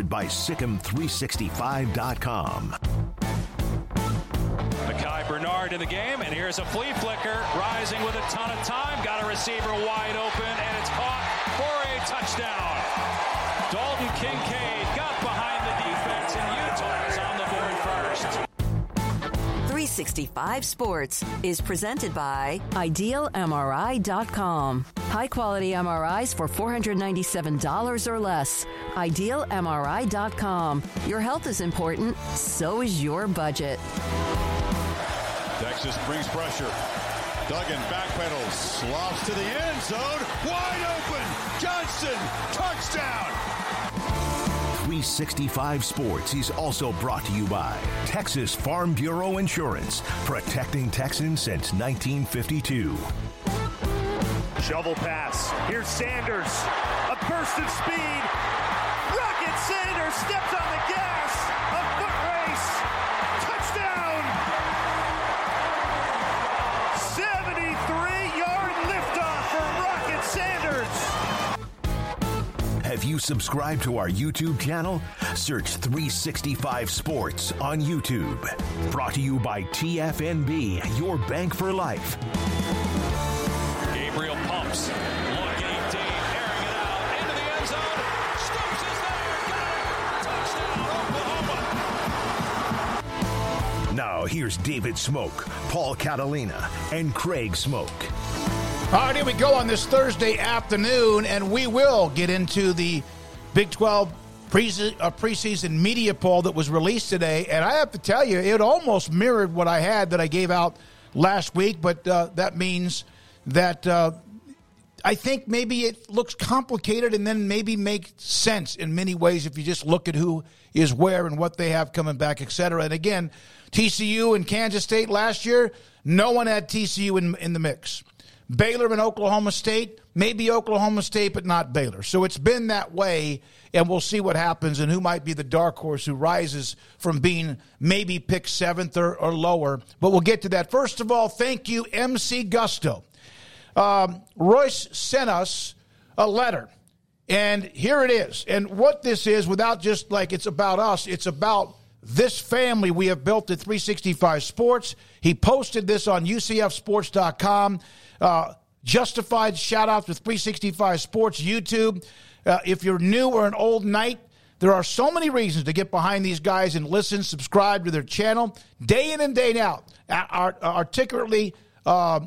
Powered by SicEm365.com. Micah Bernard in the game, and here's a flea flicker rising with a ton of time. Got a receiver wide open, and it's caught for a touchdown. Dalton Kincaid got 365 Sports is presented by IdealMRI.com. High quality MRIs for $497 or less. IdealMRI.com. Your health is important, so is your budget. Texas brings pressure. Duggan backpedals, slobs to the end zone, wide open. Johnson, touchdown. 365 Sports is also brought to you by Texas Farm Bureau Insurance, protecting Texans since 1952. Shovel pass. Here's Sanders. A burst of speed. Rocket Sanders steps on the gas. Have you subscribed to our YouTube channel? Search 365 Sports on YouTube. Brought to you by TFNB, your bank for life. Gabriel pumps, looking deep, airing it out into the end zone. Stoops is there, got it. Touchdown, Oklahoma. Now, here's David Smoak, Paul Catalina, and Craig Smoak. All right, here we go on this Thursday afternoon, and we will get into the Big 12 pre- uh, preseason media poll that was released today. And I have to tell you, it almost mirrored what I had that I gave out last week, but uh, that means that uh, I think maybe it looks complicated and then maybe makes sense in many ways if you just look at who is where and what they have coming back, et cetera. And again, TCU and Kansas State last year, no one had TCU in, in the mix. Baylor and Oklahoma State, maybe Oklahoma State, but not Baylor. So it's been that way, and we'll see what happens and who might be the dark horse who rises from being maybe picked seventh or, or lower. But we'll get to that. First of all, thank you, MC Gusto. Um, Royce sent us a letter, and here it is. And what this is, without just like it's about us, it's about this family we have built at 365 Sports. He posted this on UCFSports.com. Uh, justified shout out to 365 Sports YouTube. Uh, if you're new or an old knight, there are so many reasons to get behind these guys and listen, subscribe to their channel day in and day out, art- articulately uh,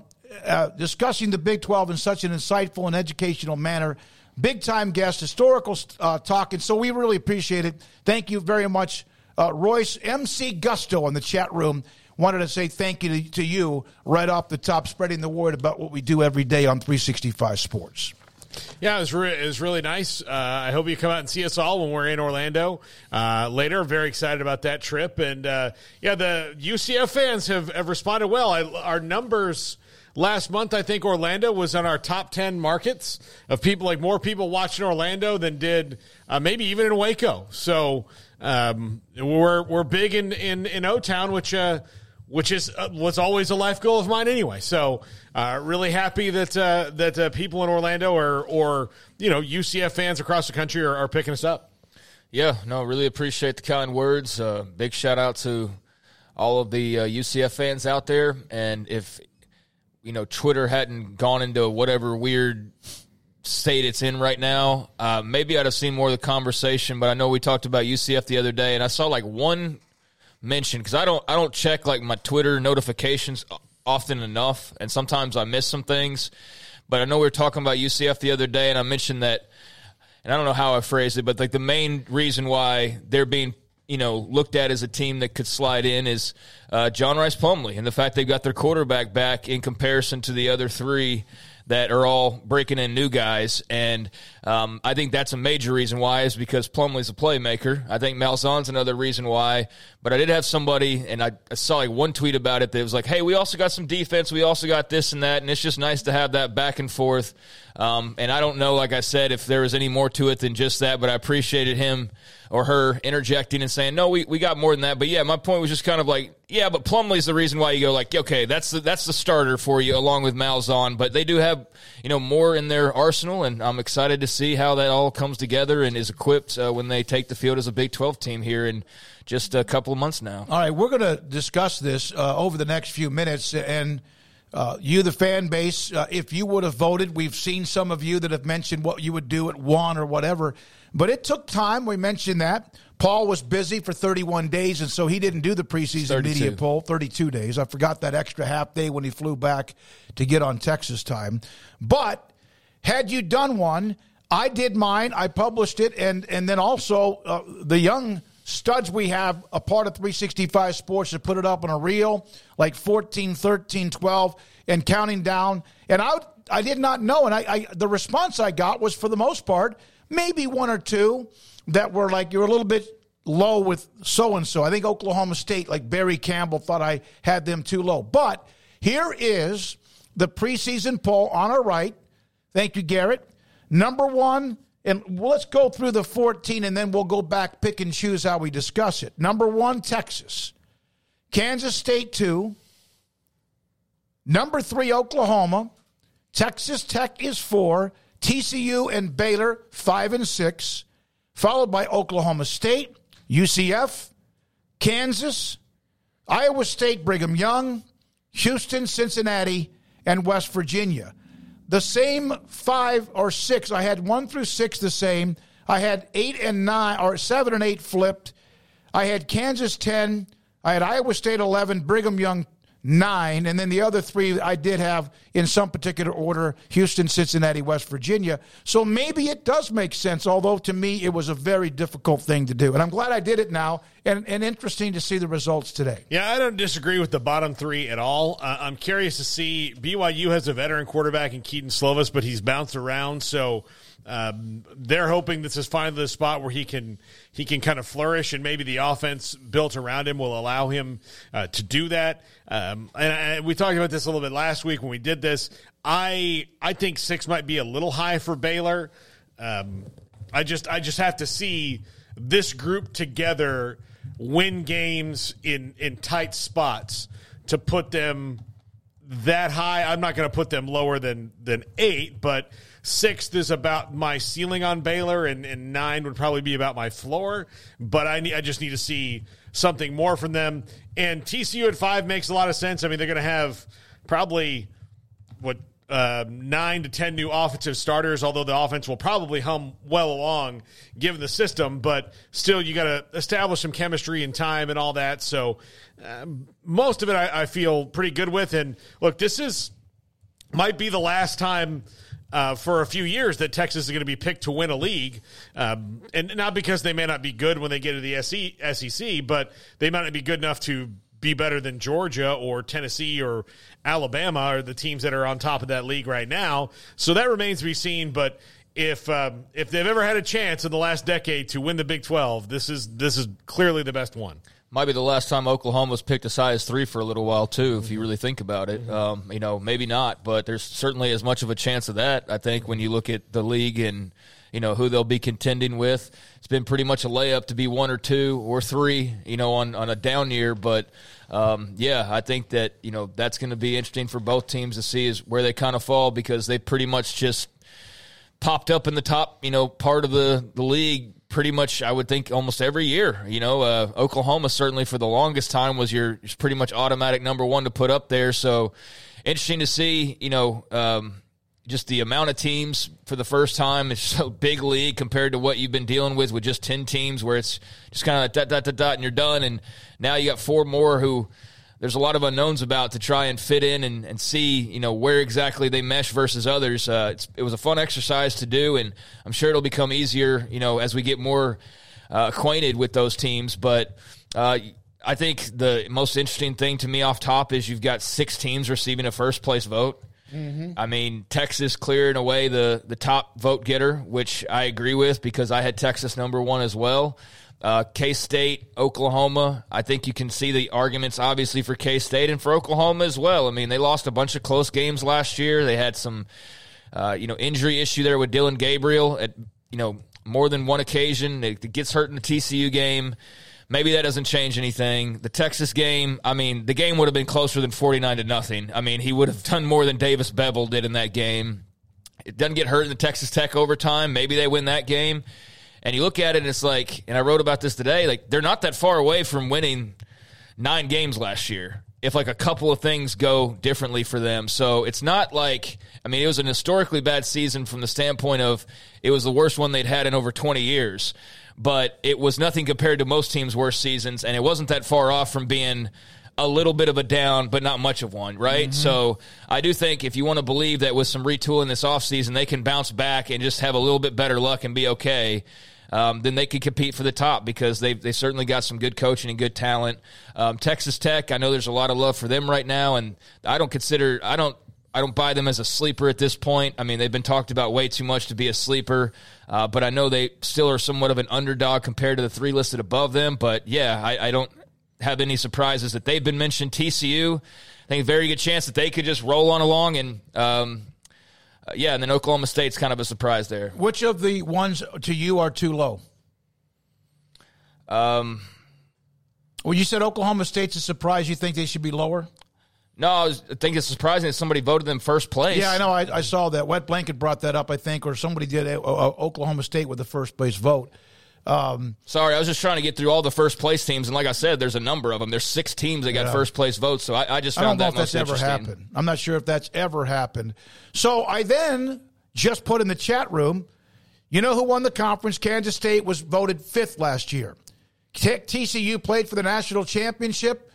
uh, discussing the Big 12 in such an insightful and educational manner. Big time guest, historical uh, so we really appreciate it. Thank you very much, uh, Royce MC Gusto in the chat room. Wanted to say thank you to, to you right off the top, spreading the word about what we do every day on 365 Sports. Yeah, it was, re- it was really nice. Uh, I hope you come out and see us all when we're in Orlando uh, later. Very excited about that trip. And uh, yeah, the UCF fans have, have responded well. I, our numbers last month, I think Orlando was on our top 10 markets of people, like more people watching Orlando than did uh, maybe even in Waco. So Um, we're we're big in in in O Town, which uh, which is uh, was always a life goal of mine anyway. So uh, really happy that uh, that uh, people in Orlando or or you know UCF fans across the country are, are picking us up. Yeah, no, really appreciate the kind words. Uh, big shout out to all of the uh, UCF fans out there. And if you know Twitter hadn't gone into whatever weird state it's in right now, uh, maybe I'd have seen more of the conversation. But I know we talked about UCF the other day, and I saw like one mention because I don't I don't check like my Twitter notifications often enough, and sometimes I miss some things. But I know we were talking about UCF the other day, and I mentioned that and I don't know how I phrased it, but like the main reason why they're being you know looked at as a team that could slide in is uh, John Rhys Plumlee and the fact they've got their quarterback back in comparison to the other three that are all breaking in new guys. And um, I think that's a major reason why is because Plumlee's a playmaker. I think Malzahn's another reason why. But I did have somebody, and I, I saw like one tweet about it that was like, hey, we also got some defense. We also got this and that. And it's just nice to have that back and forth. Um, and I don't know, like I said, if there was any more to it than just that, but I appreciated him or her interjecting and saying, no, we, we got more than that. But yeah, my point was just kind of like, yeah, but Plumlee's the reason why you go like, okay, that's the, that's the starter for you along with Malzahn. But they do have, you know, more in their arsenal. And I'm excited to see how that all comes together and is equipped uh, when they take the field as a Big 12 team here in just a couple of months now. All right, we're going to discuss this uh, over the next few minutes. And uh, you, the fan base, uh, if you would have voted, we've seen some of you that have mentioned what you would do at one or whatever. But it took time. We mentioned that. Paul was busy for 31 days, and so he didn't do the preseason media poll. 32 days. I forgot that extra half day when he flew back to get on Texas time. But had you done one, I did mine. I published it, and and then also uh, the young studs we have a part of 365 Sports to put it up on a reel, like 14, 13, 12, and counting down. And I, I did not know. And I, I the response I got was, for the most part, maybe one or two that were like, you're a little bit low with so and so. I think Oklahoma State, like Barry Campbell, thought I had them too low. But here is the preseason poll on our right. Thank you, Garrett. Number one, and let's go through the 14 and then we'll go back, pick and choose how we discuss it. Number one, Texas. Kansas State, two. Number three, Oklahoma. Texas Tech is four. TCU and Baylor, five and six. Followed by Oklahoma State, UCF, Kansas, Iowa State, Brigham Young, Houston, Cincinnati, and West Virginia the same five or six. I had one through six the same. I had eight and nine, or seven and eight flipped. I had Kansas 10. I had Iowa State 11, Brigham Young 9. And then the other three I did have in some particular order Houston, Cincinnati, West Virginia. So maybe it does make sense, although to me it was a very difficult thing to do. And I'm glad I did it now and, and interesting to see the results today. Yeah, I don't disagree with the bottom three at all. Uh, I'm curious to see BYU has a veteran quarterback in Kedon Slovis, but he's bounced around. So um, they're hoping this is finally the spot where he can he can kind of flourish, and maybe the offense built around him will allow him uh, to do that. Um, and, and we talked about this a little bit last week when we did this. I I think six might be a little high for Baylor. Um, I just I just have to see this group together win games in in tight spots to put them that high. I'm not going to put them lower than than eight, but sixth is about my ceiling on Baylor, and, and nine would probably be about my floor. But I need, I just need to see something more from them. And TCU at five makes a lot of sense. I mean, they're going to have probably what uh, nine to ten new offensive starters, although the offense will probably hum well along given the system. But still, you got to establish some chemistry and time and all that. So uh, most of it, I, I, feel pretty good with. And look, this is might be the last time. Uh, for a few years, that Texas is going to be picked to win a league, um, and not because they may not be good when they get to the SEC, but they might not be good enough to be better than Georgia or Tennessee or Alabama or the teams that are on top of that league right now. So that remains to be seen. But if um, if they've ever had a chance in the last decade to win the Big Twelve, this is this is clearly the best one. Might be the last time Oklahoma's picked a size three for a little while too, if you really think about it. Um, you know, maybe not, but there's certainly as much of a chance of that. I think when you look at the league and you know, who they'll be contending with. It's been pretty much a layup to be one or two or three, you know, on, on a down year. But um, yeah, I think that, you know, that's going to be interesting for both teams to see is where they kind of fall because they pretty much just popped up in the top, you know, part of the, the league pretty much, I would think, almost every year. You know, uh, Oklahoma certainly for the longest time was your pretty much automatic number one to put up there. So interesting to see, you know, um, just the amount of teams for the first time. It's so big league compared to what you've been dealing with with just 10 teams where it's just kind of dot, dot, dot, dot, and you're done. And now you got four more who there's a lot of unknowns about to try and fit in and, and see, you know, where exactly they mesh versus others. Uh, it was a fun exercise to do, and I'm sure it'll become easier, you know, as we get more uh, acquainted with those teams. But uh, I think the most interesting thing to me off top is you've got six teams receiving a first place vote. Mm-hmm. I mean, Texas clearing away the the top vote getter, which I agree with because I had Texas number one as well. Uh, K State, Oklahoma. I think you can see the arguments, obviously, for K State and for Oklahoma as well. I mean, they lost a bunch of close games last year. They had some, uh, you know, injury issue there with Dillon Gabriel at, you know, more than one occasion. It gets hurt in the TCU game. Maybe that doesn't change anything. The Texas game, I mean, the game would have been closer than 49 to nothing. I mean, he would have done more than Davis Beville did in that game. It doesn't get hurt in the Texas Tech overtime. Maybe they win that game. And you look at it and it's like, and I wrote about this today, like they're not that far away from winning nine games last year. If like a couple of things go differently for them. So it's not like, I mean, it was an historically bad season from the standpoint of it was the worst one they'd had in over 20 years, but it was nothing compared to most teams' worst seasons. And it wasn't that far off from being a little bit of a down, but not much of one, right? Mm-hmm. So I do think if you want to believe that with some retooling this offseason, they can bounce back and just have a little bit better luck and be okay um, then they could compete for the top because they they certainly got some good coaching and good talent. Um, Texas Tech, I know there's a lot of love for them right now, and I don't consider I don't I don't buy them as a sleeper at this point. I mean, they've been talked about way too much to be a sleeper, uh, but I know they still are somewhat of an underdog compared to the three listed above them. But yeah, I, I don't have any surprises that they've been mentioned. TCU, I think a very good chance that they could just roll on along and um, uh, yeah, and then Oklahoma State's kind of a surprise there. Which of the ones to you are too low? Um, well, you said Oklahoma State's a surprise. You think they should be lower? No, I, was, I think it's surprising that somebody voted them first place. Yeah, I know. I, I saw that. Wet Blanket brought that up, I think, or somebody did. Uh, Oklahoma State with the first place vote. Um, Sorry, I was just trying to get through all the first place teams, and like I said, there's a number of them. There's six teams that got yeah. first place votes, so I, I just found I if that's ever happened. I'm not sure if that's ever happened. So I then just put in the chat room. You know who won the conference? Kansas State was voted fifth last year. TCU played for the national championship.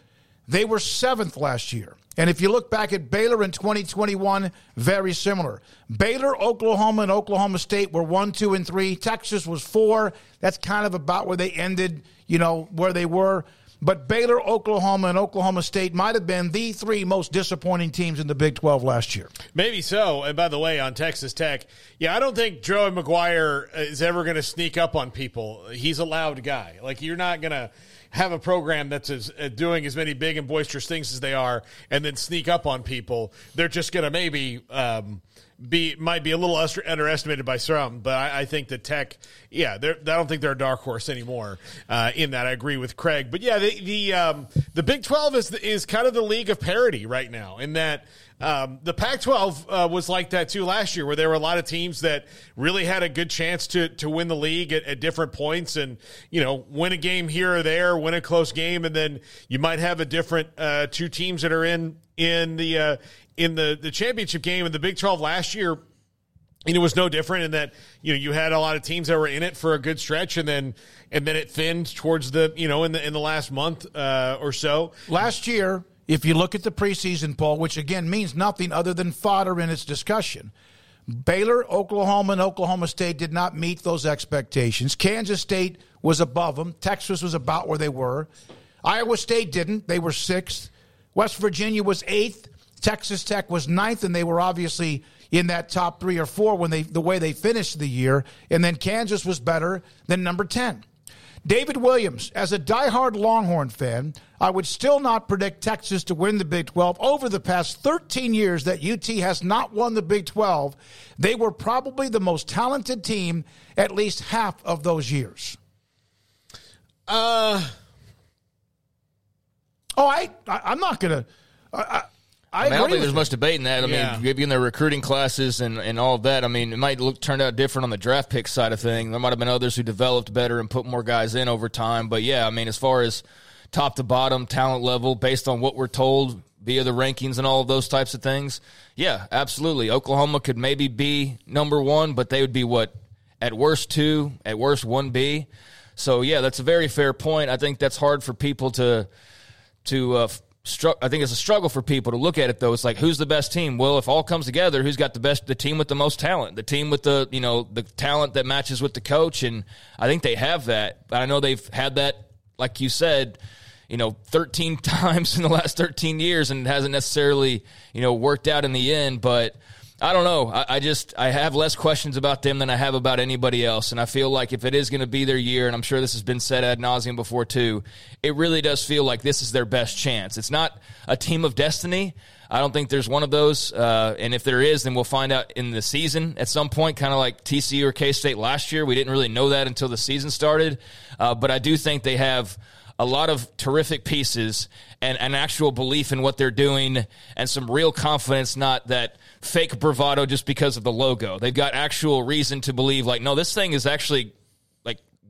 They were seventh last year. And if you look back at Baylor in 2021, very similar. Baylor, Oklahoma, and Oklahoma State were one, two, and three. Texas was four. That's kind of about where they ended, you know, where they were. But Baylor, Oklahoma, and Oklahoma State might have been the three most disappointing teams in the Big 12 last year. Maybe so. And by the way, on Texas Tech, yeah, I don't think Joey McGuire is ever going to sneak up on people. He's a loud guy. Like, you're not going to have a program that's as, uh, doing as many big and boisterous things as they are and then sneak up on people, they're just going to maybe um, be might be a little underestimated by some. But I, I think that Tech, yeah, I don't think they're a dark horse anymore. Uh, in that, I agree with Craig. But yeah, the the um, the Big Twelve is is kind of the league of parity right now. In that um, the Pac-12 uh, was like that too last year, where there were a lot of teams that really had a good chance to to win the league at, at, different points, and you know, win a game here or there, win a close game, and then you might have a different uh, two teams that are in in the uh, in the the championship game in the Big 12 last year. And it was no different in that you know you had a lot of teams that were in it for a good stretch, and then and then it thinned towards the you know in the in the last month uh, or so. Last year, if you look at the preseason poll, which again means nothing other than fodder in its discussion, Baylor, Oklahoma, and Oklahoma State did not meet those expectations. Kansas State was above them. Texas was about where they were. Iowa State didn't. They were sixth. West Virginia was eighth. Texas Tech was ninth, and they were obviously in that top three or four when they the way they finished the year. And then Kansas was better than number ten. David Williams, as a diehard Longhorn fan, I would still not predict Texas to win the Big 12. Over the past 13 years that UT has not won the Big 12, they were probably the most talented team at least half of those years. Uh, oh, I, I am not gonna. I, I, I, I, mean, I don't think there's with much debate in that. I Yeah. mean, given their recruiting classes and, and all of that, I mean, it might look turned out different on the draft pick side of thing. There might have been others who developed better and put more guys in over time. But yeah, I mean, as far as top to bottom talent level, based on what we're told via the rankings and all of those types of things, yeah, absolutely. Oklahoma could maybe be number one, but they would be what at worst two, at worst one B. So yeah, that's a very fair point. I think that's hard for people to to uh, I think it's a struggle for people to look at it though. It's like who's the best team? Well, if all comes together, who's got the best? The team with the most talent, the team with the you know the talent that matches with the coach, and I think they have that. I know they've had that, like you said. You know, 13 times in the last 13 years, and it hasn't necessarily, you know, worked out in the end. But I don't know. I, I just I have less questions about them than I have about anybody else, and I feel like if it is going to be their year, and I'm sure this has been said ad nauseum before too, it really does feel like this is their best chance. It's not a team of destiny. I don't think there's one of those, uh, and if there is, then we'll find out in the season at some point, kind of like TCU or K State last year. We didn't really know that until the season started, uh, but I do think they have a lot of terrific pieces and an actual belief in what they're doing and some real confidence, not that fake bravado just because of the logo. They've got actual reason to believe, like, no, this thing is actually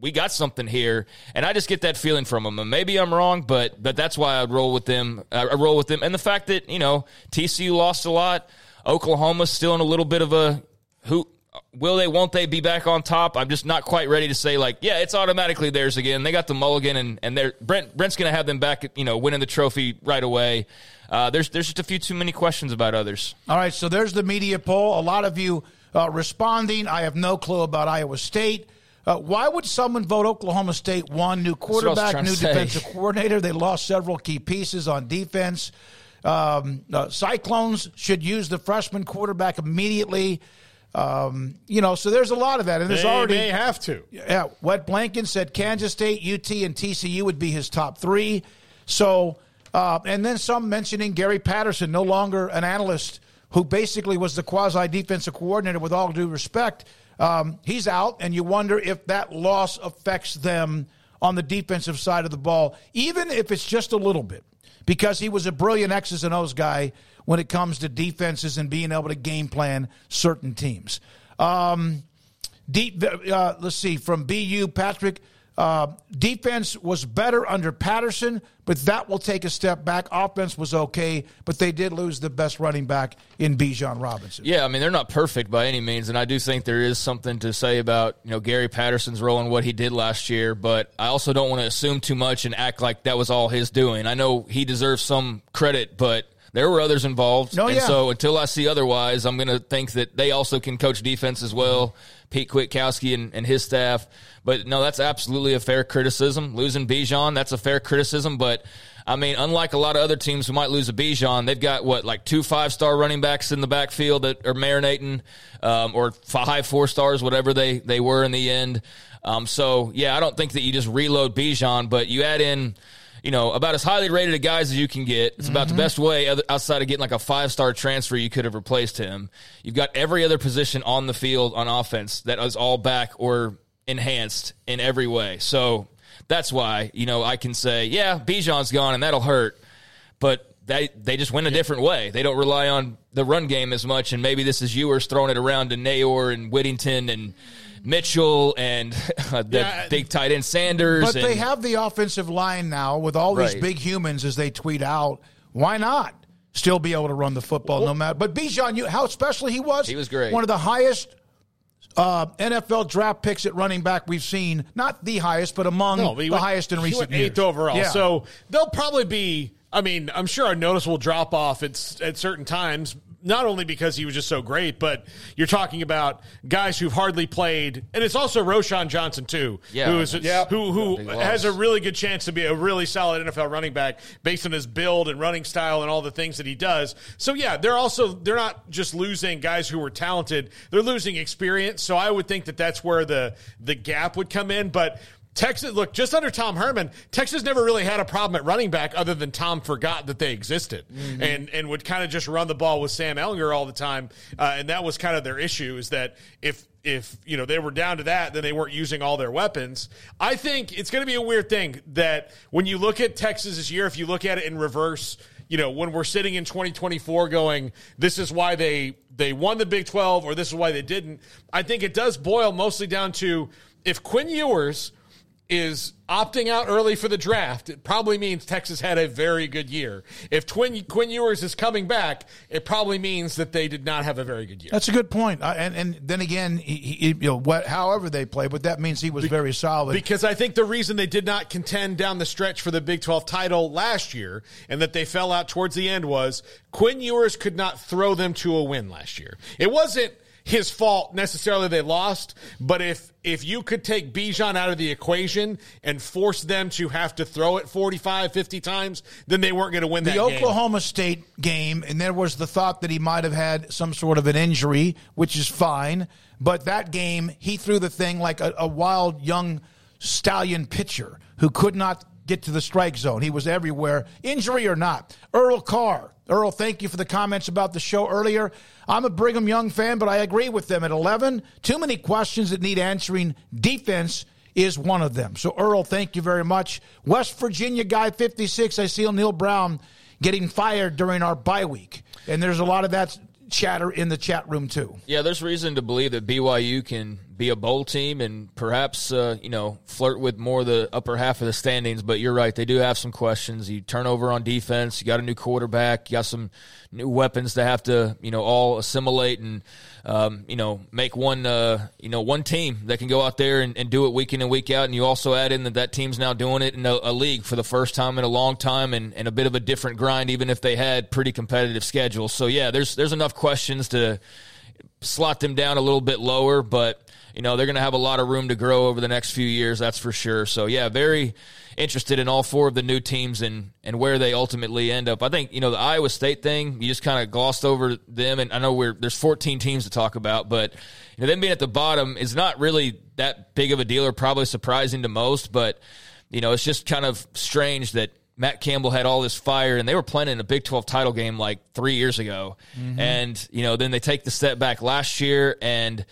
we got something here, and I just get that feeling from them. And maybe I'm wrong, but but that's why I'd roll with them. I roll with them, and the fact that you know TCU lost a lot, Oklahoma's still in a little bit of a who will they won't they be back on top i'm just not quite ready to say like yeah it's automatically theirs again they got the mulligan and and they're brent brent's gonna have them back you know winning the trophy right away uh, there's there's just a few too many questions about others All right, so there's the media poll. A lot of you uh, responding. I have no clue about Iowa State. Uh, why would someone vote Oklahoma State? One new what I was quarterback, new defensive coordinator. They lost several key pieces on defense. Um, uh, Cyclones should use the freshman quarterback immediately. Um, you know, so there's a lot of that, and there's they already may have to. yeah, Wet Blanken said Kansas State, UT, and TCU would be his top three. So, uh, and then some mentioning Gary Patterson, no longer an analyst, who basically was the quasi defensive coordinator. With all due respect, um, he's out, and you wonder if that loss affects them on the defensive side of the ball, even if it's just a little bit, because he was a brilliant X's and O's guy when it comes to defenses and being able to game plan certain teams. Um, Deep, uh, let's see, from BU, Patrick. Uh, defense was better under Patterson, but that will take a step back. Offense was okay, but they did lose the best running back in Bijan Robinson. Yeah, I mean they're not perfect by any means, and I do think there is something to say about you know Gary Patterson's role and what he did last year. But I also don't want to assume too much and act like that was all his doing. I know he deserves some credit, but there were others involved. Oh, and yeah. so until I see otherwise, I'm going to think that they also can coach defense as well. Pete Kwiatkowski and, and his staff. But no, that's absolutely a fair criticism. Losing Bijan, that's a fair criticism. But I mean, unlike a lot of other teams who might lose a Bijan, they've got what like two five star running backs in the backfield that are marinating, um, or five four stars, whatever they they were in the end. Um, so yeah, I don't think that you just reload Bijan, but you add in. You know, about as highly rated a guys as you can get. It's about the mm-hmm. best way other- outside of getting like a five star transfer you could have replaced him. You've got every other position on the field on offense that is all back or enhanced in every way. So that's why, you know, I can say, yeah, Bijan's gone and that'll hurt, but they they just win a different way. They don't rely on the run game as much, and maybe this is Ewers throwing it around to Nayor and Whittington and Mitchell and the Yeah. big tight end Sanders. But they have the offensive line now with all these Right. big humans, as they tweet out. Why not still be able to run the football no matter? But Bijan, you, how special he was. He was great. One of the highest uh, NFL draft picks at running back we've seen. Not the highest, but among No, but the went- highest in recent years. eighth overall. Yeah. So they'll probably be. I mean, I'm sure a noticeable drop off at at certain times. Not only because he was just so great, but you're talking about guys who've hardly played, and it's also Roschon Johnson too, Yeah. who is Yeah. who who has a really good chance to be a really solid NFL running back based on his build and running style and all the things that he does. So yeah, they're also they're not just losing guys who were talented; they're losing experience. So I would think that that's where the the gap would come in, but Texas, look, just under Tom Herman, Texas never really had a problem at running back other than Tom forgot that they existed Mm-hmm. and, and would kind of just run the ball with Sam Ehlinger all the time. Uh, and that was kind of their issue is that if, if, you know, they were down to that, then they weren't using all their weapons. I think it's going to be a weird thing that when you look at Texas this year, if you look at it in reverse, you know, when we're sitting in 2024 going, this is why they, they won the Big 12 or this is why they didn't. I think it does boil mostly down to if Quinn Ewers is opting out early for the draft, it probably means Texas had a very good year. If Twin, Quinn Ewers is coming back, it probably means that they did not have a very good year. That's a good point. Uh, and and then again, he, he, you know, what, however they play, but that means he was very solid. Because I think the reason they did not contend down the stretch for the Big 12 title last year and that they fell out towards the end was Quinn Ewers could not throw them to a win last year. It wasn't his fault necessarily they lost, but if if you could take Bijan out of the equation and force them to have to throw it 45, 50 times, then they weren't going to win the that game. Oklahoma State game, and there was the thought that he might have had some sort of an injury, which is fine. But that game, he threw the thing like a, a wild young stallion pitcher who could not get to the strike zone. He was everywhere, injury or not. Earl Carr. Earl, thank you for the comments about the show earlier. I'm a Brigham Young fan, but I agree with them. At 11, too many questions that need answering. Defense is one of them. So, Earl, thank you very much. West Virginia guy 56. I see Neal Brown getting fired during our bye week. And there's a lot of that chatter in the chat room, too. Yeah, there's reason to believe that BYU can be a bowl team and perhaps, uh, you know, flirt with more of the upper half of the standings. But you're right, they do have some questions. You turn over on defense, you got a new quarterback, you got some new weapons to have to, you know, all assimilate and, um, you know, make one, uh, you know, one team that can go out there and, and, do it week in and week out. And you also add in that that team's now doing it in a, a league for the first time in a long time and, and a bit of a different grind, even if they had pretty competitive schedules. So yeah, there's there's enough questions to slot them down a little bit lower, but you know they're going to have a lot of room to grow over the next few years. That's for sure. So yeah, very interested in all four of the new teams and and where they ultimately end up. I think you know the Iowa State thing. You just kind of glossed over them, and I know we're there's 14 teams to talk about, but you know them being at the bottom is not really that big of a deal, or probably surprising to most. But you know it's just kind of strange that. Matt Campbell had all this fire, and they were playing in a Big 12 title game like three years ago. Mm-hmm. And, you know, then they take the step back last year, and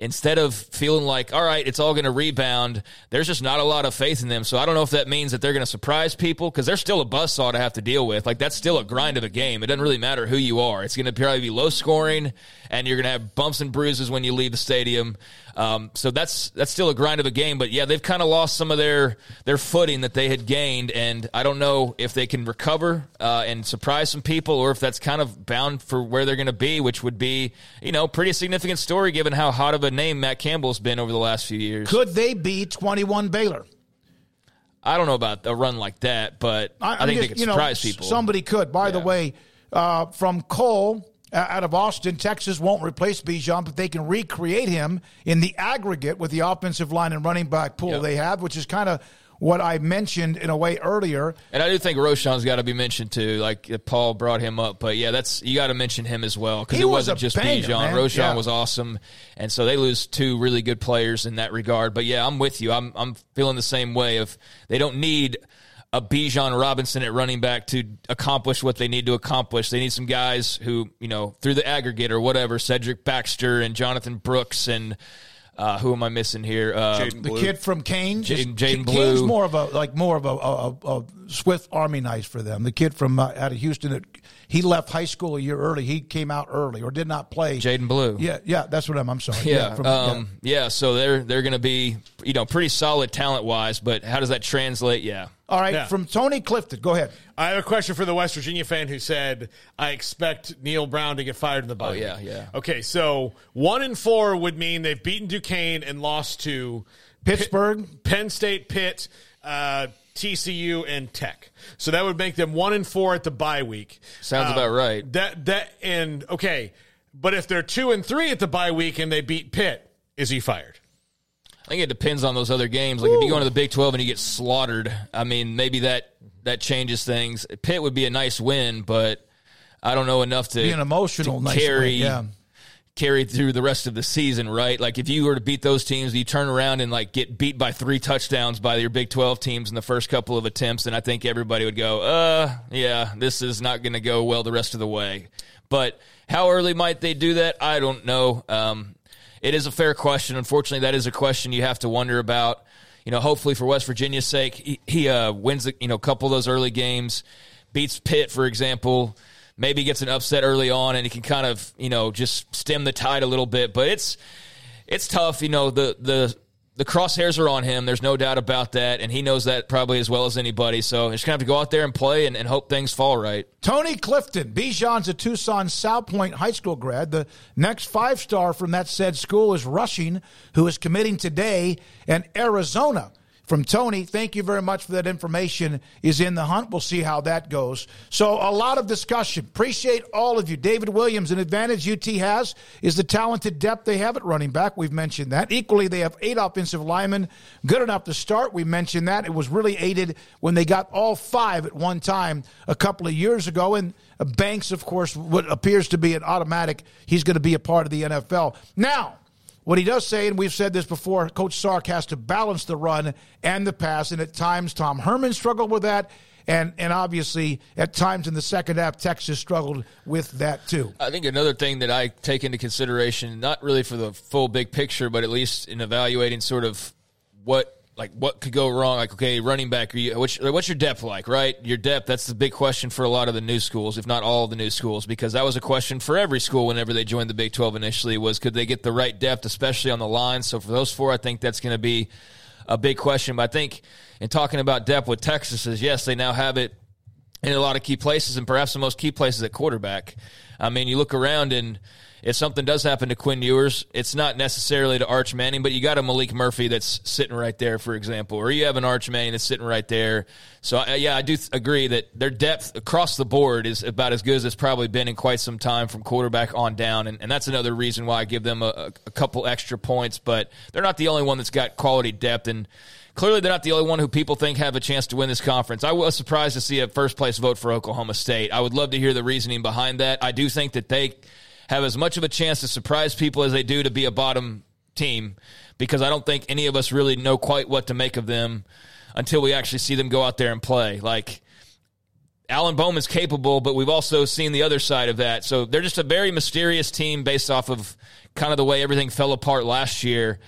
instead of feeling like, all right, it's all going to rebound, there's just not a lot of faith in them. So I don't know if that means that they're going to surprise people because they're still a buzzsaw to have to deal with. Like, that's still a grind of a game. It doesn't really matter who you are. It's going to probably be low scoring, and you're going to have bumps and bruises when you leave the stadium. Um, so that's that's still a grind of a game, but yeah, they've kind of lost some of their their footing that they had gained, and I don't know if they can recover uh, and surprise some people, or if that's kind of bound for where they're going to be, which would be you know pretty significant story given how hot of a name Matt Campbell's been over the last few years. Could they be twenty one Baylor? I don't know about a run like that, but I, I think just, they could surprise know, people. Somebody could. By yeah. the way, uh, from Cole Uh, out of Austin, Texas won't replace Bijan, but they can recreate him in the aggregate with the offensive line and running back pool yep. they have, which is kind of what I mentioned in a way earlier. And I do think Roschon's got to be mentioned too. Like Paul brought him up, but yeah, that's you got to mention him as well because it was wasn't just banger, Bijan. Man. Roschon yeah. was awesome, and so they lose two really good players in that regard. But yeah, I'm with you. I'm I'm feeling the same way. Of they don't need a Bijan Robinson at running back to accomplish what they need to accomplish. They need some guys who, you know, through the aggregate or whatever, Cedric Baxter and Jonathan Brooks and uh, who am I missing here? Uh, the kid from Kane. Jaydon Blue. Kane's more of a like more of a, a, a Swift Army knife for them. The kid from uh, out of Houston that he left high school a year early. He came out early or did not play. Jaydon Blue. Yeah, yeah, that's what I'm. I'm sorry. Yeah, yeah, from, um, yeah. yeah. So they're they're going to be you know pretty solid talent wise, but how does that translate? Yeah. All right, Yeah. from Tony Clifton. Go ahead. I have a question for the West Virginia fan who said, "I expect Neal Brown to get fired in the bye." Oh, yeah, yeah. Okay, so one and four would mean they've beaten Duquesne and lost to Pittsburgh. Penn State, Pitt, uh, TCU, and Tech. So that would make them one and four at the bye week. Sounds Uh, about right. That that and okay, but if they're two and three at the bye week and they beat Pitt, is he fired? I think it depends on those other games. Like if you go into the Big Twelve and you get slaughtered, I mean maybe that that changes things. Pitt would be a nice win, but I don't know enough to Be an emotional to nice carry win, yeah. Carry through the rest of the season, right? Like if you were to beat those teams, you turn around and like get beat by three touchdowns by your Big 12 teams in the first couple of attempts, and I think everybody would go, uh, yeah, this is not going to go well the rest of the way. But how early might they do that? I don't know. Um, it is a fair question. Unfortunately, that is a question you have to wonder about. You know, hopefully for West Virginia's sake, he, he uh, wins you know a couple of those early games, beats Pitt, for example maybe gets an upset early on and he can kind of you know just stem the tide a little bit. But it's it's tough. You know the the the crosshairs are on him. There's no doubt about that, and he knows that probably as well as anybody. So he's gonna have to go out there and play and, and hope things fall right. Tony Clifton, Bijan's a Tucson Salpointe High School grad. The next five star from that said school is Rushing, who is committing today, and Arizona from Tony. Thank you very much for that information. Is in the hunt. We'll see how that goes. So a lot of discussion. Appreciate all of you. David Williams, an advantage UT has is the talented depth they have at running back. We've mentioned that. Equally, they have eight offensive linemen, good enough to start. We mentioned that. It was really aided when they got all five at one time a couple of years ago. And Banks, of course, what appears to be an automatic. He's going to be a part of the NFL now. What he does say, and we've said this before, Coach Sark has to balance the run and the pass, and at times Tom Herman struggled with that. And, and obviously, at times in the second half, Texas struggled with that too. I think another thing that I take into consideration, not really for the full big picture, but at least in evaluating sort of what like what could go wrong? Like, okay, running back, are you, what's, your depth like, right? Your depth, that's the big question for a lot of the new schools, if not all the new schools, because that was a question for every school whenever they joined the Big 12 initially was could they get the right depth, especially on the line? So for those four, I think that's going to be a big question. But I think in talking about depth with Texas is yes, they now have it in a lot of key places and perhaps the most key places at quarterback. I mean, you look around and – if something does happen to Quinn Ewers, it's not necessarily to Arch Manning, but you got a Maalik Murphy that's sitting right there, for example, or you have an Arch Manning that's sitting right there. So, yeah, I do th- agree that their depth across the board is about as good as it's probably been in quite some time from quarterback on down. And, and that's another reason why I give them a, a couple extra points, but they're not the only one that's got quality depth. And clearly they're not the only one who people think have a chance to win this conference. I was surprised to see a first place vote for Oklahoma State. I would love to hear the reasoning behind that. I do think that they have as much of a chance to surprise people as they do to be a bottom team because I don't think any of us really know quite what to make of them until we actually see them go out there and play. Like Alan Bowman's capable, but we've also seen the other side of that. So they're just a very mysterious team based off of kind of the way everything fell apart last year.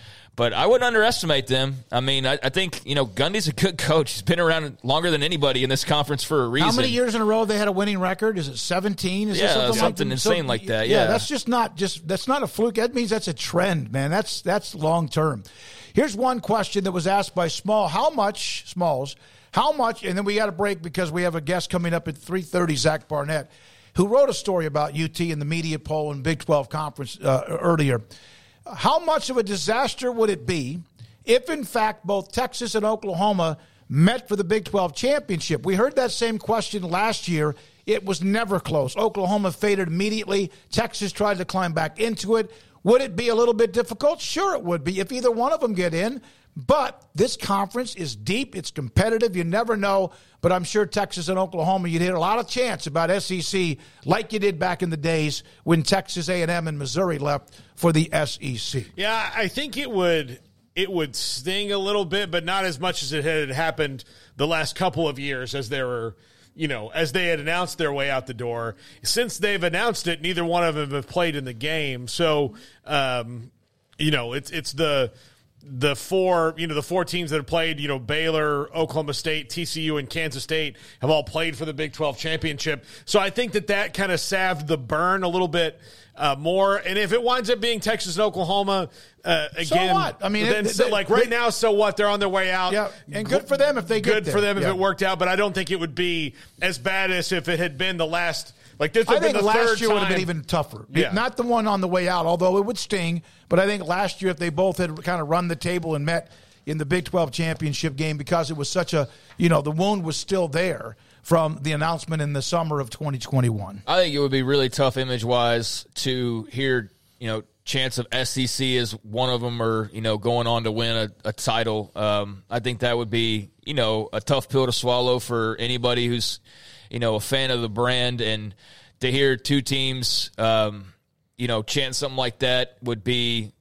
But I wouldn't underestimate them. I mean, I, I, think you know Gundy's a good coach. He's been around longer than anybody in this conference for a reason. How many years in a row they had a winning record? Is it seventeen? Is yeah, something, something like, insane so, like that. Yeah. yeah, that's just not just that's not a fluke. That means that's a trend, man. That's that's long term. Here's one question that was asked by Small: How much Smalls? How much? And then we got a break because we have a guest coming up at three thirty. Zach Barnett, who wrote a story about UT in the media poll and Big Twelve conference uh, earlier. How much of a disaster would it be? if in fact both Texas and Oklahoma met for the Big 12 championship. We heard that same question last year. It was never close. Oklahoma faded immediately. Texas tried to climb back into it. Would it be a little bit difficult? Sure, it would be if either one of them get in. But this conference is deep. It's competitive. You never know. But I'm sure Texas and Oklahoma, you'd hit a lot of chance about SEC like you did back in the days when Texas A&M and Missouri left for the SEC. Yeah, I think it would it would sting a little bit, but not as much as it had happened the last couple of years as they were, you know, as they had announced their way out the door. Since they've announced it, neither one of them have played in the game. So, um, you know, it's it's the the four, you know, the four teams that have played, you know, Baylor, Oklahoma State, TCU, and Kansas State have all played for the Big 12 championship. So I think that that kind of salved the burn a little bit uh, more. And if it winds up being Texas and Oklahoma uh, again, so what? I mean, then, it, so, like right they, now, so what? They're on their way out. Yeah, and good for them if they good for them if yeah. it worked out. But I don't think it would be as bad as if it had been the last. Like this, I think the last year time. would have been even tougher. Yeah. Not the one on the way out, although it would sting. But I think last year, if they both had kind of run the table and met in the Big 12 championship game, because it was such a, you know, the wound was still there from the announcement in the summer of 2021? I think it would be really tough image wise to hear, you know, chance of SEC is one of them or, you know, going on to win a, a title. Um, I think that would be, you know, a tough pill to swallow for anybody who's, you know, a fan of the brand and to hear two teams, um, you know, chant something like that would be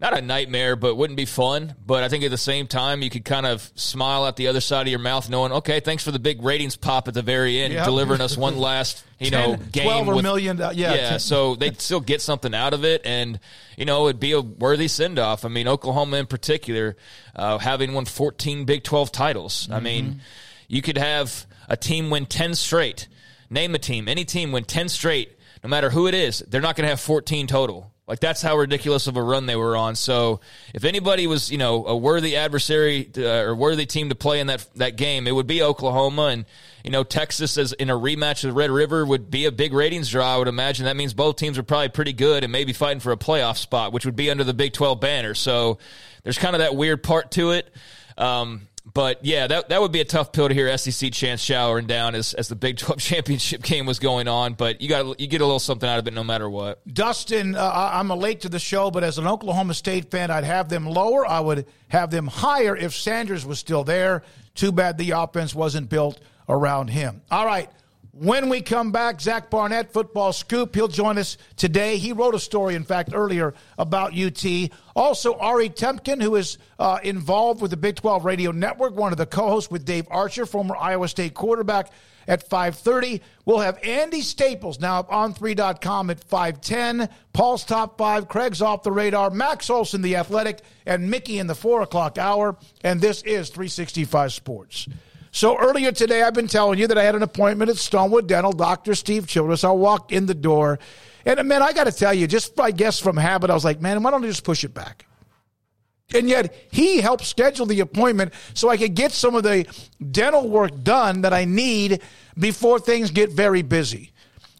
not a nightmare, but wouldn't be fun. But I think at the same time, you could kind of smile at the other side of your mouth, knowing, okay, thanks for the big ratings pop at the very end, Yep. delivering us one last, you 10, know, game 12 or with, million, uh, yeah, yeah. So they'd still get something out of it, and you know, it'd be a worthy send off. I mean, Oklahoma in particular, uh, having won 14 Big 12 titles. I mean, you could have a team win 10 straight. Name a team, any team win 10 straight, no matter who it is. They're not going to have 14 total. Like that's how ridiculous of a run they were on. So if anybody was, you know, a worthy adversary to, uh, or worthy team to play in that that game, it would be Oklahoma. And you know, Texas as in a rematch with Red River would be a big ratings draw. I would imagine that means both teams are probably pretty good and maybe fighting for a playoff spot, which would be under the Big Twelve banner. So there's kind of that weird part to it. Um, but yeah, that that would be a tough pill to hear SEC chance showering down as, as the Big Twelve championship game was going on. But you got you get a little something out of it no matter what. Dustin, uh, I'm a late to the show, but as an Oklahoma State fan, I'd have them lower. I would have them higher if Sanders was still there. Too bad the offense wasn't built around him. All right. When we come back, Zach Barnett, football scoop, he'll join us today. He wrote a story, in fact, earlier about UT. Also, Ari Temkin, who is uh, involved with the Big 12 Radio Network, one of the co-hosts with Dave Archer, former Iowa State quarterback, at 5.30. We'll have Andy Staples now on 3.com at 5.10. Paul's Top 5, Craig's Off the Radar, Max Olson, The Athletic, and Mickey in the 4 o'clock hour. And this is 365 Sports. So earlier today, I've been telling you that I had an appointment at Stonewood Dental, Dr. Steve Childress. I walked in the door, and man, I got to tell you, just I guess from habit, I was like, man, why don't I just push it back? And yet he helped schedule the appointment so I could get some of the dental work done that I need before things get very busy,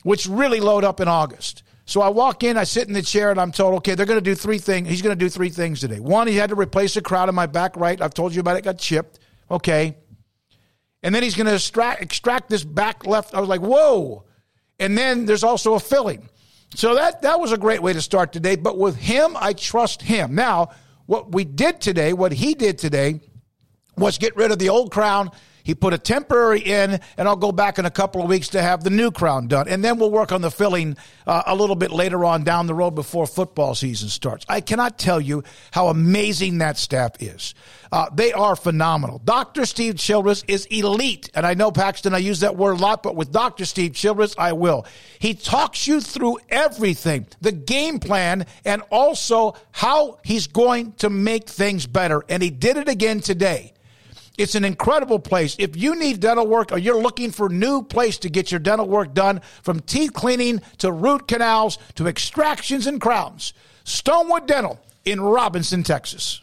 which really load up in August. So I walk in, I sit in the chair, and I'm told, okay, they're going to do three things. He's going to do three things today. One, he had to replace a crown in my back right. I've told you about it, got chipped. Okay. And then he's going to extract, extract this back left. I was like, whoa. And then there's also a filling. So that, that was a great way to start today. But with him, I trust him. Now, what we did today, what he did today, was get rid of the old crown. He put a temporary in, and I'll go back in a couple of weeks to have the new crown done. And then we'll work on the filling uh, a little bit later on down the road before football season starts. I cannot tell you how amazing that staff is. Uh, they are phenomenal. Dr. Steve Childress is elite. And I know, Paxton, I use that word a lot, but with Dr. Steve Childress, I will. He talks you through everything, the game plan, and also how he's going to make things better. And he did it again today. It's an incredible place. If you need dental work or you're looking for a new place to get your dental work done, from teeth cleaning to root canals to extractions and crowns, Stonewood Dental in Robinson, Texas.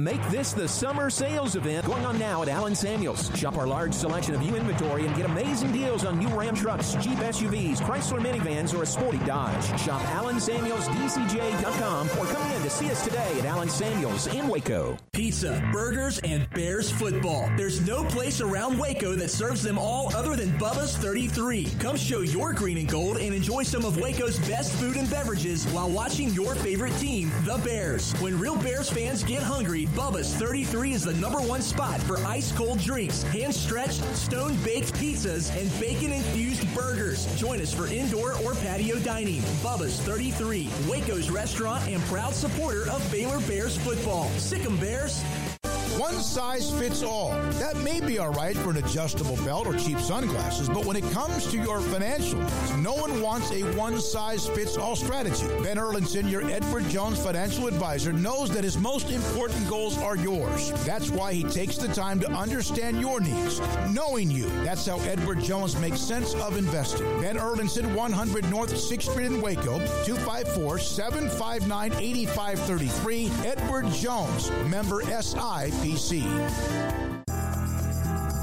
Make this the summer sales event going on now at Allen Samuels. Shop our large selection of new inventory and get amazing deals on new Ram trucks, Jeep SUVs, Chrysler minivans, or a sporty Dodge. Shop AllenSamuelsDCJ.com or come in to see us today at Allen Samuels in Waco. Pizza, burgers, and Bears football. There's no place around Waco that serves them all other than Bubba's 33. Come show your green and gold and enjoy some of Waco's best food and beverages while watching your favorite team, the Bears. When real Bears fans get hungry, Bubba's 33 is the number one spot for ice cold drinks, hand stretched, stone baked pizzas, and bacon infused burgers. Join us for indoor or patio dining. Bubba's 33, Waco's restaurant and proud supporter of Baylor Bears football. Sick 'em Bears. One size fits all. That may be all right for an adjustable belt or cheap sunglasses, but when it comes to your financial needs, no one wants a one size fits all strategy. Ben Erlinson, your Edward Jones financial advisor, knows that his most important goals are yours. That's why he takes the time to understand your needs, knowing you. That's how Edward Jones makes sense of investing. Ben Erlinson, 100 North 6th Street in Waco, 254 759 8533. Edward Jones, member SIPC.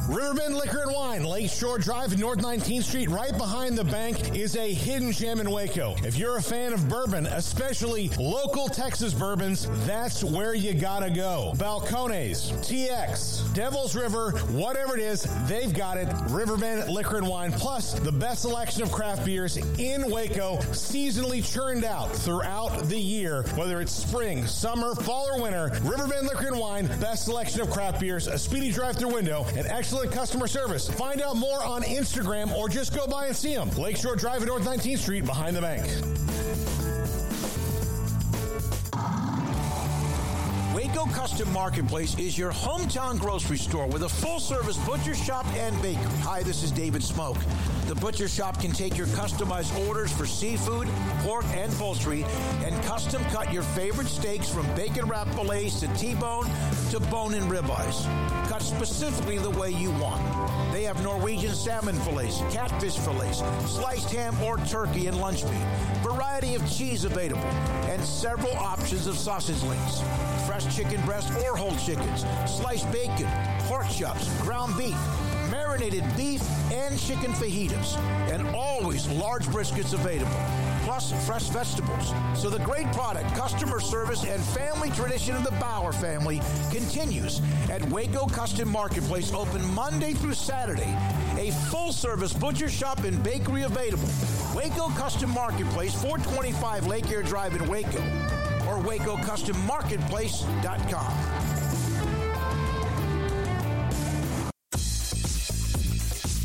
Riverbend Liquor and Wine, Lakeshore Drive, North 19th Street, right behind the bank, is a hidden gem in Waco. If you're a fan of bourbon, especially local Texas bourbons, that's where you gotta go. Balcones, TX, Devil's River, whatever it is, they've got it. Riverbend Liquor and Wine, plus the best selection of craft beers in Waco, seasonally churned out throughout the year, whether it's spring, summer, fall, or winter. Riverbend Liquor and Wine, best selection of craft beers, a speedy drive-through window, and excellent customer service. Find out more on Instagram or just go by and see them. Lakeshore Drive at North 19th Street behind the bank. Waco Custom Marketplace is your hometown grocery store with a full service butcher shop and bakery. Hi, this is David Smoak. The butcher shop can take your customized orders for seafood, pork, and poultry and custom cut your favorite steaks from bacon wrap fillets to T bone to bone and ribeyes. Cut specifically the way you want. They have Norwegian salmon fillets, catfish fillets, sliced ham or turkey and lunch meat, variety of cheese available, and several options of sausage links. Fresh chicken breast or whole chickens, sliced bacon, pork chops, ground beef, marinated beef, and chicken fajitas, and always large briskets available, plus fresh vegetables. So the great product, customer service, and family tradition of the Bauer family continues at Waco Custom Marketplace, open Monday through Saturday. A full service butcher shop and bakery available. Waco Custom Marketplace, 425 Lake Air Drive in Waco, or WacoCustomMarketplace.com.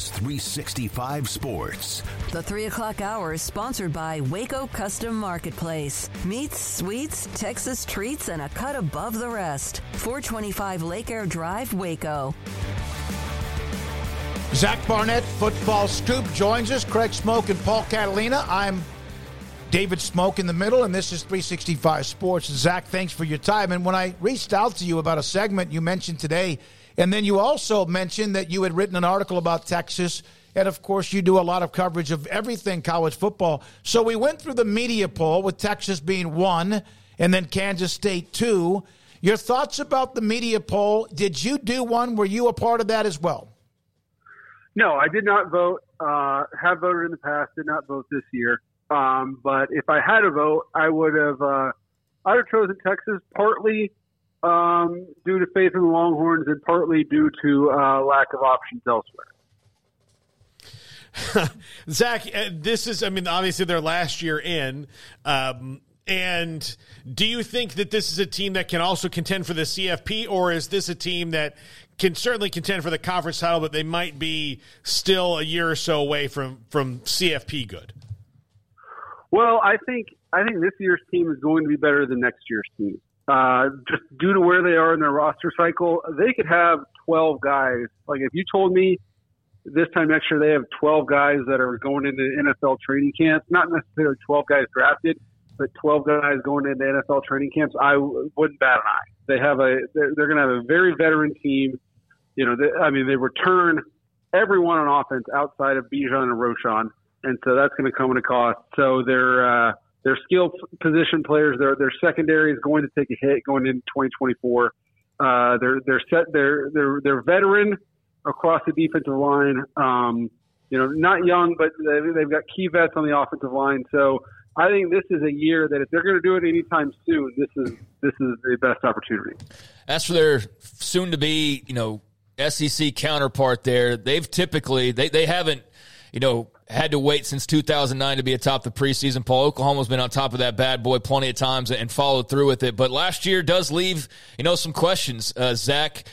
Is 365 Sports. The 3 o'clock hour is sponsored by Waco Custom Marketplace. Meats, sweets, Texas treats, and a cut above the rest. 425 Lake Air Drive, Waco. Zach Barnett, Football Scoop, joins us. Craig Smoak and Paul Catalina. I'm David Smoak in the middle, and this is 365 Sports. Zach, thanks for your time. And when I reached out to you about a segment you mentioned today, and then you also mentioned that you had written an article about Texas. And of course, you do a lot of coverage of everything college football. So we went through the media poll with Texas being one and then Kansas State two. Your thoughts about the media poll? Did you do one? Were you a part of that as well? No, I did not vote. Uh, have voted in the past. Did not vote this year. Um, but if I had a vote, I would have. Uh, I'd have chosen Texas partly um, due to faith in the Longhorns and partly due to uh, lack of options elsewhere. Zach, uh, this is, I mean, obviously their last year in. Um, and do you think that this is a team that can also contend for the CFP, or is this a team that can certainly contend for the conference title, but they might be still a year or so away from, from CFP good? Well, I think I think this year's team is going to be better than next year's team. Uh, just due to where they are in their roster cycle, they could have 12 guys. Like if you told me this time next year they have 12 guys that are going into NFL training camps, not necessarily 12 guys drafted, but 12 guys going into NFL training camps, I wouldn't bat an eye. They have a, they're, they're going to have a very veteran team. You know, they, I mean, they return everyone on offense outside of Bijan and Roschon, and so that's going to come at a cost. So they're, uh, they're skilled position players. Their their secondary is going to take a hit going into 2024. Uh, they're they're set. They're they're they're veteran across the defensive line. Um, you know, not young, but they've got key vets on the offensive line. So I think this is a year that if they're going to do it anytime soon, this is this is the best opportunity. As for their soon to be, you know, SEC counterpart there, they've typically they they haven't, you know, had to wait since 2009 to be atop the preseason poll. Oklahoma's been on top of that bad boy plenty of times and followed through with it. But last year does leave, you know, some questions. Uh, Zach,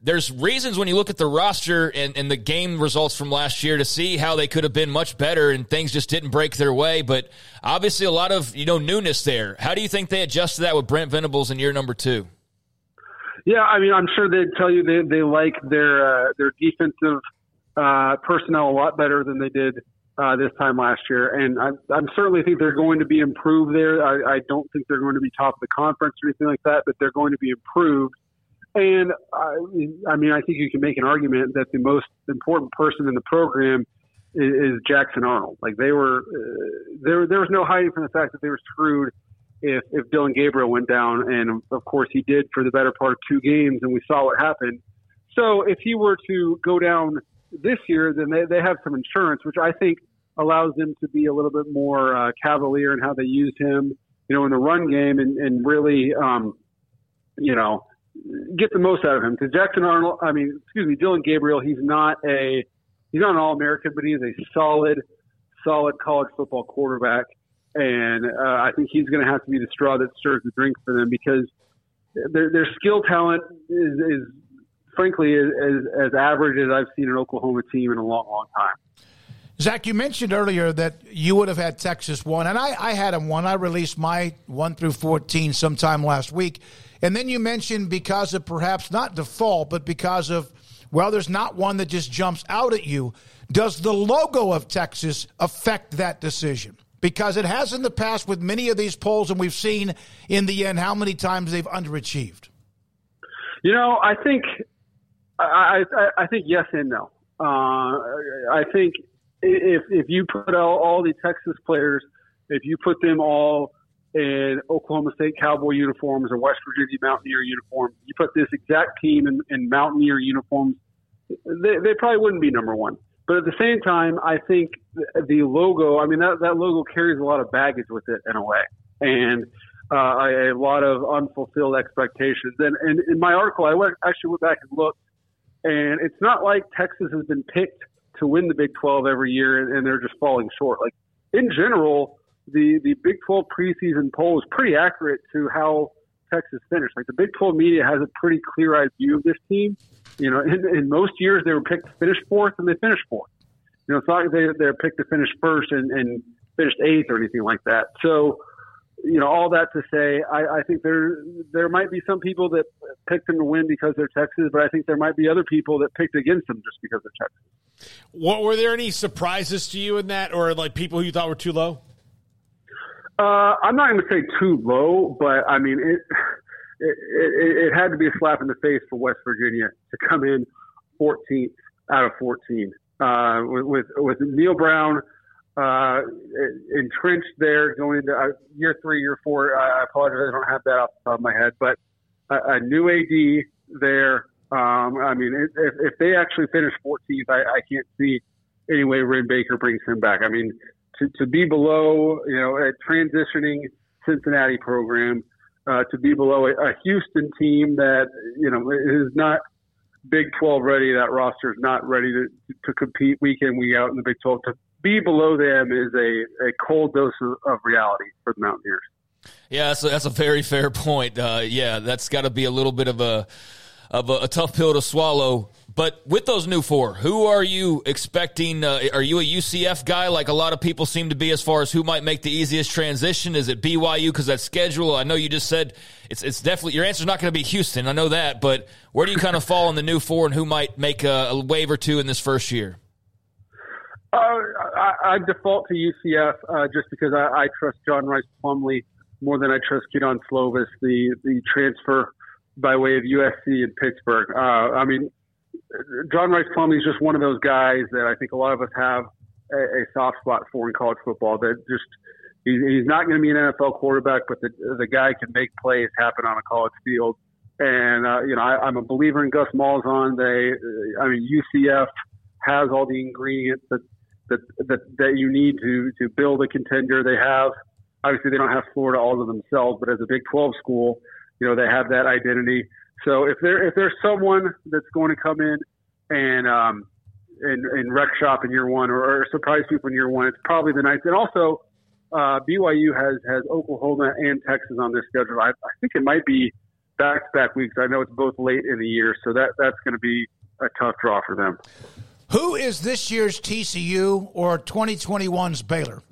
there's reasons when you look at the roster and, and the game results from last year to see how they could have been much better and things just didn't break their way. But obviously a lot of, you know, newness there. How do you think they adjusted that with Brent Venables in year number two? Yeah, I mean, I'm sure they'd tell you they, they like their uh, their defensive – uh, personnel a lot better than they did uh, this time last year, and I, I certainly think they're going to be improved there. I, I don't think they're going to be top of the conference or anything like that, but they're going to be improved. And I, I mean, I think you can make an argument that the most important person in the program is, is Jackson Arnold. Like they were, uh, there there was no hiding from the fact that they were screwed if if Dillon Gabriel went down, and of course he did for the better part of two games, and we saw what happened. So if he were to go down this year, then they, they have some insurance, which I think allows them to be a little bit more uh, cavalier in how they use him. you know, in the run game and, and really, um, you know, get the most out of him. Because Jackson Arnold, I mean, excuse me, Dillon Gabriel, he's not a he's not an All American, but he's a solid, solid college football quarterback. And uh, I think he's going to have to be the straw that stirs the drink for them because their, their skill talent is, is frankly as, as average as I've seen an Oklahoma team in a long, long time. Zach, you mentioned earlier that you would have had Texas one, and I, I had them one. I released my one through 14 sometime last week. And then you mentioned because of perhaps not default, but because of, well, there's not one that just jumps out at you. Does the logo of Texas affect that decision? Because it has in the past with many of these polls, and we've seen in the end how many times they've underachieved. You know, I think, I, I, I think yes and no. Uh, I think if if you put all, the Texas players, if you put them all in Oklahoma State Cowboy uniforms or West Virginia Mountaineer uniforms, you put this exact team in, in Mountaineer uniforms, they, they probably wouldn't be number one. But at the same time, I think the logo, I mean, that, that logo carries a lot of baggage with it in a way. And uh, a lot of unfulfilled expectations. And, and in my article, I went, actually went back and looked, and it's not like Texas has been picked to win the Big 12 every year and they're just falling short. Like in general, the the Big 12 preseason poll is pretty accurate to how Texas finished. Like the Big 12 media has a pretty clear-eyed view of this team. You know, in, in most years they were picked to finish fourth and they finished fourth. You know, it's not like they they're picked to finish first and, and finished eighth or anything like that. So you know, all that to say, I, I think there there might be some people that picked them to win because they're Texas, but I think there might be other people that picked against them just because they're Texas. What were there any surprises to you in that, or like people who you thought were too low? Uh, I'm not going to say too low, but I mean it, it, it. It had to be a slap in the face for West Virginia to come in 14th out of 14 uh, with, with with Neal Brown uh, entrenched there going into uh, year three, year four. I apologize, I don't have that off the top of my head, but a, a new AD there. Um, I mean, if, if they actually finish 14th, I, I can't see any way Wren Baker brings him back. I mean, to, to be below, you know, a transitioning Cincinnati program, uh, to be below a, a Houston team that, you know, is not Big 12 ready. That roster is not ready to, to compete week in, week out in the Big 12. To be below them is a, a cold dose of, of reality for the Mountaineers. Yeah, a, that's a very fair point. Uh, yeah, that's got to be a little bit of a of a, a, tough pill to swallow. But with those new four, who are you expecting? Uh, are you a UCF guy like a lot of people seem to be as far as who might make the easiest transition? Is it BYU because that schedule? I know you just said it's it's definitely your answer is not going to be Houston. I know that, but where do you kind of fall in the new four and who might make a, a wave or two in this first year? Uh, I, I default to UCF uh, just because I, I trust John Rhys Plumlee more than I trust Kedon Slovis, the the transfer by way of USC and Pittsburgh. Uh, I mean, John Rhys Plumlee is just one of those guys that I think a lot of us have a, a soft spot for in college football. That just he's, he's not going to be an NFL quarterback, but the the guy can make plays happen on a college field. And uh, you know, I, I'm a believer in Gus Malzahn. They, I mean, UCF has all the ingredients that that that, that you need to to build a contender. They have obviously they don't have Florida all to themselves, but as a Big 12 school, you know they have that identity. So if there if there's someone that's going to come in and um, and, and wreck shop in year one or, or surprise people in year one, it's probably the Knights. And also uh, BYU has has Oklahoma and Texas on their schedule. I, I think it might be back to back weeks. I know it's both late in the year, so that that's going to be a tough draw for them. Who is this year's TCU or 2021's Baylor?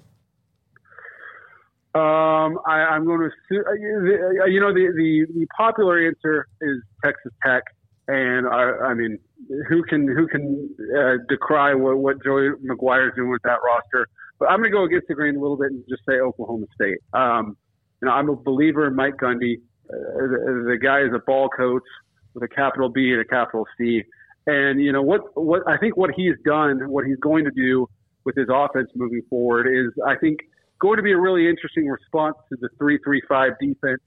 Um, I, am going to, you know, the, the, the popular answer is Texas Tech, and I, I mean, who can who can uh, decry what, what Joey McGuire is doing with that roster? But I'm going to go against the grain a little bit and just say Oklahoma State. Um, you know, I'm a believer in Mike Gundy. Uh, the, the guy is a ball coach with a capital B and a capital C. And you know what? What I think what he's done, what he's going to do with his offense moving forward is, I think, going to be a really interesting response to the three-three-five defense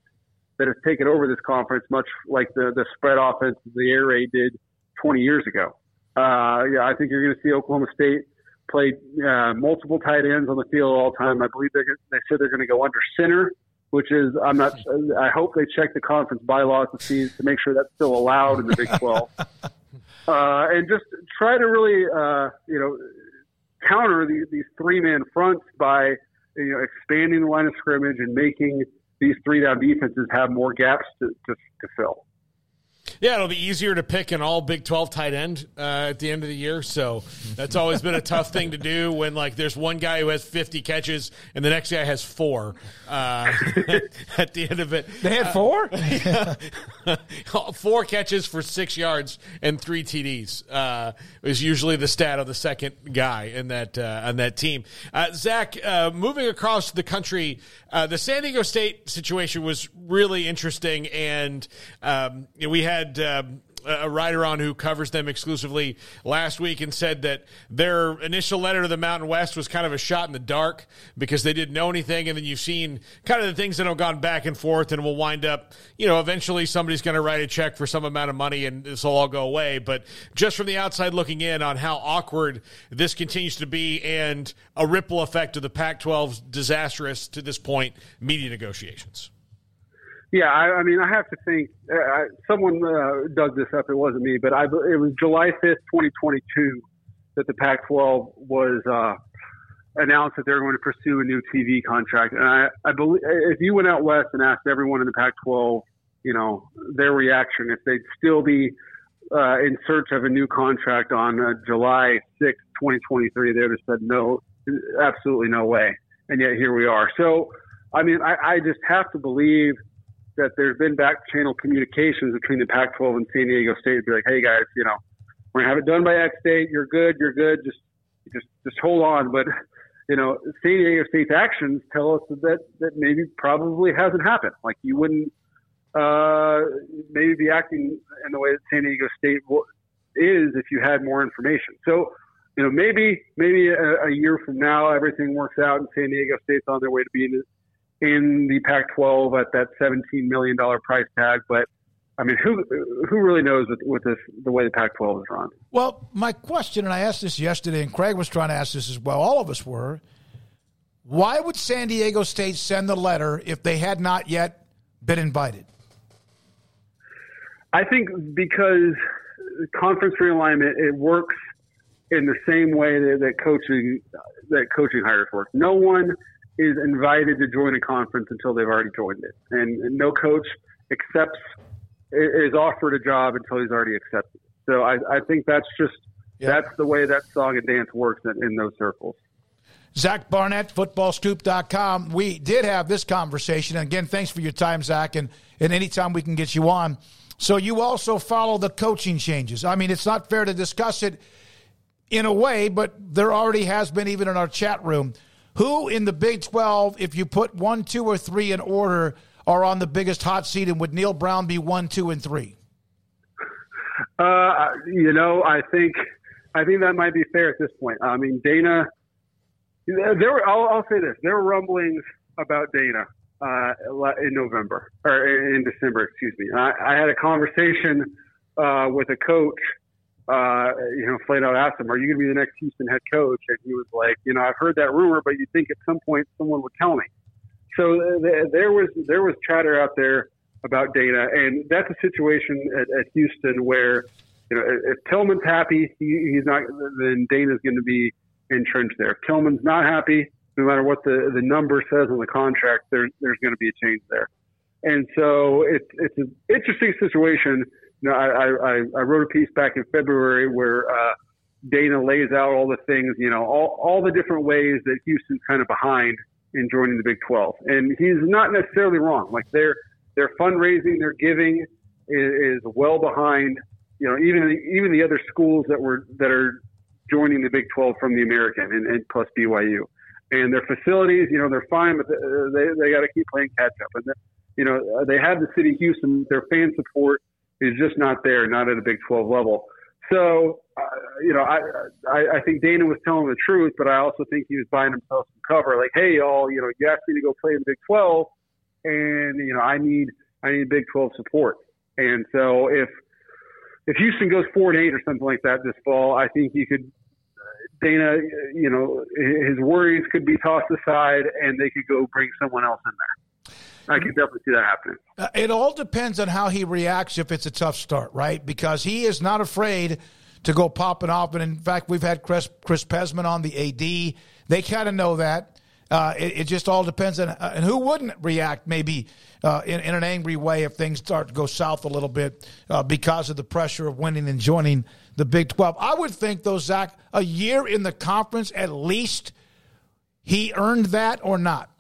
that has taken over this conference, much like the the spread offense the air raid did 20 years ago. Uh, yeah, I think you're going to see Oklahoma State play uh, multiple tight ends on the field all the time. I believe they're, they said they're going to go under center which is I'm not. I hope they check the conference bylaws to see to make sure that's still allowed in the Big 12, uh, and just try to really uh, you know counter these, these three man fronts by you know expanding the line of scrimmage and making these three down defenses have more gaps to, to, to fill. Yeah, it'll be easier to pick an all Big 12 tight end uh, at the end of the year. So that's always been a tough thing to do when, like, there's one guy who has 50 catches and the next guy has four uh, at the end of it. They had four? Uh, four catches for six yards and three TDs uh, is usually the stat of the second guy in that, uh, on that team. Uh, Zach, uh, moving across the country, the San Diego State situation was really interesting. And um, we had had um, a writer on who covers them exclusively last week and said that their initial letter to the Mountain West was kind of a shot in the dark because they didn't know anything. And then you've seen kind of the things that have gone back and forth and will wind up, you know, eventually somebody's going to write a check for some amount of money and this will all go away. But just from the outside looking in on how awkward this continues to be and a ripple effect of the Pac 12's disastrous to this point media negotiations. Yeah, I, I mean, I have to think uh, someone uh, dug this up. It wasn't me, but I, it was July 5th, 2022, that the Pac-12 was uh, announced that they're going to pursue a new TV contract. And I, I believe if you went out west and asked everyone in the Pac-12, you know, their reaction, if they'd still be uh, in search of a new contract on uh, July 6th, 2023, they would have said no, absolutely no way. And yet here we are. So, I mean, I, I just have to believe – that there's been back channel communications between the Pac-12 and San Diego State to be like, hey guys, you know, we're gonna have it done by X date. You're good. You're good. Just, just, just hold on. But, you know, San Diego State's actions tell us that that maybe probably hasn't happened. Like you wouldn't uh, maybe be acting in the way that San Diego State is if you had more information. So, you know, maybe maybe a, a year from now everything works out and San Diego State's on their way to being in the Pac-12 at that 17 million dollar price tag, but I mean, who who really knows with, with this the way the Pac-12 is run? Well, my question, and I asked this yesterday, and Craig was trying to ask this as well. All of us were. Why would San Diego State send the letter if they had not yet been invited? I think because conference realignment it works in the same way that, that coaching that coaching hires work. No one is invited to join a conference until they've already joined it, and, and no coach accepts is offered a job until he's already accepted. So I, I think that's just yep. that's the way that song and dance works in, in those circles. Zach Barnett, footballscoop.com. We did have this conversation. And again, thanks for your time, Zach, and, and anytime we can get you on. So you also follow the coaching changes. I mean, it's not fair to discuss it in a way, but there already has been, even in our chat room, who in the Big 12, if you put one, two, or three in order, are on the biggest hot seat? And would Neal Brown be one, two, and three? Uh, you know, I think I think that might be fair at this point. I mean, Dana. There were. I'll, I'll say this: there were rumblings about Dana uh, in November or in December. Excuse me. I, I had a conversation uh, with a coach uh, you know, flat out asked him, "Are you going to be the next Houston head coach?" And he was like, "You know, I've heard that rumor, but you think at some point someone would tell me." So th- there was there was chatter out there about Dana, and that's a situation at, at Houston where you know if Tillman's happy, he, he's not. Then Dana's going to be entrenched there. If Tillman's not happy, no matter what the the number says on the contract, there's there's going to be a change there. And so it's it's an interesting situation you know, I, I, I wrote a piece back in February where uh, Dana lays out all the things, you know, all, all the different ways that Houston's kind of behind in joining the Big 12. And he's not necessarily wrong. Like their their fundraising, their giving is, is well behind. You know, even the, even the other schools that were that are joining the Big 12 from the American and, and plus BYU. And their facilities, you know, they're fine, but they they got to keep playing catch up. And the, you know, they have the city of Houston, their fan support is just not there, not at a Big 12 level. So, uh, you know, I, I I think Dana was telling the truth, but I also think he was buying himself some cover. Like, hey, y'all, you know, you asked me to go play in the Big 12, and you know, I need I need Big 12 support. And so, if if Houston goes four and eight or something like that this fall, I think you could Dana, you know, his worries could be tossed aside, and they could go bring someone else in there. I can definitely see that happening. Uh, it all depends on how he reacts if it's a tough start, right? Because he is not afraid to go popping off. And in fact, we've had Chris, Chris Pezman on the AD. They kind of know that. Uh, it, it, just all depends on uh, and who wouldn't react maybe uh, in, in, an angry way if things start to go south a little bit uh, because of the pressure of winning and joining the Big 12. I would think, though, Zach, a year in the conference at least, he earned that or not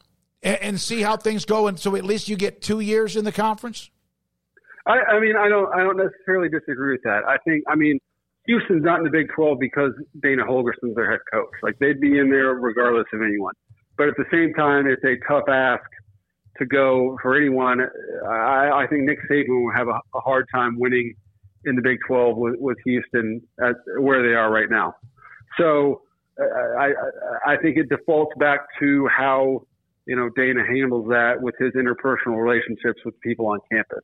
and, and, see how things go. And so at least you get two years in the conference. I, I mean, I don't, I don't necessarily disagree with that. I think, I mean, Houston's not in the Big 12 because Dana Holgorsen's their head coach. Like they'd be in there regardless of anyone. But at the same time, it's a tough ask to go for anyone. I, I think Nick Saban will have a, a hard time winning in the Big 12 with, with Houston at where they are right now. So uh, I, I, I think it defaults back to how you know Dana handles that with his interpersonal relationships with people on campus.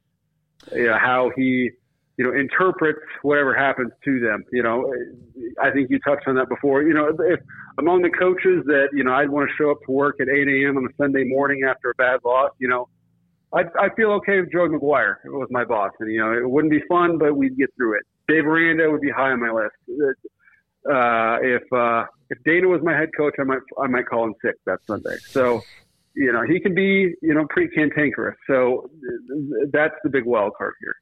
You know, how he you know interprets whatever happens to them. You know, I think you touched on that before. You know, if among the coaches that you know I'd want to show up to work at 8 a.m. on a Sunday morning after a bad loss. You know, I I feel okay if Joe McGuire it was my boss, and you know it wouldn't be fun, but we'd get through it. Dave Aranda would be high on my list. Uh, if uh, if Dana was my head coach, I might I might call him sick that Sunday. So you know, he can be, you know, pretty cantankerous. So that's the big wild card here.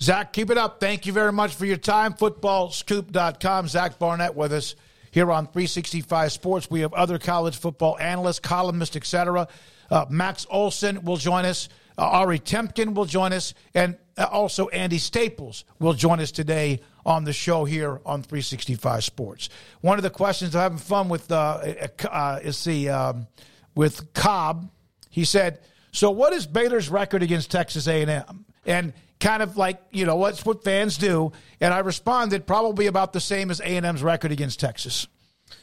Zach, keep it up. Thank you very much for your time. Footballscoop.com. Zach Barnett with us here on 365 Sports. We have other college football analysts, columnists, etc. Uh, Max Olson will join us. Uh, Ari Temkin will join us. And uh, also Andy Staples will join us today on the show here on 365 Sports. One of the questions I'm having fun with uh, uh, is the... Um, with Cobb. He said, "So what is Baylor's record against Texas A&M?" And kind of like you know what's what fans do. And I responded probably about the same as A&M's record against Texas.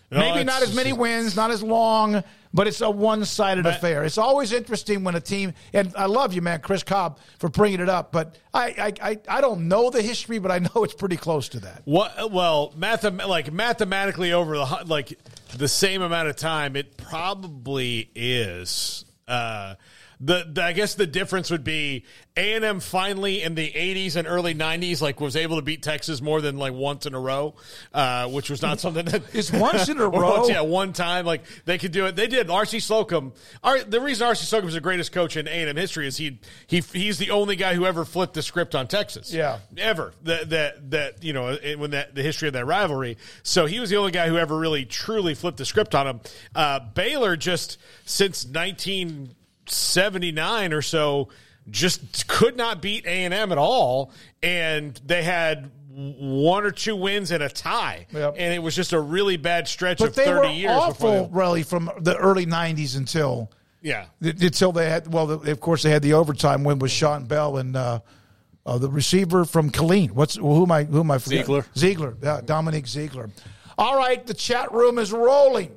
No, Maybe not as many wins, not as long, but it's a one-sided but, affair. It's always interesting when a team and I love you, man, Chris Cobb, for bringing it up. But I, I, I, I don't know the history, but I know it's pretty close to that. What? Well, math, like mathematically over the like the same amount of time, it probably is. Uh, the, the, I guess the difference would be A and M finally in the '80s and early '90s like was able to beat Texas more than like once in a row, uh, which was not something that is once in a row. Once, yeah, one time like they could do it. They did. R.C. Slocum. Our, the reason R.C. Slocum is the greatest coach in A and M history is he he he's the only guy who ever flipped the script on Texas. Yeah, ever that that that you know when that the history of that rivalry. So he was the only guy who ever really truly flipped the script on him. Uh, Baylor just since 19- 79 or so just could not beat A&M at all and they had one or two wins and a tie yep. and it was just a really bad stretch but of 30 were years awful really from the early 90s until yeah until they had well of course they had the overtime win with Shawn Bell and uh, uh, the receiver from Killeen. What's who am I who am I forgetting? Ziegler. Ziegler. Yeah, Dominique Ziegler. All right, the chat room is rolling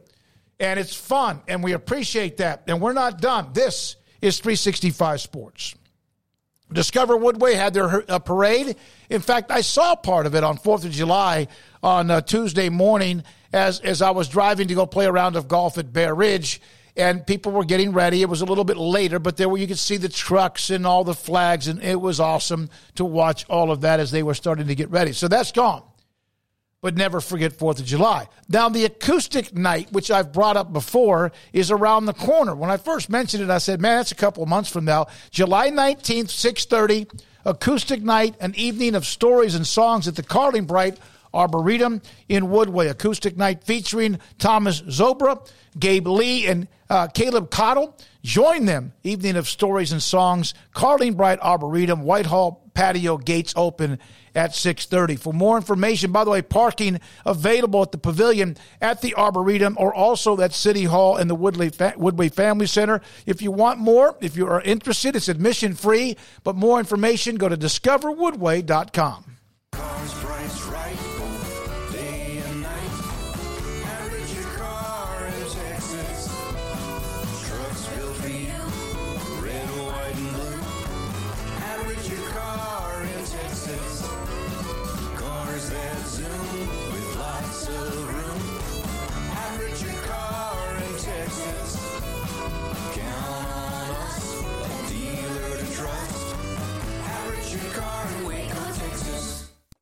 and it's fun, and we appreciate that. And we're not done. This is 365 Sports. Discover Woodway had their uh, parade. In fact, I saw part of it on 4th of July on uh, Tuesday morning as, as I was driving to go play a round of golf at Bear Ridge. And people were getting ready. It was a little bit later, but there were, you could see the trucks and all the flags, and it was awesome to watch all of that as they were starting to get ready. So that's gone but never forget 4th of July. Now, the acoustic night, which I've brought up before, is around the corner. When I first mentioned it, I said, man, that's a couple of months from now. July 19th, 630, acoustic night, an evening of stories and songs at the Carleen Bright Arboretum in Woodway. Acoustic night featuring Thomas Zobra, Gabe Lee, and uh, Caleb Cottle. Join them. Evening of stories and songs. Carleen Bright Arboretum, Whitehall patio gates open at 6.30. For more information, by the way, parking available at the pavilion at the Arboretum or also at City Hall and the Woodley, Woodway Family Center. If you want more, if you are interested, it's admission free, but more information, go to discoverwoodway.com.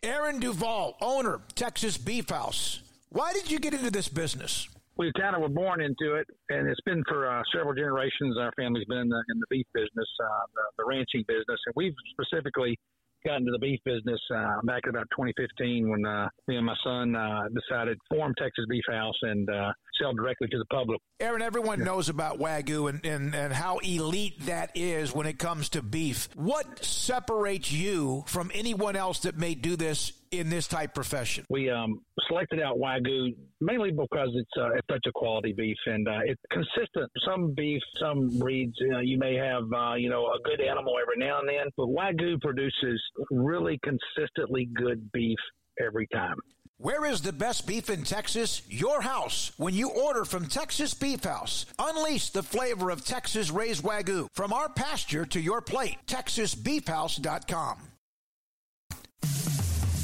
Duvall, owner, Texas Beef House. Why did you get into this business? We kind of were born into it, and it's been for uh, several generations. Our family's been in the, in the beef business, uh, the, the ranching business, and we've specifically got into the beef business uh, back in about 2015 when uh, me and my son uh, decided to form Texas Beef House and uh, sell directly to the public. Aaron, everyone yeah. knows about Wagyu and, and, and how elite that is when it comes to beef. What separates you from anyone else that may do this in this type profession? We um, selected out Wagyu mainly because it's uh, it's such a quality beef and uh, it's consistent. Some beef, some breeds, you, know, you may have uh, you know a good animal every now and then, but Wagyu produces really consistently good beef every time. Where is the best beef in Texas? Your house. When you order from Texas Beef House, unleash the flavor of Texas raised Wagyu from our pasture to your plate. TexasBeefHouse.com.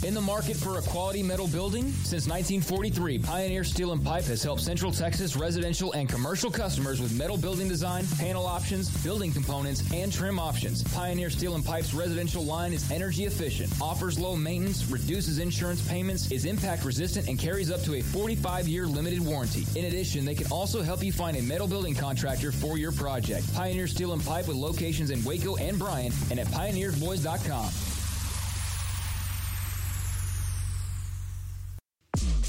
In the market for a quality metal building? Since 1943, Pioneer Steel and Pipe has helped Central Texas residential and commercial customers with metal building design, panel options, building components, and trim options. Pioneer Steel and Pipe's residential line is energy efficient, offers low maintenance, reduces insurance payments, is impact resistant, and carries up to a 45 year limited warranty. In addition, they can also help you find a metal building contractor for your project. Pioneer Steel and Pipe with locations in Waco and Bryan and at pioneersboys.com.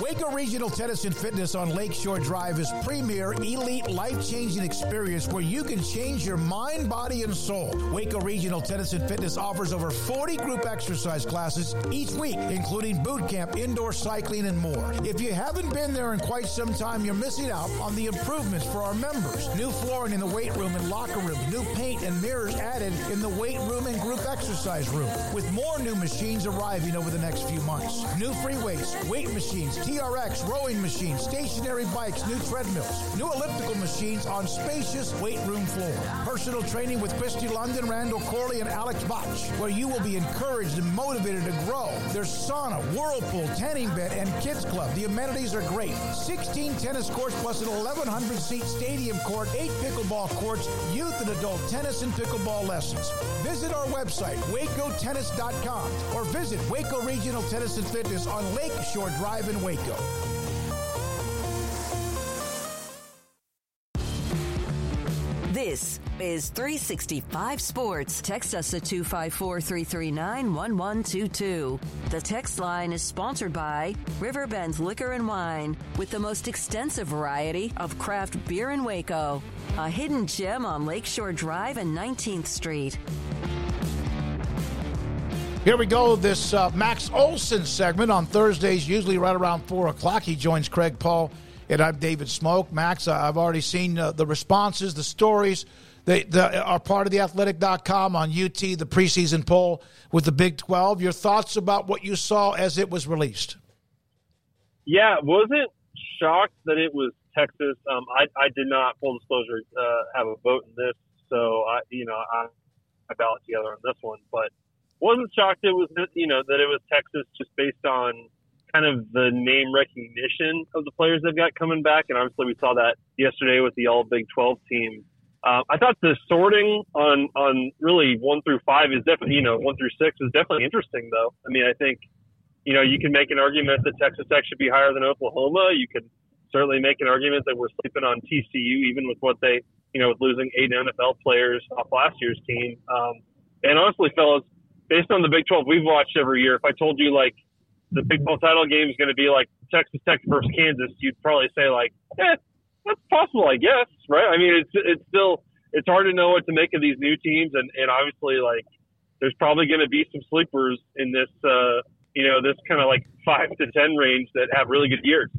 Waco Regional Tennis and Fitness on Lakeshore Drive is premier, elite, life-changing experience where you can change your mind, body, and soul. Waco Regional Tennis and Fitness offers over 40 group exercise classes each week, including boot camp, indoor cycling, and more. If you haven't been there in quite some time, you're missing out on the improvements for our members. New flooring in the weight room and locker room, new paint and mirrors added in the weight room and group exercise room, with more new machines arriving over the next few months. New free weights, weight machines, TRX rowing machines, stationary bikes, new treadmills, new elliptical machines on spacious weight room floor. Personal training with Christy London, Randall Corley, and Alex Botch, where you will be encouraged and motivated to grow. There's sauna, whirlpool, tanning bed, and kids club. The amenities are great. 16 tennis courts plus an 1,100 seat stadium court, eight pickleball courts, youth and adult tennis and pickleball lessons. Visit our website, wacotennis.com, or visit Waco Regional Tennis and Fitness on Lakeshore Drive in Waco. Waco. This is 365 Sports. Text us at 254 339 1122. The text line is sponsored by Riverbend Liquor and Wine with the most extensive variety of craft beer in Waco. A hidden gem on Lakeshore Drive and 19th Street. Here we go. This uh, Max Olson segment on Thursdays, usually right around 4 o'clock. He joins Craig Paul, and I'm David Smoak. Max, uh, I've already seen uh, the responses, the stories. They, they, are part of the athletic.com on UT, the preseason poll with the Big 12. Your thoughts about what you saw as it was released? Yeah, wasn't shocked that it was Texas. Um, I, I did not, full disclosure, uh, have a vote in this. So, I, you know, I, I ballot together on this one. But wasn't shocked it was you know that it was Texas just based on kind of the name recognition of the players they've got coming back, and obviously we saw that yesterday with the All Big 12 team. Uh, I thought the sorting on on really one through five is definitely you know one through six is definitely interesting though. I mean I think you know you can make an argument that Texas Tech should be higher than Oklahoma. You could certainly make an argument that we're sleeping on TCU even with what they you know with losing eight NFL players off last year's team. Um, and honestly, fellas, based on the Big 12 we've watched every year, if I told you like the Big 12 title game is going to be like Texas Tech versus Kansas, you'd probably say like, eh, that's possible, I guess, right? I mean, it's it's still it's hard to know what to make of these new teams, and and obviously like there's probably going to be some sleepers in this, uh, you know, this kind of like five to ten range that have really good years.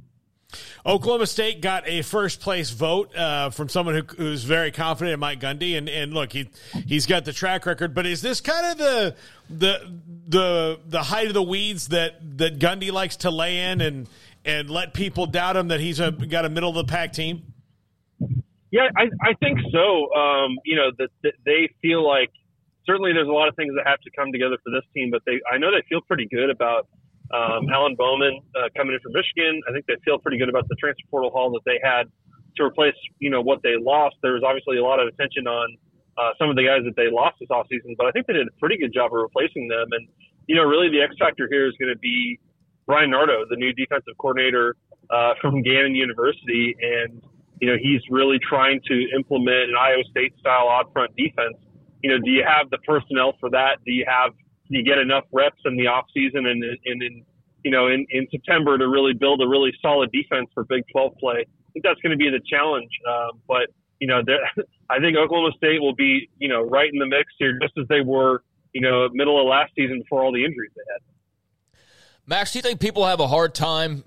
Oklahoma State got a first place vote uh, from someone who, who's very confident in Mike Gundy, and, and look, he he's got the track record. But is this kind of the the the the height of the weeds that that Gundy likes to lay in and and let people doubt him that he's a, got a middle of the pack team? Yeah, I, I think so. Um, you know, that, that they feel like certainly there's a lot of things that have to come together for this team, but they I know they feel pretty good about um, Alan Bowman uh, coming in from Michigan. I think they feel pretty good about the transfer portal haul that they had to replace you know what they lost. There was obviously a lot of attention on uh, some of the guys that they lost this offseason, but I think they did a pretty good job of replacing them. And you know, really the X factor here is going to be Bryan Nardo, the new defensive coordinator uh, from Gannon University, and you know he's really trying to implement an Iowa State style odd front defense. You know, do you have the personnel for that? Do you have you get enough reps in the off season and and in you know in, in September to really build a really solid defense for Big 12 play? I think that's going to be the challenge. Um, but you know, I think Oklahoma State will be you know right in the mix here, just as they were you know middle of last season before all the injuries they had. Max, do you think people have a hard time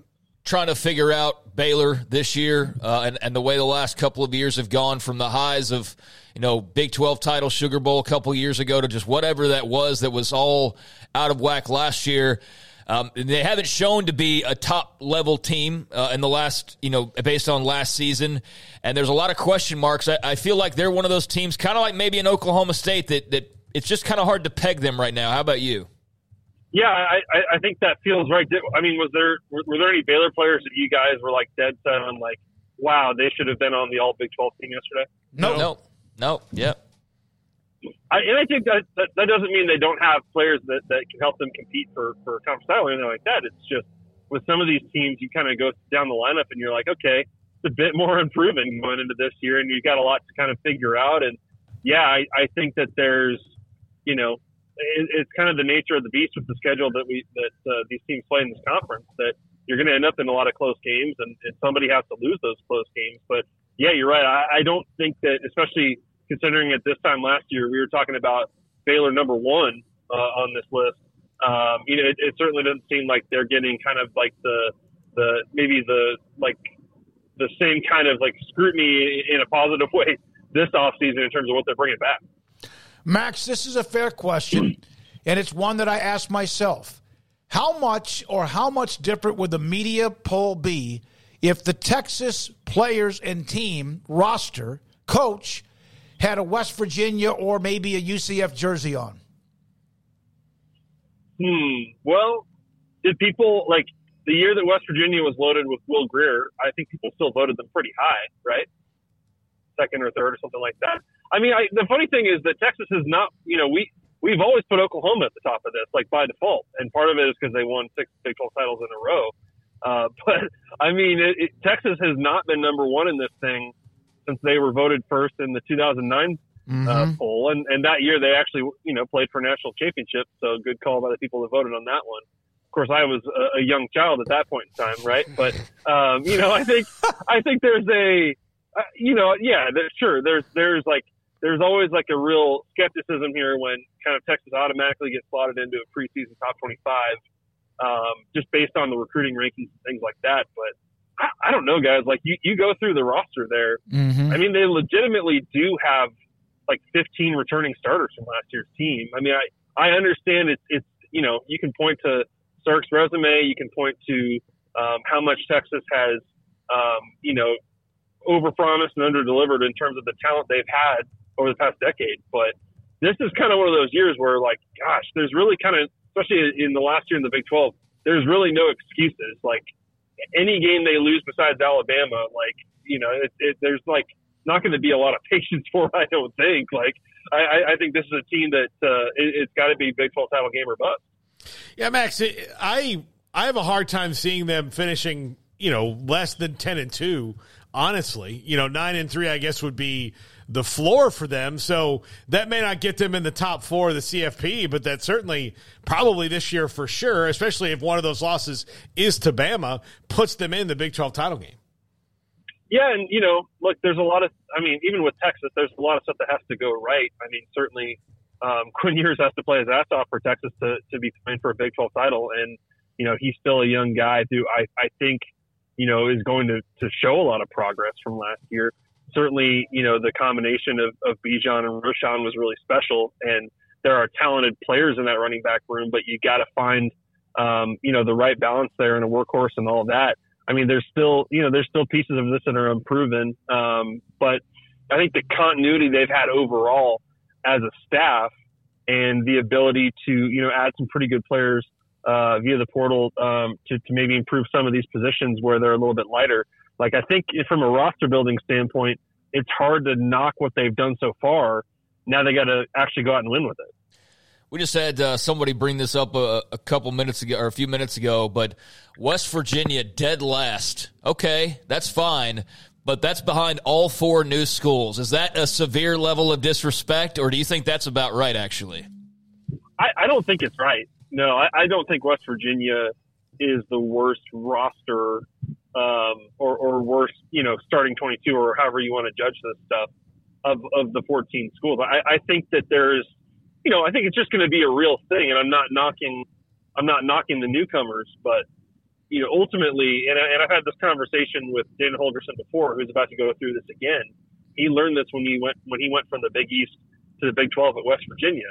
trying to figure out Baylor this year uh, and, and the way the last couple of years have gone from the highs of, you know, Big 12 title Sugar Bowl a couple years ago to just whatever that was that was all out of whack last year. Um, they haven't shown to be a top level team uh, in the last, you know, based on last season. And there's a lot of question marks. I, I feel like they're one of those teams, kind of like maybe in Oklahoma State, that, that it's just kind of hard to peg them right now. How about you? Yeah, I, I think that feels right. I mean, was there were, were there any Baylor players that you guys were like dead set on, like, wow, they should have been on the All Big Twelve team yesterday? No, no, no. Yeah. I, and I think that, that that doesn't mean they don't have players that, that can help them compete for for conference title or anything like that. It's just with some of these teams, you kind of go down the lineup and you're like, okay, it's a bit more unproven going into this year, and you've got a lot to kind of figure out. And yeah, I, I think that there's, you know, it, it's kind of the nature of the beast with the schedule that we that uh, these teams play in this conference that you're going to end up in a lot of close games, and, and somebody has to lose those close games. But yeah, you're right. I, I don't think that, especially considering at this time last year, we were talking about Baylor number one uh, on this list. Um, you know, it, it certainly doesn't seem like they're getting kind of like the the maybe the like the same kind of like scrutiny in a positive way this offseason in terms of what they're bringing back. Max, this is a fair question, and it's one that I ask myself. How much or how much different would the media poll be if the Texas players and team roster coach had a West Virginia or maybe a UCF jersey on? Hmm. Well, did people like the year that West Virginia was loaded with Will Grier? I think people still voted them pretty high, right? Second or third or something like that. I mean, I, the funny thing is that Texas is not, you know, we, we've always put Oklahoma at the top of this, like by default. And part of it is because they won six Big 12 titles in a row. Uh, but I mean, it, it, Texas has not been number one in this thing since they were voted first in the 2009 uh, mm-hmm. uh, poll. And, and that year they actually, you know, played for national championship. So good call by the people that voted on that one. Of course, I was a, a young child at that point in time, right? But, um, you know, I think, I think there's a, uh, you know, yeah, there, sure. There's, there's like, there's always like a real skepticism here when kind of Texas automatically gets slotted into a preseason top 25, um, just based on the recruiting rankings and things like that. But I, I don't know, guys. Like you, you go through the roster there. Mm-hmm. I mean, they legitimately do have like 15 returning starters from last year's team. I mean, I, I understand it's, it's, you know, you can point to Sark's resume. You can point to um, how much Texas has, um, you know, overpromised and underdelivered in terms of the talent they've had over the past decade. But this is kind of one of those years where, like, gosh, there's really kind of, especially in the last year in the Big 12, there's really no excuses. Like, any game they lose besides Alabama, like, you know, it, it, there's like not going to be a lot of patience for, I don't think. Like, I, I think this is a team that uh, it, it's got to be Big 12 title game or bust. Yeah, Max, I I have a hard time seeing them finishing, you know, less than 10 and 2 honestly. You know, 9 and 3 I guess would be the floor for them. So that may not get them in the top four of the CFP, but that certainly probably this year for sure, especially if one of those losses is to Bama, puts them in the Big 12 title game. Yeah, and you know, look, there's a lot of, I mean, even with Texas, there's a lot of stuff that has to go right. I mean, certainly um, Quinn Ewers has to play his ass off for Texas to, to be playing for a Big 12 title, and you know, he's still a young guy who I, I think, you know, is going to, to show a lot of progress from last year certainly, you know, the combination of, of Bijan and Roschon was really special. And there are talented players in that running back room, but you got to find, um, you know, the right balance there and a workhorse and all that. I mean, there's still, you know, there's still pieces of this that are unproven. Um, but I think the continuity they've had overall as a staff and the ability to you know add some pretty good players uh, via the portal um, to, to maybe improve some of these positions where they're a little bit lighter. Like I think from a roster building standpoint, it's hard to knock what they've done so far. Now they got to actually go out and win with it. We just had uh, somebody bring this up a, a, couple minutes ago or a few minutes ago, but West Virginia dead last. Okay, that's fine, but that's behind all four new schools. Is that a severe level of disrespect, or do you think that's about right? Actually, I, I don't think it's right. No, I, I, don't think West Virginia is the worst roster um, or, or worst, you know, starting 22 or however you want to judge this stuff of, of the 14 schools. I, I think that there's you know, I think it's just going to be a real thing. And I'm not knocking, I'm not knocking the newcomers, but you know, ultimately, and, I, and I've had this conversation with Dan Holgorsen before, who's about to go through this again. He learned this when he went when he went from the Big East to the Big 12 at West Virginia.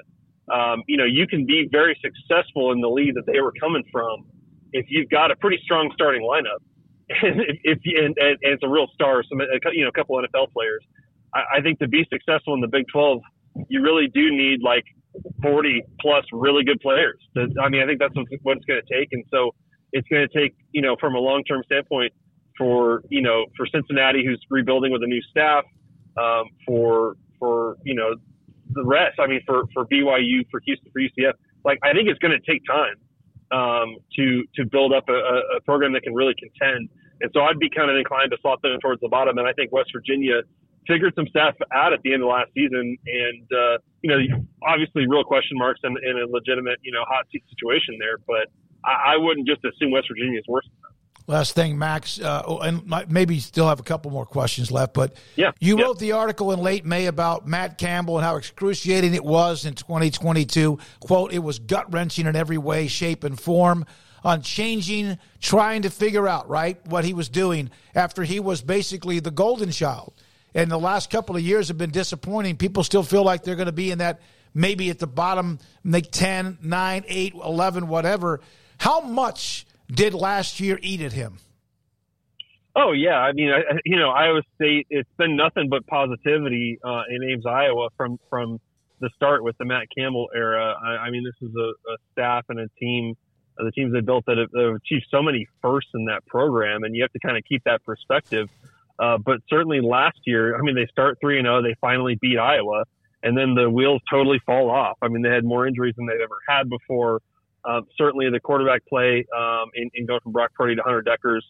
Um, you know, you can be very successful in the league that they were coming from if you've got a pretty strong starting lineup, and if, if and, and, and it's a real star, some you know, a couple NFL players. I, I think to be successful in the Big 12, you really do need like 40 plus really good players. I mean, I think that's what it's going to take. And so it's going to take, you know, from a long term standpoint for, you know, for Cincinnati, who's rebuilding with a new staff, um, for, for, you know, the rest. I mean, for, for BYU, for Houston, for UCF, like, I think it's going to take time, um, to, to build up a, a program that can really contend. And so I'd be kind of inclined to slot them towards the bottom. And I think West Virginia figured some stuff out at the end of last season, and uh, you know, obviously, real question marks and, and, a legitimate, you know, hot seat situation there. But I, I wouldn't just assume West Virginia is worse. Last thing, Max, uh, oh, and maybe still have a couple more questions left, but yeah, you yeah. wrote the article in late May about Matt Campbell and how excruciating it was in 2022. Quote, it was gut wrenching in every way, shape, and form on changing, trying to figure out, right, what he was doing after he was basically the golden child and the last couple of years have been disappointing. People still feel like they're going to be in that maybe at the bottom, like 10, 9, 8, 11, whatever. How much did last year eat at him? Oh yeah, I mean, I, you know, Iowa State. It's been nothing but positivity uh, in Ames, Iowa, from from the start with the Matt Campbell era. I, I mean, this is a, a staff and a team, uh, the teams they built that have, have achieved so many firsts in that program, and you have to kind of keep that perspective. Uh, but certainly last year, I mean, they start three and zero. Oh, they finally beat Iowa, and then the wheels totally fall off. I mean, they had more injuries than they've ever had before. Uh, certainly, the quarterback play um, in, in, going from Brock Purdy to Hunter Dekkers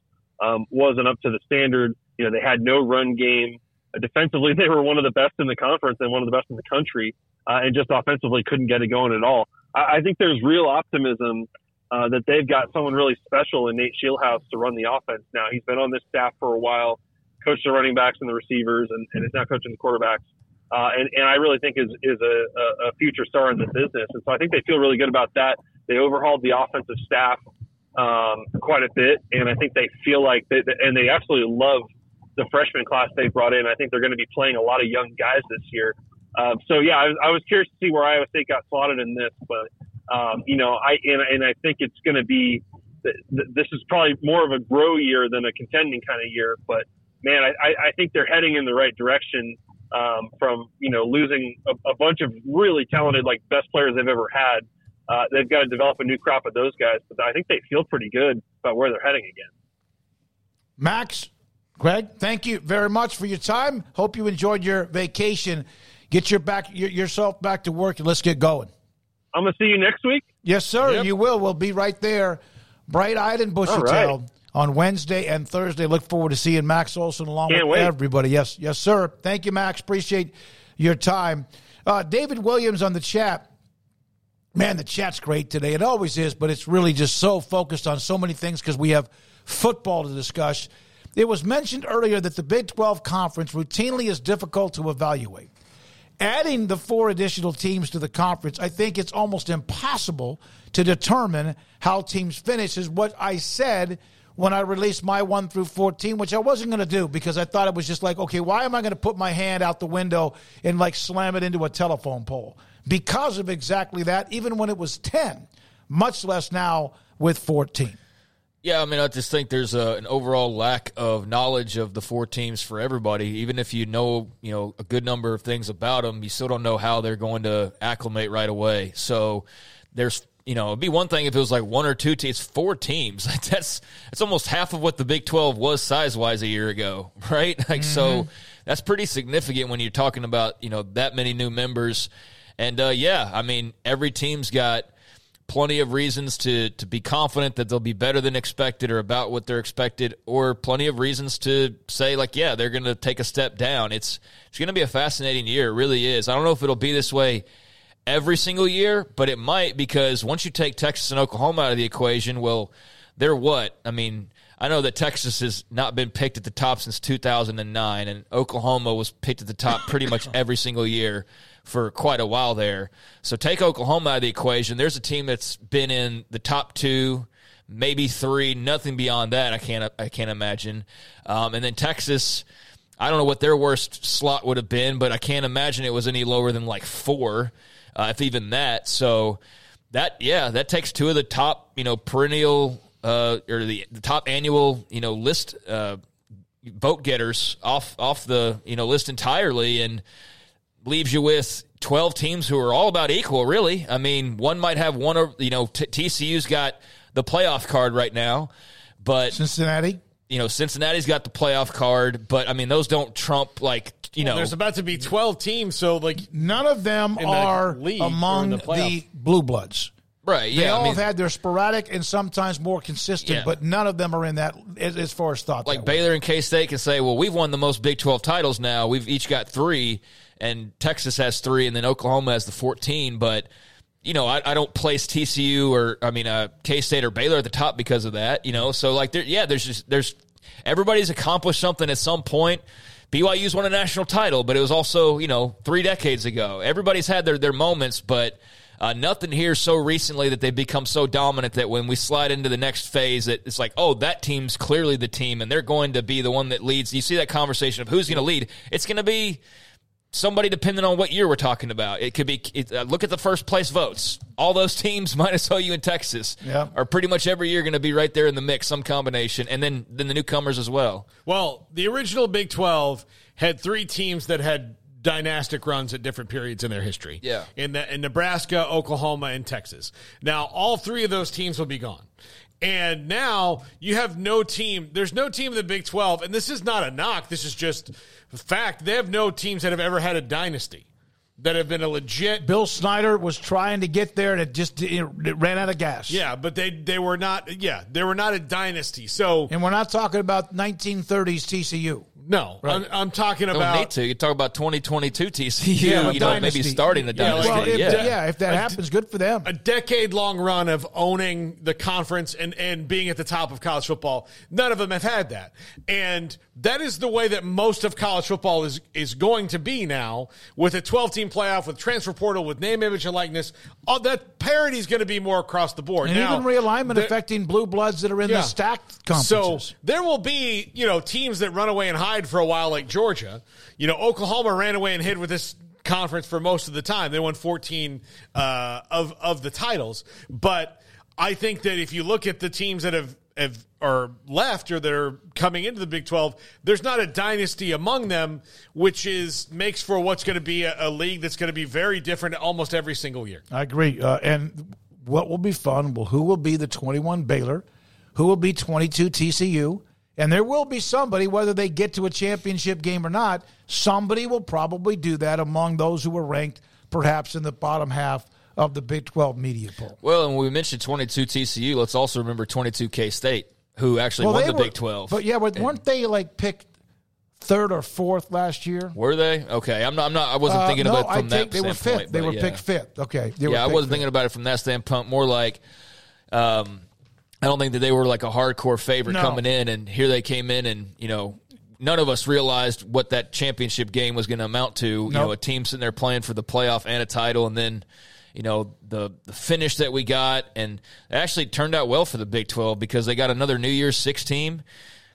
um, wasn't up to the standard. You know, they had no run game. Uh, defensively, they were one of the best in the conference and one of the best in the country, uh, and just offensively couldn't get it going at all. I, I think there's real optimism uh, that they've got someone really special in Nate Scheelhaase to run the offense now. He's been on this staff for a while coached the running backs and the receivers, and, and is now coaching the quarterbacks. Uh, and, and I really think is is a, a future star in the business. And so I think they feel really good about that. They overhauled the offensive staff um, quite a bit, and I think they feel like they and they absolutely love the freshman class they brought in. I think they're going to be playing a lot of young guys this year. Um, so yeah, I was, I was curious to see where Iowa State got slotted in this, but um, you know, I and, and I think it's going to be this is probably more of a grow year than a contending kind of year, but man, I, I think they're heading in the right direction um, from you know losing a, a, bunch of really talented like best players they've ever had. Uh, they've got to develop a new crop of those guys, but I think they feel pretty good about where they're heading again. Max, Greg, thank you very much for your time. Hope you enjoyed your vacation. Get your back your, yourself back to work and let's get going. I'm gonna see you next week. Yes, sir. Yep. You will. We'll be right there, bright eyed and bushy tailed. Right on Wednesday and Thursday. Look forward to seeing Max Olson along Can't with wait. everybody. Yes, yes, sir. Thank you, Max. Appreciate your time. Uh, David Williams on the chat. Man, the chat's great today. It always is, but it's really just so focused on so many things because we have football to discuss. It was mentioned earlier that the Big 12 conference routinely is difficult to evaluate. Adding the four additional teams to the conference, I think it's almost impossible to determine how teams finish, is what I said when I released my 1 through 14, which I wasn't going to do because I thought it was just like, okay, why am I going to put my hand out the window and like slam it into a telephone pole? Because of exactly that, even when it was 10, much less now with 14. Yeah, I mean, I just think there's a, an overall lack of knowledge of the four teams for everybody. Even if you know, you know, a good number of things about them, you still don't know how they're going to acclimate right away. So there's, you know, it'd be one thing if it was like one or two teams, four teams. Like That's that's almost half of what the Big Twelve was size wise a year ago, right? Like mm-hmm. so, that's pretty significant when you're talking about you know that many new members. And uh, yeah, I mean, every team's got plenty of reasons to to be confident that they'll be better than expected or about what they're expected, or plenty of reasons to say like, yeah, they're going to take a step down. It's it's going to be a fascinating year. It really is. I don't know if it'll be this way every single year, but it might because once you take Texas and Oklahoma out of the equation, well, they're what? I mean. I know that Texas has not been picked at the top since 2009, and Oklahoma was picked at the top pretty much every single year for quite a while there. So take Oklahoma out of the equation. There's a team that's been in the top two, maybe three, nothing beyond that. I can't I can't imagine. Um, and then Texas. I don't know what their worst slot would have been, but I can't imagine it was any lower than like four, uh, if even that. So that yeah, that takes two of the top you know perennial uh, or the, the top annual you know list uh, vote getters off off the you know list entirely, and leaves you with 12 teams who are all about equal, really. I mean, one might have one or, you know, t- TCU's got the playoff card right now, but Cincinnati? You know, Cincinnati's got the playoff card, but I mean, those don't trump like, you well, know. There's about to be 12 teams, so like. None of them are the among the, the, blue bloods. Right. Yeah. They all I mean, have had their sporadic and sometimes more consistent, yeah. but none of them are in that as, as far as thought. Like Baylor way. and K State can say, well, we've won the most Big 12 titles now. We've each got three and Texas has three, and then Oklahoma has the 14. But you know, I, I don't place TCU or I mean uh, K State or Baylor at the top because of that. You know, so like there, yeah, there's just there's everybody's accomplished something at some point. BYU's won a national title, but it was also you know three decades ago. Everybody's had their their moments, but. Uh, nothing here so recently that they've become so dominant that when we slide into the next phase, it, it's like, oh, that team's clearly the team, and they're going to be the one that leads. You see that conversation of who's going to lead? It's going to be somebody depending on what year we're talking about. It could be it, uh, look at the first place votes. All those teams minus OU and Texas yeah. are pretty much every year going to be right there in the mix, some combination, and then then the newcomers as well. Well, the original Big Twelve had three teams that had dynastic runs at different periods in their history. Yeah. In the in Nebraska, Oklahoma, and Texas. Now, all three of those teams will be gone. And now you have no team. There's no team in the Big 12, and this is not a knock. This is just fact. They have no teams that have ever had a dynasty that have been a legit. Bill Snyder was trying to get there, and it just it ran out of gas. Yeah, but they they were not. Yeah, they were not a dynasty. So, and we're not talking about 1930s TCU. No, right. I'm, I'm, talking oh, about. Don't need to. You talk about 2022 TCU. Yeah, you know, maybe starting the dynasty. Yeah, well, if, yeah. yeah. if that a, happens, good for them. A decade long run of owning the conference and and being at the top of college football. None of them have had that, and that is the way that most of college football is is going to be now with a 12 team playoff, with transfer portal, with name, image, and likeness. All that parity is going to be more across the board. And now, even realignment the, affecting blue bloods that are in yeah. the stacked conferences. So there will be you know teams that run away and hide hide for a while, like Georgia. You know, Oklahoma ran away and hid with this conference for most of the time. They won 14 uh, of of the titles, but I think that if you look at the teams that have have are left or that are coming into the Big 12, there's not a dynasty among them, which is makes for what's going to be a, a league that's going to be very different almost every single year. I agree. Uh, and what will be fun? Well, who will be the 21 Baylor? Who will be 22 TCU? And there will be somebody, whether they get to a championship game or not, somebody will probably do that among those who were ranked perhaps in the bottom half of the Big 12 media poll. Well, and when we mentioned 22 TCU, let's also remember 22 K State, who actually well, won the were, Big 12. But yeah, but weren't they like picked third or fourth last year? Were they? Okay, I'm not. I'm not. I wasn't uh, thinking no, about it from I that. They were fifth. They were yeah. picked fifth. Okay. yeah, I wasn't fifth. thinking about it from that standpoint. More like. Um, I don't think that they were like a hardcore favorite no. coming in, and here they came in, and you know, none of us realized what that championship game was going to amount to. Nope. You know, a team sitting there playing for the playoff and a title, and then you know the the finish that we got, and it actually turned out well for the Big Twelve because they got another New Year's Six team.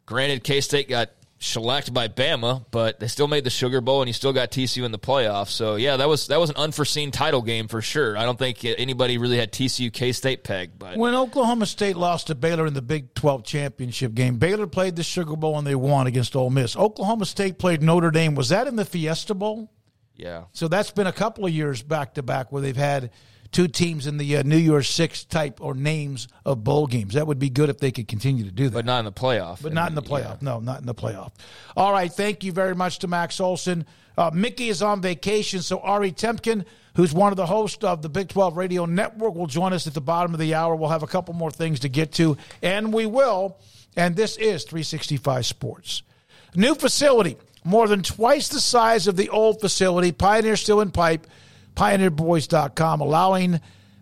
Granted, K State got shellacked by Bama, but they still made the Sugar Bowl, and you still got TCU in the playoffs. So yeah, that was that was an unforeseen title game for sure. I don't think anybody really had TCU K State pegged. But when Oklahoma State lost to Baylor in the Big Twelve championship game, Baylor played the Sugar Bowl and they won against Ole Miss. Oklahoma State played Notre Dame. Was that in the Fiesta Bowl? Yeah. So that's been a couple of years back to back where they've had two teams in the uh, New Year's Six type or names of bowl games. That would be good if they could continue to do that. But not in the playoff. But not in the playoff. Yeah. No, not in the playoff. All right. Thank you very much to Max Olson. Uh, Mickey is on vacation, so Ari Temkin, who's one of the hosts of the Big 12 Radio Network, will join us at the bottom of the hour. We'll have a couple more things to get to, and we will. And this is 365 Sports. New facility, more than twice the size of the old facility, Pioneer Steel and Pipe pioneerboys.com, allowing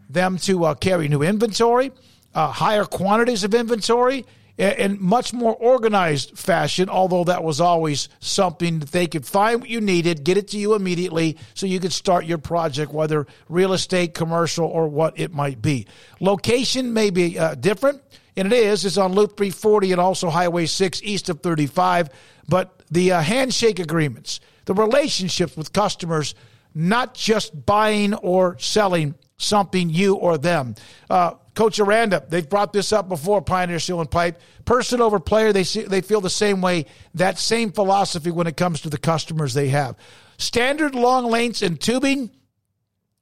them to uh, carry new inventory, uh, higher quantities of inventory, in much more organized fashion, although that was always something that they could find what you needed, get it to you immediately so you could start your project, whether real estate, commercial, or what it might be. Location may be uh, different, and it is. It's on Loop 340 and also Highway 6 east of 35. But the uh, handshake agreements, the relationships with customers not just buying or selling something you or them. Uh, Coach Aranda, they've brought this up before, Pioneer Steel and Pipe. Person over player, they, see, they feel the same way, that same philosophy when it comes to the customers they have. Standard long lengths and tubing,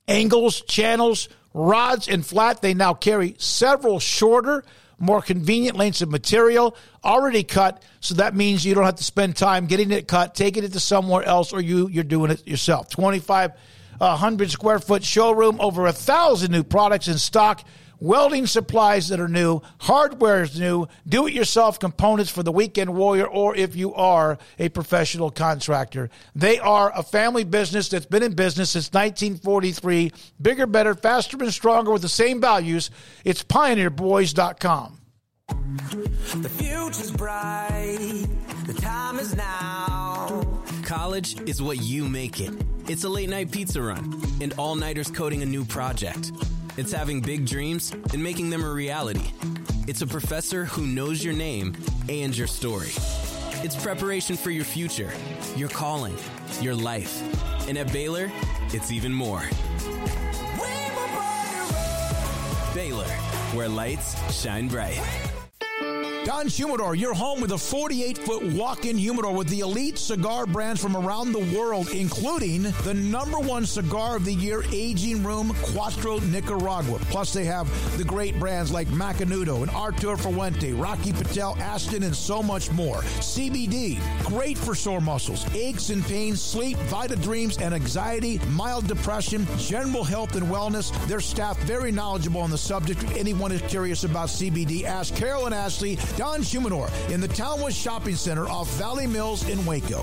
angles, channels, rods, and flat, they now carry several shorter more convenient lengths of material already cut. So that means you don't have to spend time getting it cut, taking it to somewhere else, or you, you're doing it yourself. 2,500 uh, square foot showroom, over a thousand new products in stock welding supplies that are new, hardware is new, do it yourself components for the weekend warrior, or if you are a professional contractor. They are a family business that's been in business since 1943. Bigger, better, faster, and stronger with the same values. It's pioneerboys.com. The future's bright. The time is now. College is what you make it. It's a late night pizza run and all nighters coding a new project. It's having big dreams and making them a reality. It's a professor who knows your name and your story. It's preparation for your future, your calling, your life. And at Baylor, it's even more. Baylor, where lights shine bright. Don Humidor, your home with a 48 foot walk in humidor with the elite cigar brands from around the world, including the number one cigar of the year, Aging Room Quattro Nicaragua. Plus, they have the great brands like Macanudo and Arturo Fuente, Rocky Patel, Ashton, and so much more. CBD, great for sore muscles, aches and pains, sleep, Vita Dreams, and anxiety, mild depression, general health and wellness. Their staff very knowledgeable on the subject. If anyone is curious about CBD, ask Carolyn Ashley Don Humidor in the Townwest Shopping Center off Valley Mills in Waco.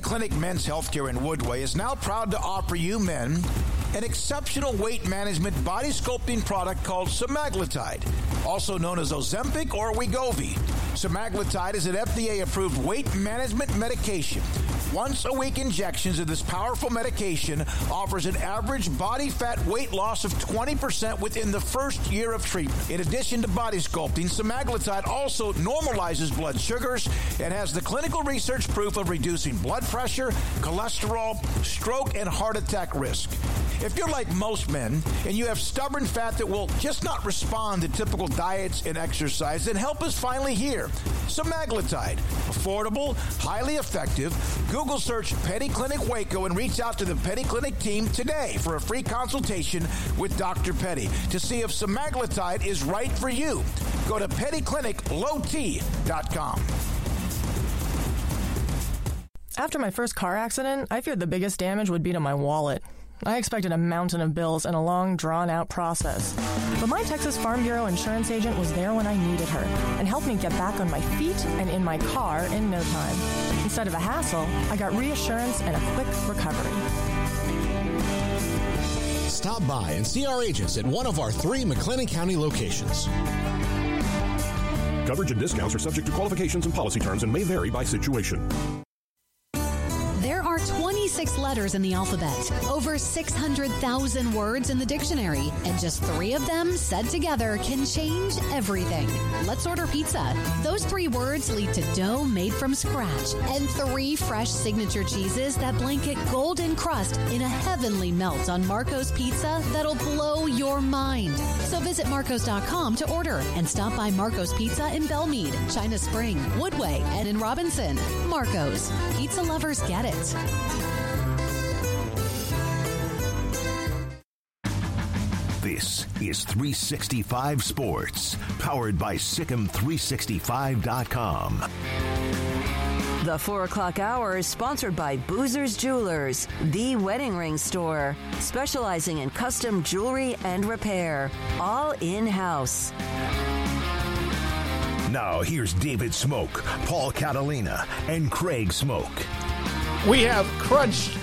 Clinic Men's Healthcare in Woodway is now proud to offer you men an exceptional weight management body sculpting product called semaglutide, also known as Ozempic or Wegovy. Semaglutide is an FDA approved weight management medication. Once a week injections of this powerful medication offers an average body fat weight loss of 20% within the first year of treatment. In addition to body sculpting, semaglutide also normalizes blood sugars and has the clinical research proof of reducing blood pressure, cholesterol, stroke, and heart attack risk. If you're like most men and you have stubborn fat that will just not respond to typical diets and exercise, then help is finally here. Semaglutide, affordable, highly effective. Google search Petty Clinic Waco and reach out to the Petty Clinic team today for a free consultation with Dr. Petty to see if semaglutide is right for you. Go to pettycliniclowt.com. After my first car accident, I feared the biggest damage would be to my wallet. I expected a mountain of bills and a long, drawn out process. But my Texas Farm Bureau insurance agent was there when I needed her and helped me get back on my feet and in my car in no time. Instead of a hassle, I got reassurance and a quick recovery. Stop by and see our agents at one of our three McLennan County locations. Coverage and discounts are subject to qualifications and policy terms and may vary by situation. 26 letters in the alphabet, over 600,000 words in the dictionary, and just three of them said together can change everything. Let's order pizza. Those three words lead to dough made from scratch and three fresh signature cheeses that blanket golden crust in a heavenly melt on Marco's Pizza that'll blow your mind. So visit Marcos.com to order and stop by Marco's Pizza in Belmead, China Spring, Woodway, and in Robinson. Marco's. Pizza lovers get it. This is 365 Sports, powered by SicEm365.com. The 4 o'clock hour is sponsored by Boozer's Jewelers, the wedding ring store, specializing in custom jewelry and repair, all in house. Now, here's David Smoak, Paul Catalina, and Craig Smoak. We have crunched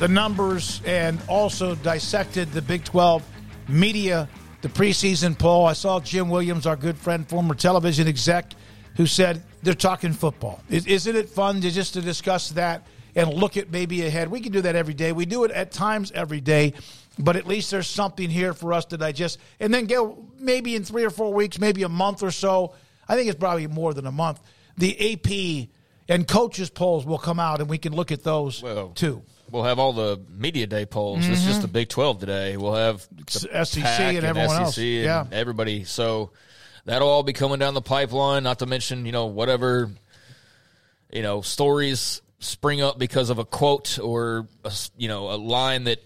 the numbers and also dissected the Big 12 media, the preseason poll. I saw Jim Williams, our good friend, former television exec, who said they're talking football. Is, isn't it fun to just to discuss that and look at maybe ahead? We can do that every day. We do it at times every day, but at least there's something here for us to digest. And then go maybe in three or four weeks, maybe a month or so. I think it's probably more than a month. The AP and coaches polls will come out, and we can look at those Well, too. We'll have all the media day polls. It's just the Big Twelve today. We'll have the SEC PAC and everyone else. And Yeah. everybody. So that'll all be coming down the pipeline. Not to mention, you know, whatever you know stories spring up because of a quote or a, you know a line that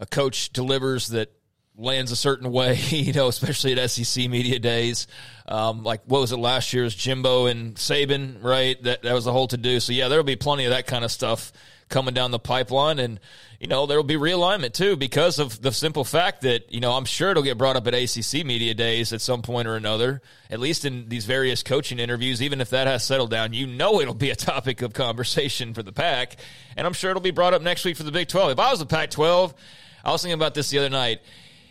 a coach delivers that lands a certain way. You know, especially at SEC media days. Um, like what was it last year's Jimbo and Saban, right? That that was the whole to do. So yeah, there'll be plenty of that kind of stuff coming down the pipeline, and you know there will be realignment too because of the simple fact that you know I'm sure it'll get brought up at ACC media days at some point or another. At least in these various coaching interviews, even if that has settled down, you know it'll be a topic of conversation for the pack, and I'm sure it'll be brought up next week for the Big 12. If I was the Pac-12, I was thinking about this the other night.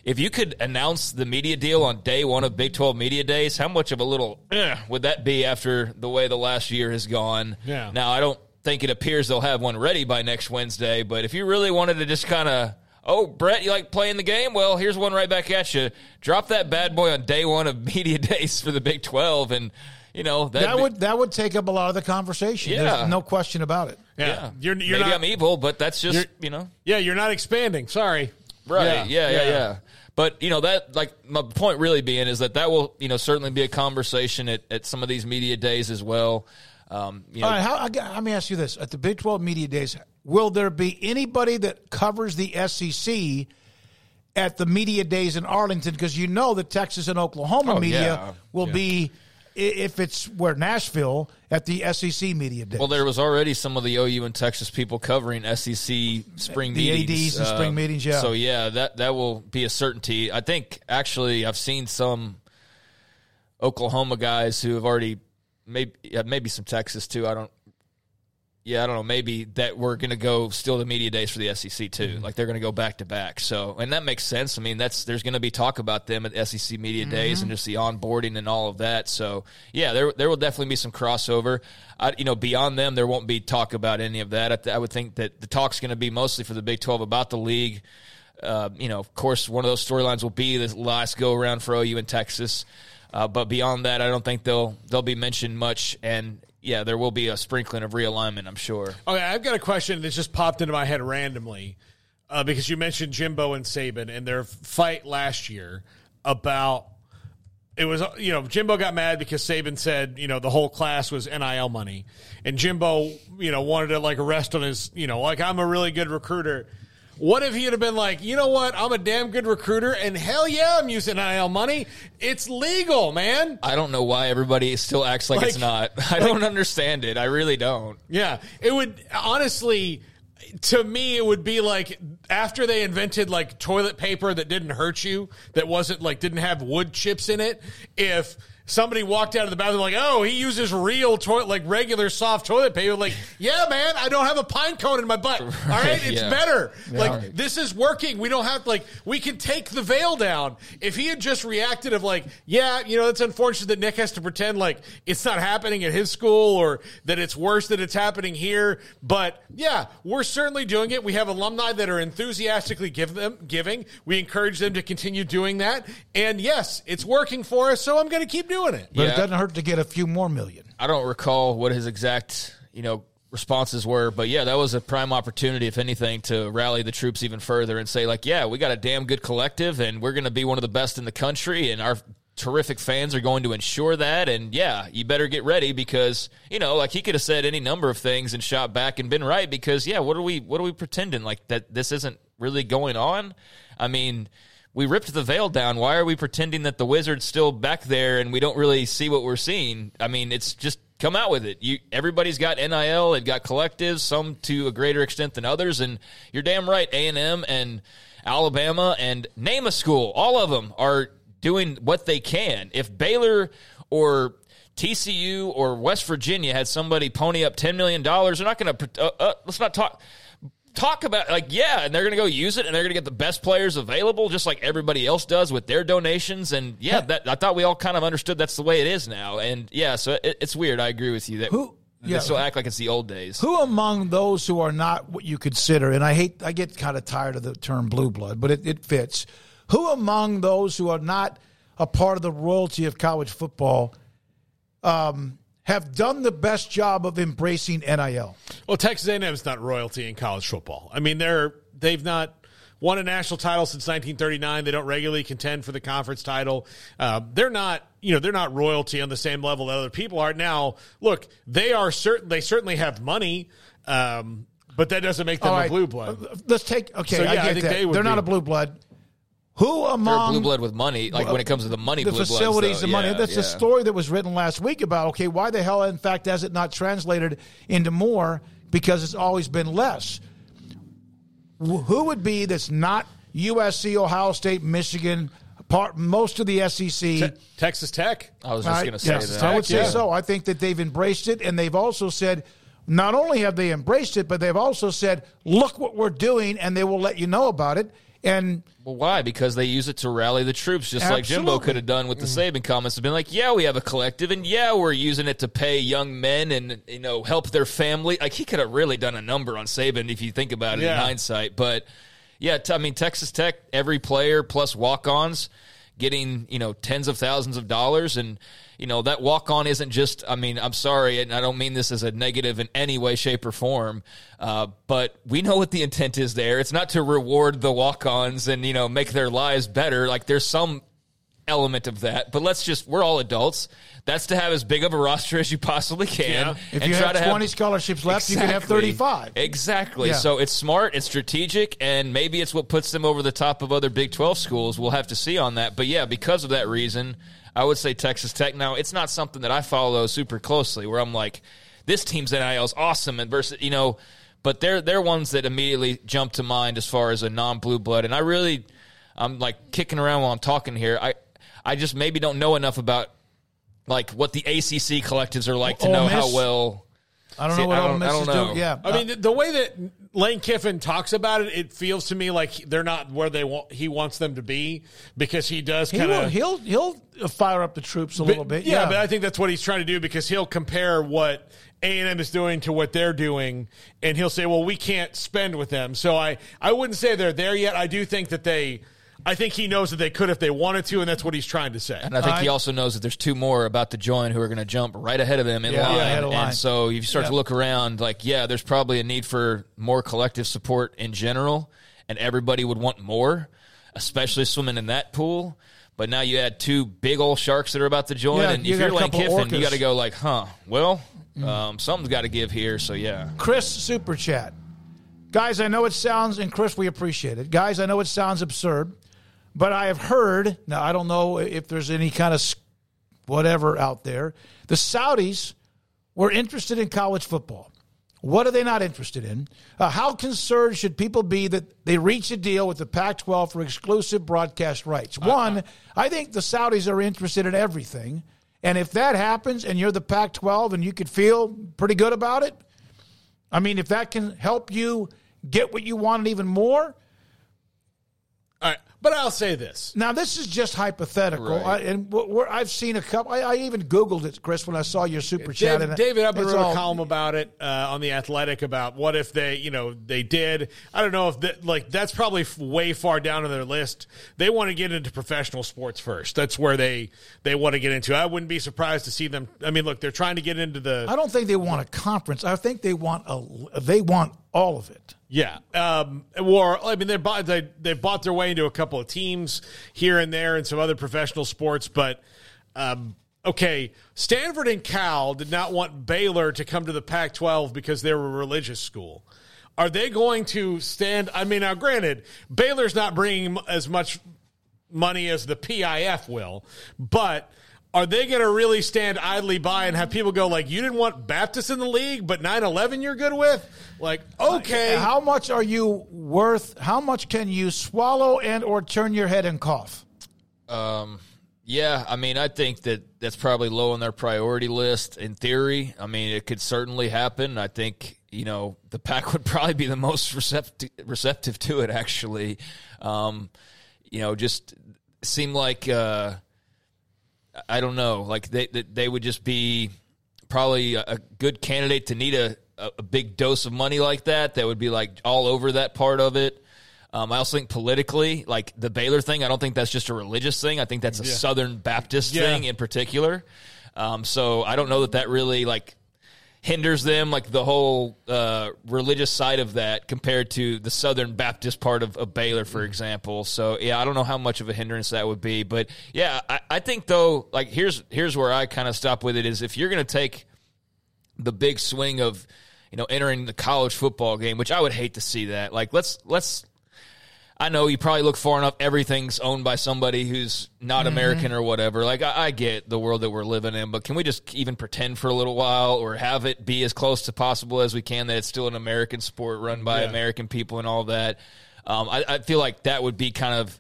If you could announce the media deal on day one of Big 12 media days, how much of a little eh, would that be after the way the last year has gone? Yeah. Now, I don't think it appears they'll have one ready by next Wednesday, but if you really wanted to just kind of, oh, Brett, you like playing the game? Well, here's one right back at you. Drop that bad boy on day one of media days for the Big 12, and, you know, that'd that be- would that would take up a lot of the conversation. Yeah. There's no question about it. Yeah. You're, you're Maybe not, I'm evil, but that's just, You're- know. Yeah, you're not expanding. Sorry. Right. Yeah, yeah, yeah. But you know that like my point really being is that that will you know certainly be a conversation at, at some of these media days as well. Um, you know, All right, how, I let me ask you this: At the Big Twelve media days, will there be anybody that covers the SEC at the media days in Arlington? Because you know that Texas and Oklahoma Oh, media yeah. will Yeah. be, if it's where Nashville at the SEC media days. well, there was already some of the OU and Texas people covering SEC spring The meetings, uh, ADs and spring meetings, yeah. So yeah, that that will be a certainty. I think actually I've seen some Oklahoma guys who have already maybe yeah, maybe some Texas too. I don't. Yeah, I don't know. Maybe that we're going to go still the media days for the SEC too. Mm-hmm. Like they're going to go back to back. So, and that makes sense. I mean, that's there's going to be talk about them at SEC media days Mm-hmm. and just the onboarding and all of that. So, yeah, there there will definitely be some crossover. I, you know, beyond them, there won't be talk about any of that. I, I would think that the talk's going to be mostly for the Big Twelve about the league. Uh, you know, of course, one of those storylines will be the last go around for OU in Texas. Uh, but beyond that, I don't think they'll they'll be mentioned much. And yeah, there will be a sprinkling of realignment, I'm sure. Okay, I've got a question that just popped into my head randomly uh, because you mentioned Jimbo and Saban and their fight last year about it was you know Jimbo got mad because Saban said you know the whole class was NIL money and Jimbo you know wanted to like arrest on his you know like I'm a really good recruiter. What if he had been like, you know what? I'm a damn good recruiter, and hell yeah, I'm using NIL money. It's legal, man. I don't know why everybody still acts like, it's not. I don't understand it. I really don't. Yeah, it would honestly. to me it would be like after they invented like toilet paper that didn't hurt you that wasn't like didn't have wood chips in it if somebody walked out of the bathroom like oh he uses real toilet like regular soft toilet paper. Like yeah man i don't have a pine cone in my butt. All right? It's yeah. better. Yeah. like this is working. We don't have like we can take the veil down. If he had just reacted of like yeah you know it's unfortunate that nick has to pretend like it's not happening at his school or that it's worse that it's happening here but yeah we're certainly doing it. We have alumni that are enthusiastically give them giving. We encourage them to continue doing that. And yes it's working for us so i'm going to keep doing it But Yeah. it doesn't hurt to get a few more million. I don't recall what his exact, you know, responses were, but yeah, that was a prime opportunity, if anything, to rally the troops even further and say, like, yeah, we got a damn good collective, and we're going to be one of the best in the country, and our terrific fans are going to ensure that. And yeah, you better get ready because you know, like he could have said any number of things and shot back and been right because yeah, what are we what are we pretending like that this isn't really going on? I mean. We ripped the veil down. Why are we pretending that the wizard's still back there and we don't really see what we're seeing? I mean, it's just come out with it. You everybody's got NIL, they've got collectives, some to a greater extent than others, and you're damn right. A and M and Alabama and name a school, all of them are doing what they can. If Baylor or TCU or West Virginia had somebody pony up ten million dollars, they're not going to. Uh, uh, let's not talk talk about like yeah and they're going to go use it and they're going to get the best players available just like everybody else does with their donations and yeah that i thought we all kind of understood that's the way it is now and yeah so it, it's weird i agree with you that Who- yeah. still act like it's the old days Who among those who are not what you consider, and I hate, I get kind of tired of the term blue blood, but it, it fits. Who among those who are not a part of the royalty of college football um, have done the best job of embracing NIL? Well, Texas A&M is not royalty in college football. I mean, they're they've not won a national title since 1939. They don't regularly contend for the conference title. Uh, they're not, you know, they're not royalty on the same level that other people are. Now, look, they are certain. They certainly have money, um, but that doesn't make them All a blue blood. Uh, Let's take, okay, So, yeah, I I get think that. they would They're not a blue blood. Who they're among blue blood with money like when it comes to the money the blue bloods, facilities, though. the money. That's yeah. a story that was written last week about okay, why the hell, in fact, has it not translated into more? Because it's always been less. Who would be that's not USC, Ohio State, Michigan, part most of the SEC? Texas Tech. I was just right, going to say yes, that I would say yeah. so. I think that they've embraced it, and they've also said, not only have they embraced it, but they've also said, "Look what we're doing," and they will let you know about it. And Well, why? Because they use it to rally the troops, just like Jimbo could have done with the mm. Saban comments. Have been like, yeah, we have a collective, and yeah, we're using it to pay young men and you know help their family. Like he could have really done a number on Saban if you think about it Yeah. in hindsight. But yeah, t- I mean Texas Tech, every player plus walk-ons getting you know tens of thousands of dollars. And you know that walk on isn't just i mean i'm sorry and i don't mean this as a negative in any way shape or form uh, but we know what the intent is there. It's not to reward the walk ons and you know make their lives better. Like there's some element of that but let's just we're all adults that's to have as big of a roster as you possibly can Yeah. if and you have to 20 scholarships left, you can have 35. Exactly. Yeah. So it's smart, it's strategic, and maybe it's what puts them over the top of other Big 12 schools. We'll have to see on that. But yeah, because of that reason, I would say Texas Tech. Now, it's not something that I follow super closely where I'm like, this team's NIL is awesome and versus, you know, but they're they're ones that immediately jump to mind as far as a non-blue blood. And I really I'm like kicking around while I'm talking here. I I just maybe don't know enough about like what the ACC collectives are like to Ole know Miss? how well I don't See, know what I Ole don't- Miss I don't is know. doing. Yeah, I mean, the, the way that Lane Kiffin talks about it, it feels to me like they're not where they want. He wants them to be because he does he kind will, of. he'll he'll fire up the troops a little bit. Yeah, Yeah, but I think that's what he's trying to do because he'll compare what A and M is doing to what they're doing, and he'll say, "Well, we can't spend with them." So I, I wouldn't say they're there yet. I do think that they, I think he knows that they could if they wanted to, and that's what he's trying to say. And I think he also knows that there's two more about to join who are going to jump right ahead of him in Yeah, line. yeah, ahead of line. And so if you start Yeah. to look around, like, yeah, there's probably a need for more collective support in general, and everybody would want more, especially swimming in that pool. But now you add two big old sharks that are about to join, Yeah, and you if got you're Lane couple Kiffin, you got to go like, huh? Well, um, something's got to give here. So yeah, Chris Super Chat. Guys, I know it sounds, and Chris, we appreciate it. Guys, I know it sounds absurd, but I have heard, now I don't know if there's any kind of whatever out there, the Saudis were interested in college football. What are they not interested in? Uh, how concerned should people be that they reach a deal with the Pac 12 for exclusive broadcast rights? One, I think the Saudis are interested in everything. And if that happens and you're the Pac 12 and you could feel pretty good about it, I mean, if that can help you get what you wanted even more. All right. But I'll say this. Now, this is just hypothetical. Right. I, and where I've seen a couple, I, I even Googled it, Chris, when I saw your super chat. David, and David Ubben it's wrote all- a column about it uh, on the Athletic about what if they, you know, they did. I don't know if that, like that's probably f- way far down on their list. They want to get into professional sports first. That's where they they want to get into. I wouldn't be surprised to see them. I mean, look, they're trying to get into the. I don't think they want a conference. I think they want a. They want all of it. Yeah, um, or I mean, they bought they they bought their way into a couple of teams here and there and some other professional sports, but um, okay, Stanford and Cal did not want Baylor to come to the Pac-12 because they were a religious school. Are they going to stand? I mean, now granted, Baylor's not bringing as much money as the PIF will, but are they going to really stand idly by and have people go like, "You didn't want Baptist in the league, but 9/11 you're good with"? Like, okay, How much are you worth? How much can you swallow and or turn your head and cough? Um, yeah, I mean, I think that that's probably low on their priority list in theory. I mean, it could certainly happen. I think, you know, the pack would probably be the most receptive, receptive to it, actually. Um, you know, just seem like, uh, I don't know, like they, they, they would just be probably a, good candidate to need a, a, a big dose of money like that. That would be like all over that part of it. Um, I also think politically, like the Baylor thing, I don't think that's just a religious thing. I think that's a Yeah. Southern Baptist Yeah. thing in particular. Um, so I don't know that that really like hinders them, like the whole uh, religious side of that compared to the Southern Baptist part of, of Baylor, for example. So yeah, I don't know how much of a hindrance that would be, but yeah, I, I think though, like here's here's where I kind of stop with it is if you're going to take the big swing of you know entering the college football game, which I would hate to see that. Like let's let's I know you probably look far enough. Everything's owned by somebody who's not Mhm. American or whatever. Like I, I get the world that we're living in, but can we just even pretend for a little while, or have it be as close to possible as we can that it's still an American sport run by Yeah. American people and all that? Um, I, I feel like that would be kind of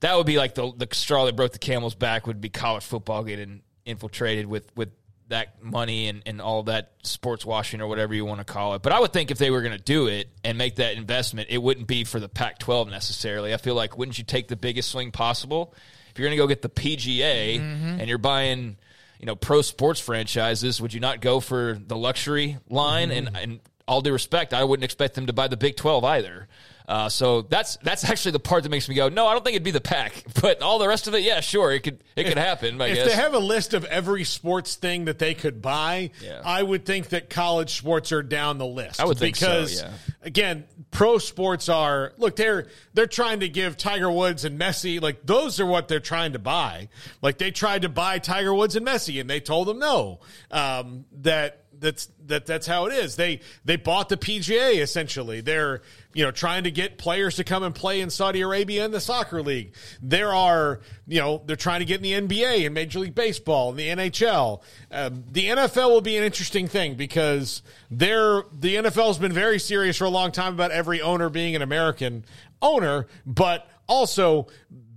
that would be like the the straw that broke the camel's back would be college football getting infiltrated with with that money and, and all that sports washing or whatever you want to call it. But I would think if they were going to do it and make that investment, it wouldn't be for the Pac 12 necessarily. I feel like wouldn't you take the biggest swing possible? If you're going to go get the PGA Mhm. and you're buying, you know, pro sports franchises, would you not go for the luxury line? And, and all due respect, I wouldn't expect them to buy the Big 12 either. Uh, so that's that's actually the part that makes me go, no, I don't think it'd be the pack, but all the rest of it, yeah, sure, it could it could happen. I if guess they have a list of every sports thing that they could buy, I would think that college sports are down the list. I would think so, because yeah. again, pro sports are look they're they're trying to give Tiger Woods and Messi like those are what they're trying to buy. Like they tried to buy Tiger Woods and Messi, and they told them no. Um, that that's that that's how it is. They they bought the PGA essentially. They're you know trying to get players to come and play in Saudi Arabia in the soccer league. There are you know they're trying to get in the NBA and Major League Baseball and the NHL. Um, the NFL will be an interesting thing because they're the NFL has been very serious for a long time about every owner being an American owner, but also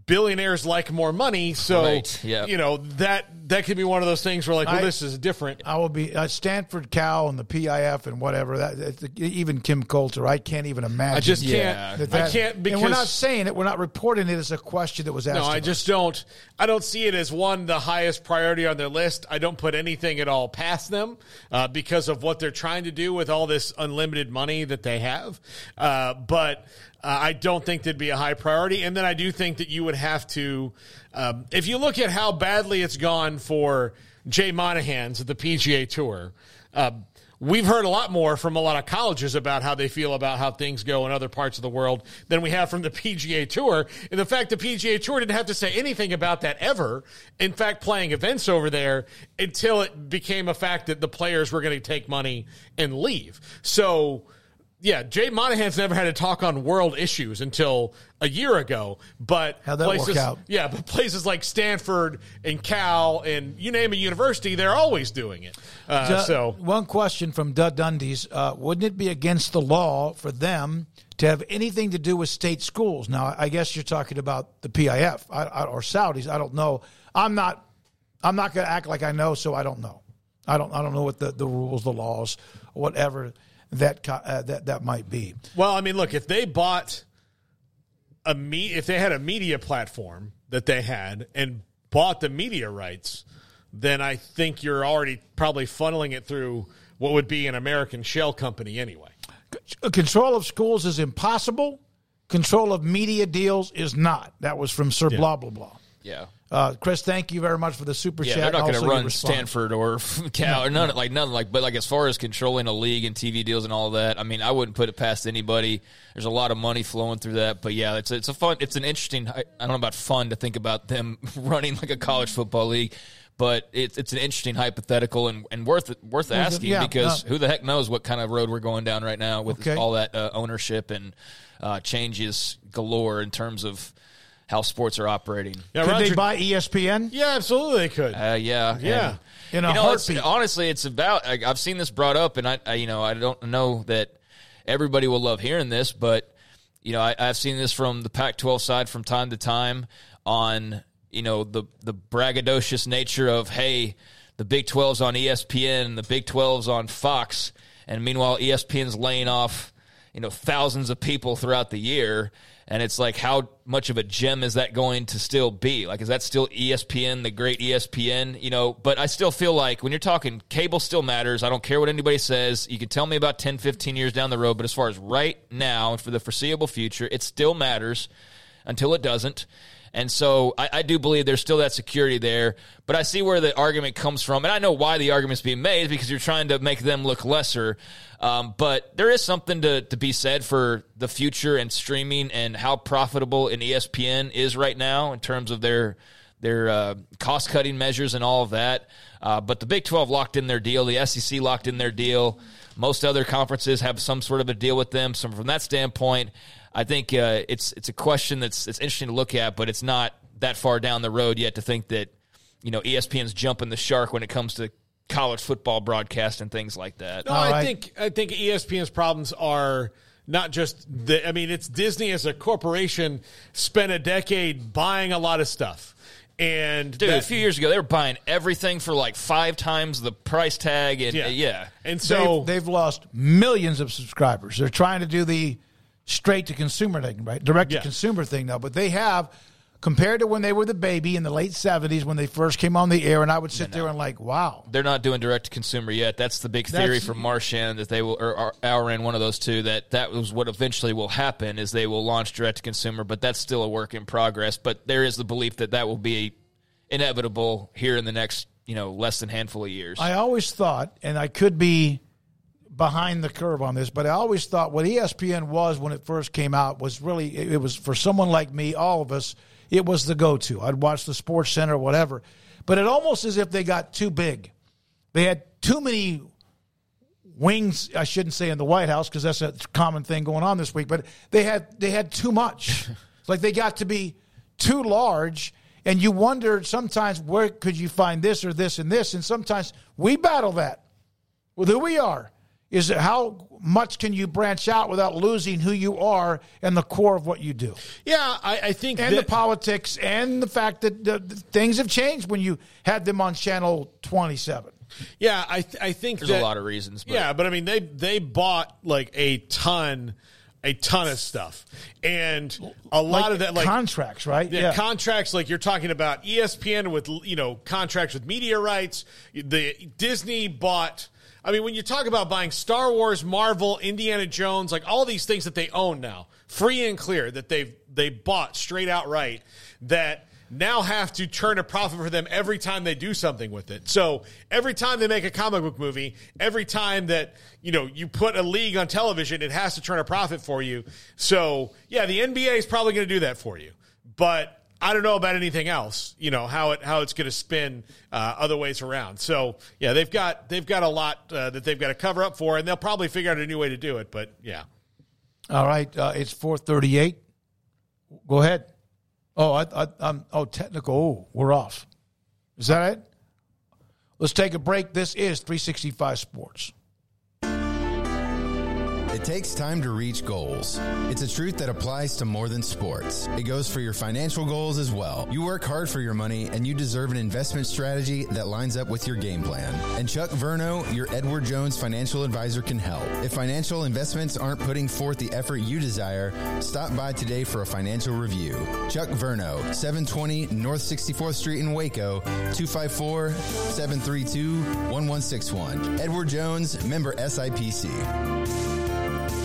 billionaires like more money. So Right, yeah. you know that that could be one of those things where like, well, I- this is different. I will be uh, Stanford, Cal, and the PIF and whatever. That it's- even Kim Coulter, I can't even imagine. I just can't- that I can't and we're not saying it. We're not reporting it as a question that was asked. No, I of us. just don't. I don't see it as one the highest priority on their list. I don't put anything at all past them uh, because of what they're trying to do with all this unlimited money that they have. Uh, but uh, I don't think that'd be a high priority. And then I do think that you would have to, um, if you look at how badly it's gone for Jay Monahan's at the PGA Tour. Um, We've heard a lot more from a lot of colleges about how they feel about how things go in other parts of the world than we have from the PGA Tour. And the fact the PGA Tour didn't have to say anything about that ever, in fact, playing events over there until it became a fact that the players were going to take money and leave. So yeah, Jay Monahan's never had to talk on world issues until a year ago. But How'd that work out? yeah, but places like Stanford and Cal and you name a university, they're always doing it. Uh, Du- so one question from Dud Dundee's: uh, Wouldn't it be against the law for them to have anything to do with state schools? Now, I guess you're talking about the PIF I, I, or Saudis. I don't know. I'm not. I'm not going to act like I know, so I don't know. I don't. I don't know what the, the rules, the laws, whatever that uh, that that might be. Well, I mean, look, if they bought a me, if they had a media platform that they had and bought the media rights, then I think you're already probably funneling it through what would be an American shell company anyway. Control of schools is impossible. Control of media deals is not. That was from Sir Blah blah blah. Yeah. Uh, Chris, thank you very much for the super Yeah, chat. they're not going to run. Stanford or Cal or none like none like. But like as far as controlling a league and TV deals and all that, I mean, I wouldn't put it past anybody. There's a lot of money flowing through that, but yeah, it's a, it's a fun. It's an interesting. I, I don't know about fun to think about them running like a college football league. But it's it's an interesting hypothetical and, and worth worth asking yeah, because no. who the heck knows what kind of road we're going down right now with Okay. all that uh, ownership and uh, changes galore in terms of how sports are operating. Yeah, Could they buy ESPN? Yeah, absolutely, they could. Uh, yeah, Yeah. In a you know, it's- honestly, it's about. I, I've seen this brought up, and I, I, you know, I don't know that everybody will love hearing this, but you know, I, I've seen this from the Pac-12 side from time to time on you know the the braggadocious nature of hey, the Big 12's on ESPN, and the Big 12's on Fox, and meanwhile ESPN's laying off you know thousands of people throughout the year and it's like how much of a gem is that going to still be? Like is that still espn the great espn you know but i still feel like when you're talking cable still matters. I don't care what anybody says. You can tell me about 10 15 years down the road but as far as right now and for the foreseeable future it still matters until it doesn't and so I, I do believe there's still that security there, but I see where the argument comes from, and I know why the argument's being made because you're trying to make them look lesser. Um, but there is something to, to be said for the future and streaming and how profitable an ESPN is right now in terms of their their uh, cost cutting measures and all of that. Uh, but the Big 12 locked in their deal, the SEC locked in their deal. Most other conferences have some sort of a deal with them. So from that standpoint, I think uh, it's it's a question that's it's interesting to look at, but it's not that far down the road yet to think that you know ESPN's jumping the shark when it comes to college football broadcast and things like that. No, I think I think ESPN's problems are not just the. I mean, it's Disney as a corporation spent a decade buying a lot of stuff, and Dude, that- a few years ago, they were buying everything for like five times the price tag, and uh, yeah, and they've, they've lost millions of subscribers. They're trying to do the straight to consumer thing, right? Direct to consumer thing now, but they have compared to when they were the baby in the late seventies when they first came on the air, and I would sit there and like, wow, they're not doing direct to consumer yet. That's the big theory That's- from Marchand that they will, or, or Ourand, one of those two, that that was what eventually will happen is they will launch direct to consumer, but that's still a work in progress. But there is the belief that that will be inevitable here in the next, you know, less than handful of years. I always thought, and I could be behind the curve on this, but I always thought what ESPN was when it first came out was really it, it was for someone like me, all of us, it was the go to. I'd watch the Sports Center, whatever, but it almost as if they got too big. They had too many wings. I shouldn't say in the White House because that's a common thing going on this week. But they had they had too much. It's like they got to be too large, and you wonder sometimes where could you find this or this and this, and sometimes we battle that with who we are. Is how much can you branch out without losing who you are and the core of what you do? Yeah, I, I think and that- the politics and the fact that the, the things have changed when you had them on channel twenty seven. Yeah, I th- I think There's a lot of reasons. But Yeah, but I mean they they bought like a ton a ton of stuff. And a lot Like of that like contracts, right? Yeah, Yeah. contracts like you're talking about ESPN with you know contracts with media rights. The Disney bought I mean when you talk about buying Star Wars, Marvel, Indiana Jones, like all these things that they own now, free and clear that they've they bought straight outright that now have to turn a profit for them every time they do something with it. So every time they make a comic book movie, every time that you know you put a league on television, it has to turn a profit for you. So yeah, the NBA is probably going to do that for you, but. I don't know about anything else. You know how it how it's going to spin uh, other ways around. So yeah, they've got they've got a lot uh, that they've got to cover up for, and they'll probably figure out a new way to do it. But yeah. All right, uh, it's four thirty-eight. Go ahead. Oh, I, I, I'm oh technical. Oh, we're off. Is that it? Let's take a break. This is 365 Sports. Takes time to reach goals. It's a truth that applies to more than sports. It goes for your financial goals as well. You work hard for your money and you deserve an investment strategy that lines up with your game plan. And Chuck Verno, your Edward Jones financial advisor, can help. If financial investments aren't putting forth the effort you desire, stop by today for a financial review. Chuck Verno, 720 North 64th Street in Waco, 254 732 1161. Edward Jones, member SIPC. Bye.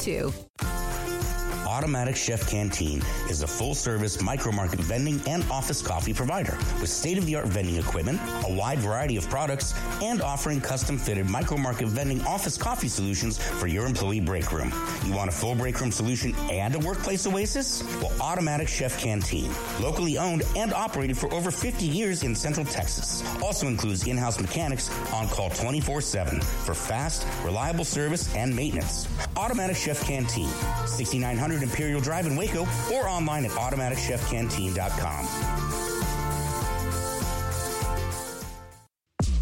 too. Automatic Chef Canteen is a full service micro market vending and office coffee provider with state of the art vending equipment, a wide variety of products, and offering custom fitted micro market vending office coffee solutions for your employee break room. You want a full break room solution and a workplace oasis? Well, Automatic Chef Canteen, locally owned and operated for over 50 years in Central Texas, also includes in house mechanics on call 24 7 for fast, reliable service and maintenance. Automatic Chef Canteen, 6900 Imperial Drive in Waco, or online at automaticchefcanteen.com.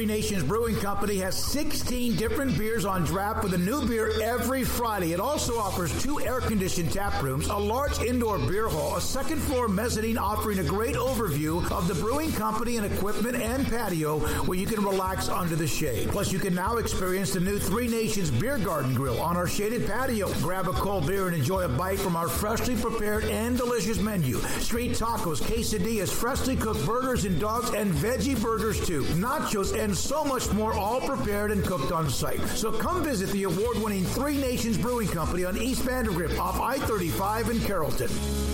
Three Nations Brewing Company has 16 different beers on draft with a new beer every Friday. It also offers two air conditioned tap rooms, a large indoor beer hall, a second floor mezzanine offering a great overview of the brewing company and equipment and patio where you can relax under the shade. Plus, you can now experience the new Three Nations Beer Garden Grill on our shaded patio. Grab a cold beer and enjoy a bite from our freshly prepared and delicious menu. Street tacos, quesadillas, freshly cooked burgers and dogs, and veggie burgers too. Nachos and so much more, all prepared and cooked on site. So come visit the award winning Three Nations Brewing Company on East Vandergrift off I 35 in Carrollton.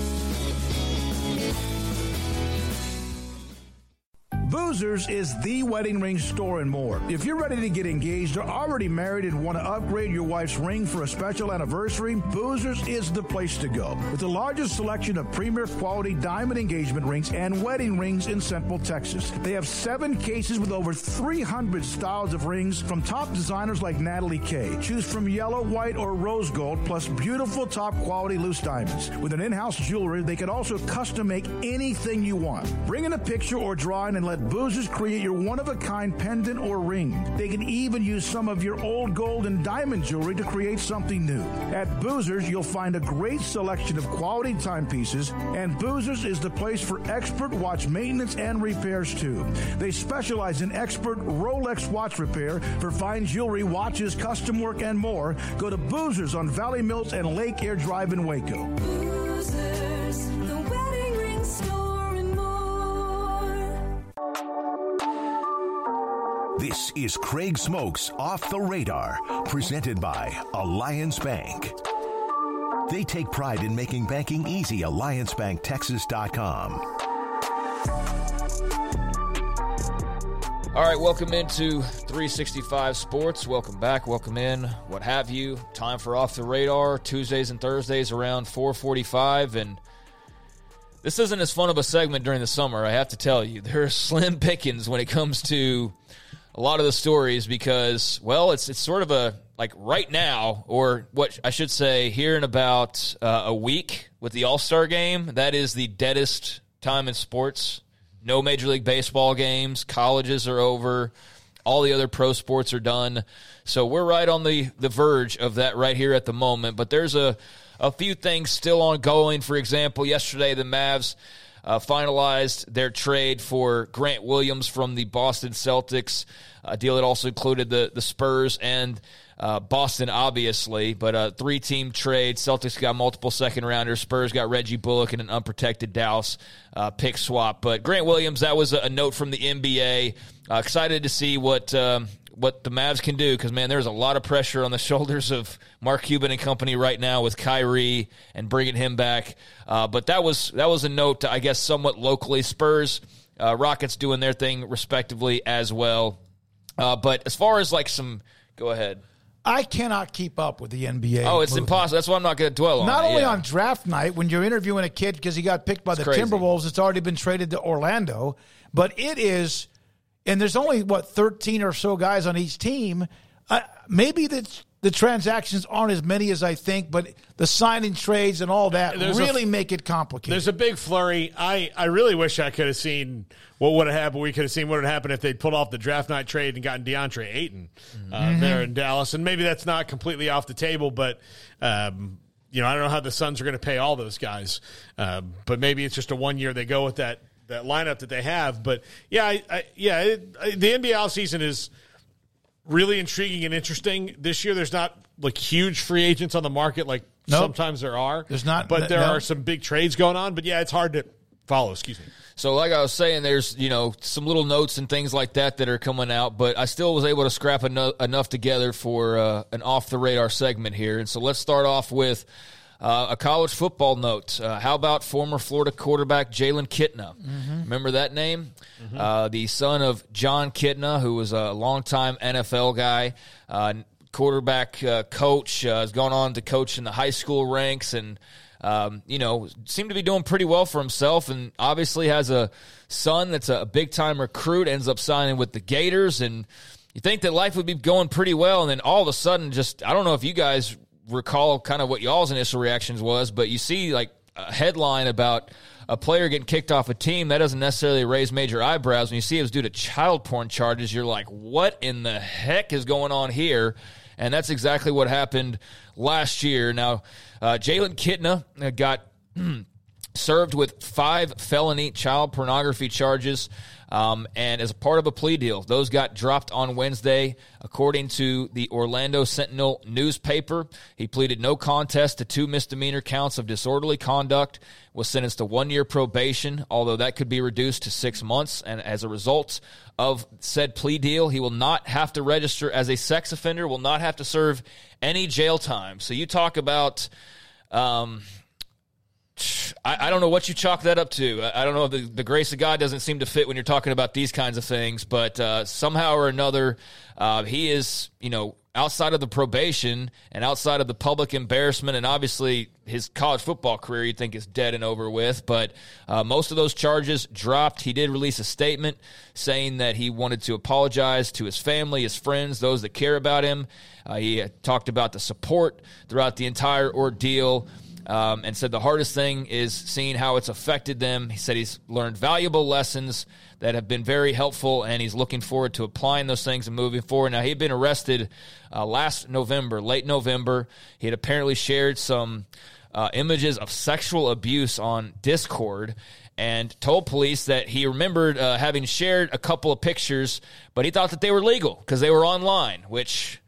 Boozers is the wedding ring store and more. If you're ready to get engaged or already married and want to upgrade your wife's ring for a special anniversary, Boozers is the place to go. With the largest selection of premier quality diamond engagement rings and wedding rings in Central Texas. They have seven cases with over 300 styles of rings from top designers like Natalie Kay. Choose from yellow, white, or rose gold, plus beautiful top quality loose diamonds. With an in-house jewelry, they can also custom make anything you want. Bring in a picture or drawing and let Boozers create your one of a kind pendant or ring. They can even use some of your old gold and diamond jewelry to create something new. At Boozers, you'll find a great selection of quality timepieces, and Boozers is the place for expert watch maintenance and repairs too. They specialize in expert Rolex watch repair for fine jewelry, watches, custom work, and more. Go to Boozers on Valley Mills and Lake Air Drive in Waco. This is Craig Smoak's Off the Radar, presented by Alliance Bank. They take pride in making banking easy. AllianceBankTexas.com. All right, welcome into 365 Sports. Welcome back, welcome in, what have you. Time for Off the Radar, Tuesdays and Thursdays around 445. And this isn't as fun of a segment during the summer, I have to tell you. There are slim pickings when it comes to a lot of the stories because, well, it's, it's sort of a, like right now, or what I should say, here in about uh, a week with the All Star game, that is the deadest time in sports no Major League Baseball games. Colleges are over. All the other pro sports are done. So we're right on the, the verge of that right here at the moment. But there's a, a few things still ongoing. For example, yesterday the Mavs uh, finalized their trade for Grant Williams from the Boston Celtics, a deal that also included the, the Spurs and uh, Boston, obviously, but a three team trade. Celtics got multiple second rounders. Spurs got Reggie Bullock and an unprotected Dallas uh, pick swap. But Grant Williams, that was a, note from the NBA. Uh, excited to see what. Um, what the Mavs can do because man, there's a lot of pressure on the shoulders of Mark Cuban and company right now with Kyrie and bringing him back. Uh, but that was that was a note, to, I guess, somewhat locally. Spurs, uh, Rockets doing their thing respectively as well. Uh, but as far as like some, go ahead. I cannot keep up with the NBA. Oh, it's movement. impossible. That's why I'm not going to dwell on Not it. only Yeah. on draft night when you're interviewing a kid because he got picked by It's the crazy. Timberwolves, it's already been traded to Orlando, but it is, and there's only what 13 or so guys on each team. Uh, maybe the the transactions aren't as many as I think, but the signing trades and all that There's a- really make it complicated. There's a big flurry. I, I really wish I could have seen what would have happened. We could have seen what would have happened if they'd pulled off the draft night trade and gotten DeAndre Ayton uh, Mhm. there in Dallas. And maybe that's not completely off the table, but um, you know I don't know how the Suns are going to pay all those guys. Um, but maybe it's just a one year they go with that that lineup that they have. But yeah, I, I, yeah, it, I, the NBA offseason is really intriguing and interesting. This year, there's not like huge free agents on the market like Nope. sometimes there are. There's not- but there no. are some big trades going on. But yeah, it's hard to follow. Excuse me. So, like I was saying, there's you know some little notes and things like that that are coming out, but I still was able to scrap eno- enough together for uh, an off the radar segment here. And so, let's start off with uh, a college football note. Uh, how about former Florida quarterback Jalen Kitna? Remember that name? Uh, the son of Jon Kitna, who was a longtime NFL guy. Uh, quarterback uh, coach uh, has gone on to coach in the high school ranks and um, you know, seemed to be doing pretty well for himself, and obviously has a son that's a big time recruit. Ends up signing with the Gators, and you think that life would be going pretty well, and then all of a sudden, just I don't know if you guys recall kind of what y'all's initial reactions was, but you see like a headline about a player getting kicked off a team that doesn't necessarily raise major eyebrows. When you see it was due to child porn charges, you're like, what in the heck is going on here? And that's exactly what happened last year. Now, uh, Jalen Kitna uh, got served with five felony child pornography charges. Um, and as part of a plea deal, those got dropped on Wednesday. According to the Orlando Sentinel newspaper, he pleaded no contest to two misdemeanor counts of disorderly conduct, was sentenced to one year probation, although that could be reduced to six months. And as a result of said plea deal, he will not have to register as a sex offender, will not have to serve any jail time. So you talk about. Um, I, I don't know what you chalk that up to. I, I don't know. The, the grace of God doesn't seem to fit when you're talking about these kinds of things, but uh, somehow or another, uh, he is, you know, outside of the probation and outside of the public embarrassment, and obviously his college football career you'd think is dead and over with. But uh, most of those charges dropped. He did release a statement saying that he wanted to apologize to his family, his friends, those that care about him. Uh, he talked about the support throughout the entire ordeal um, and said the hardest thing is seeing how it's affected them. He said he's learned valuable lessons that have been very helpful, and he's looking forward to applying those things and moving forward. Now, he had been arrested uh, last November, late November. He had apparently shared some uh, images of sexual abuse on Discord and told police that he remembered uh, having shared a couple of pictures, but he thought that they were legal because they were online, which.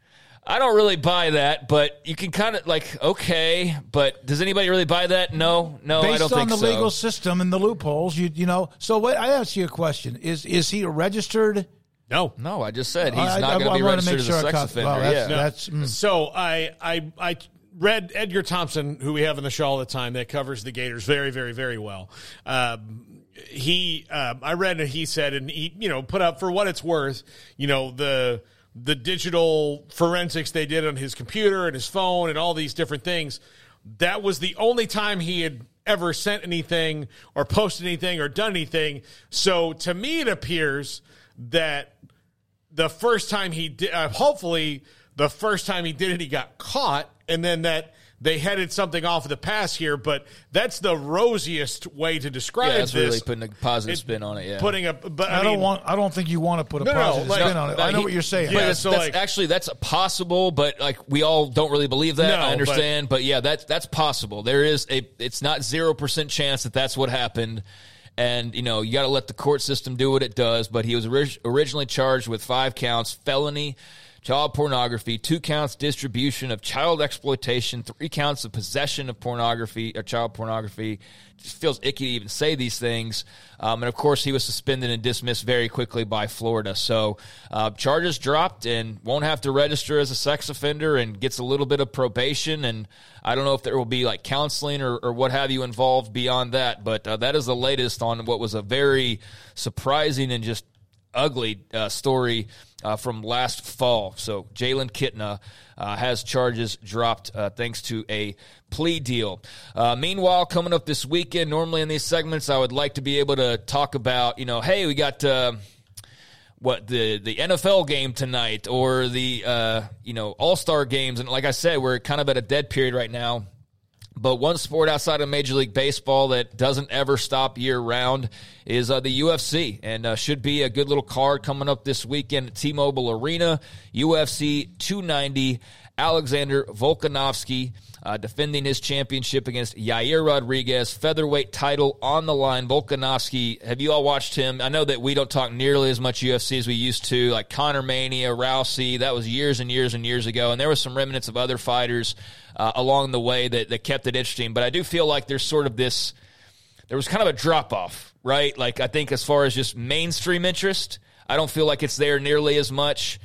I don't really buy that, but you can kind of like okay, but does anybody really buy that? No, no, Based I don't think so. Based on the so. legal system and the loopholes, you you know. So what, I ask you a question: Is is he registered? No, no. I just said he's I- not going to I be wanna registered make as sure sex caught- offender. well, that's- yeah, that's- mm. So I I I read Edgar Thompson, who we have on the show all the time, that covers the Gators very very very well. Um, he um, I read and he said, and he you know put up for what it's worth, you know the the digital forensics they did on his computer and his phone and all these different things. That was the only time he had ever sent anything or posted anything or done anything. So to me, it appears that the first time he did, uh, hopefully the first time he did it, he got caught, and then that they headed something off of the pass here, but that's the rosiest way to describe Yeah, that's this. really putting a positive It- spin on it. Yeah, Putting a, but I, I, don't want. I don't think you want to put a No, no, positive like- spin on it. I know he- what you're saying. Yeah, that's, so, that's like- actually that's possible, but like we all don't really believe that. No, I understand, but, yeah, that's that's possible. There is a it's not zero percent chance that that's what happened. And you know you got to let the court system do what it does. But he was orig- originally charged with five counts: felony, child pornography, two counts distribution of child exploitation, three counts of possession of pornography or child pornography. Just feels icky to even say these things. Um, and of course, he was suspended and dismissed very quickly by Florida. So uh, charges dropped and won't have to register as a sex offender and gets a little bit of probation. And I don't know if there will be like counseling or, or what have you involved beyond that. But uh, that is the latest on what was a very surprising and just ugly uh, story uh, from last fall. So Jalen Kitna uh, has charges dropped uh, thanks to a plea deal. Uh, meanwhile, coming up this weekend, normally in these segments, I would like to be able to talk about, you know, hey, we got. Uh, what the the NFL game tonight or the you know All Star games and like I said we're kind of at a dead period right now but one sport outside of Major League Baseball that doesn't ever stop year round is uh, the UFC, and uh, should be a good little card coming up this weekend at T-Mobile Arena. UFC 290, Alexander Volkanovski uh, defending his championship against Yair Rodriguez, featherweight title on the line. Volkanovski, have you all watched him? I know that we don't talk nearly as much UFC as we used to, like Conor Mania, Rousey. That was years and years and years ago, and there was some remnants of other fighters uh, along the way that, that kept it interesting. But I do feel like there's sort of this, there was kind of a drop off, right? Like I think as far as just mainstream interest, I don't feel like it's there nearly as much.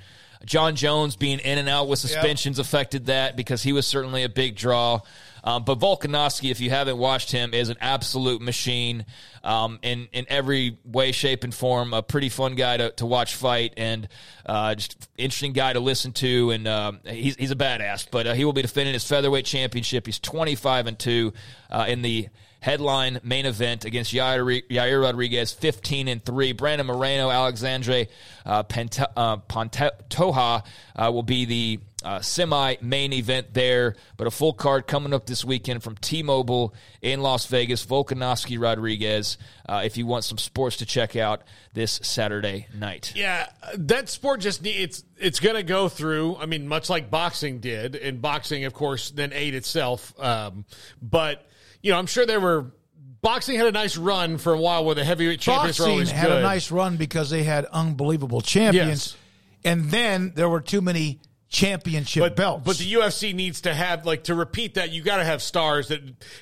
Jon Jones being in and out with suspensions affected that because he was certainly a big draw. Um, but Volkanovski, if you haven't watched him, is an absolute machine um, in in every way, shape, and form. A pretty fun guy to, to watch fight, and uh, just interesting guy to listen to. And um, he's he's a badass. But uh, he will be defending his featherweight championship. He's twenty five and two uh, in the headline main event against Yair, Yair Rodriguez, 15 and 3. Brandon Moreno, Alexandre uh, Pente- uh, Pantoja uh, will be the uh, semi main event there. But a full card coming up this weekend from T Mobile in Las Vegas. Volkanovski Rodriguez, uh, if you want some sports to check out this Saturday night. Yeah, that sport just needs. it's it's going to go through. I mean, much like boxing did, and boxing, of course, then ate itself. Um, but you know, I'm sure there were boxing had a nice run for a while where the heavyweight champions were Boxing always had good. a nice run because they had unbelievable champions, and then there were too many championship belts. But the UFC needs to have like to repeat that. You got to have stars that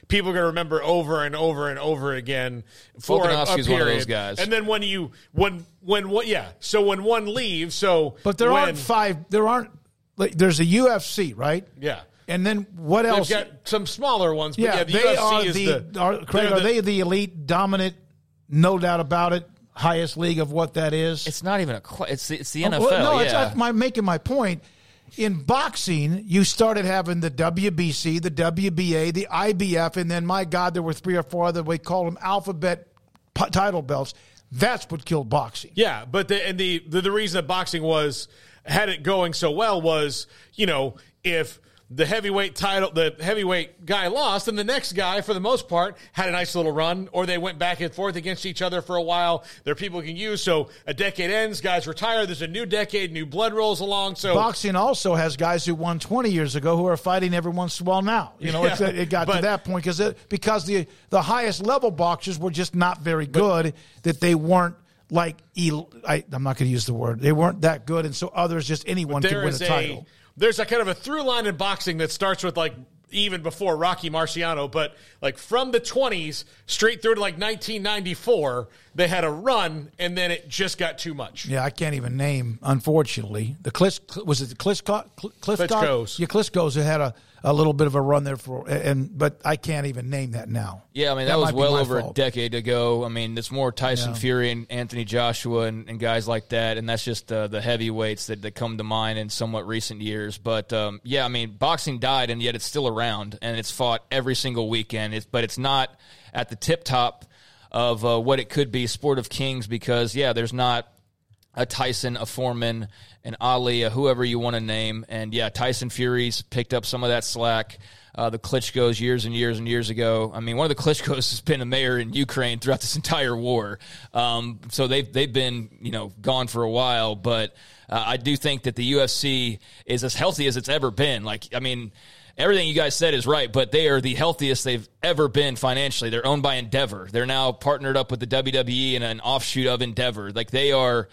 people are going to remember over and over and over again for a, a period. one of those guys. And then when you when when what yeah, so when one leaves, so But there when, aren't five. There aren't. Like, there's a UFC, right? Yeah. And then what They've else? got some smaller ones, but yeah, yeah, the they UFC are is the. the, are, Craig, they're the- they the elite, dominant? No doubt about it. Highest league of what that is. It's not even a. qu- It's the, it's the Oh, NFL. well, no, it's yeah. not making my point. In boxing, you started having the WBC, the WBA, the IBF, and then my God, there were three or four other. We call them alphabet p- title belts. That's what killed boxing. Yeah, but the and the, the the reason that boxing was had it going so well was you know if the heavyweight title the heavyweight guy lost and the next guy for the most part had a nice little run or they went back and forth against each other for a while there are people who can use so a decade ends guys retire there's a new decade new blood rolls along so boxing also has guys who won 20 years ago who are fighting every once in a while now. You know, it's, Yeah, it got to that point because because the the highest level boxers were just not very good. that they weren't like I, I'm not going to use the word. They weren't that good, and so others just anyone could win a title. There's a kind of a through line in boxing that starts with like even before Rocky Marciano, but like from the 20s straight through to like 1994, they had a run and then it just got too much. Yeah, I can't even name. Unfortunately, the Cliff was it the Cliff Cliff Klitschko's. Yeah, Klitschko's who had a, a little bit of a run there for, and but I can't even name that now. Yeah, I mean that, was well over fault. a decade ago. I mean it's more Tyson Yeah. Fury and Anthony Joshua and, and guys like that, and that's just uh, the heavyweights that, that come to mind in somewhat recent years. But um, yeah, I mean boxing died, and yet it's still around, and it's fought every single weekend. It's, but it's not at the tip top of uh, what it could be, sport of kings, because yeah, there's not a Tyson, a Foreman, an Ali, a whoever you want to name. And yeah, Tyson Fury's picked up some of that slack. Uh, the Klitschko's years and years and years ago. I mean, one of the Klitschko's has been a mayor in Ukraine throughout this entire war. Um, so they've they've been you know gone for a while. But uh, I do think that the UFC is as healthy as it's ever been. Like, I mean. Everything you guys said is right, but they are the healthiest they've ever been financially. They're owned by Endeavor. They're now partnered up with the WWE and an offshoot of Endeavor. Like they are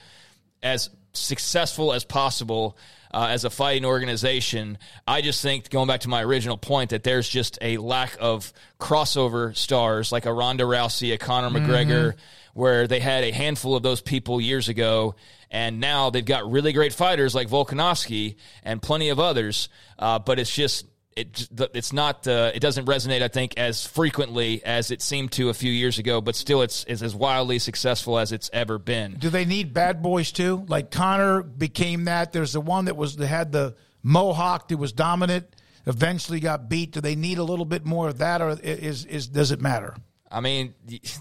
as successful as possible uh, as a fighting organization. I just think, going back to my original point, that there's just a lack of crossover stars like a Ronda Rousey, a Conor McGregor, where they had a handful of those people years ago. And now they've got really great fighters like Volkanovski and plenty of others. Uh, but it's just it it's not uh, it doesn't resonate I think as frequently as it seemed to a few years ago, but still it's, it's as wildly successful as it's ever been. Do they need bad boys too? Like Conor became that. There's the one that was that had the mohawk that was dominant. Eventually got beat. Do they need a little bit more of that, or is is does it matter? I mean,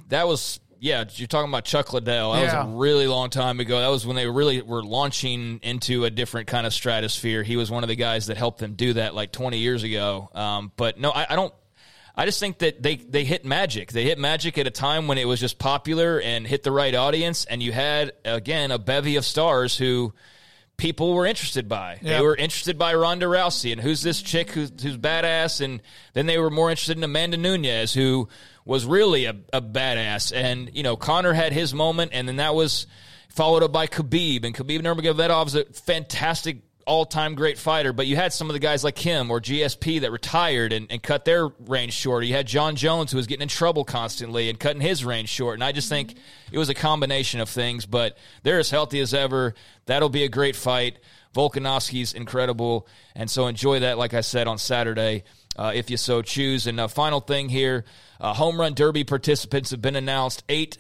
that was yeah. You're talking about Chuck Liddell. That Yeah. was a really long time ago. That was when they really were launching into a different kind of stratosphere. He was one of the guys that helped them do that like 20 years ago. Um, but no, I, I don't. I just think that they they hit magic. They hit magic at a time when it was just popular and hit the right audience, and you had again a bevy of stars who people were interested by. Yeah. They were interested by Ronda Rousey and who's this chick who's, who's badass, and then they were more interested in Amanda Nunes, who was really a, a badass. And you know, Conor had his moment, and then that was followed up by Khabib, and Khabib Nurmagomedov is a fantastic. All-time great fighter, but you had some of the guys like him or GSP that retired and, and cut their range short. You had Jon Jones who was getting in trouble constantly and cutting his range short. And I just think it was a combination of things. But they're as healthy as ever. That'll be a great fight. Volkanovski's incredible, and so enjoy that. Like I said on Saturday, uh, if you so choose. And uh, final thing here: uh, home run derby participants have been announced. Eight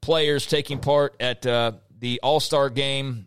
players taking part at uh, the All Star Game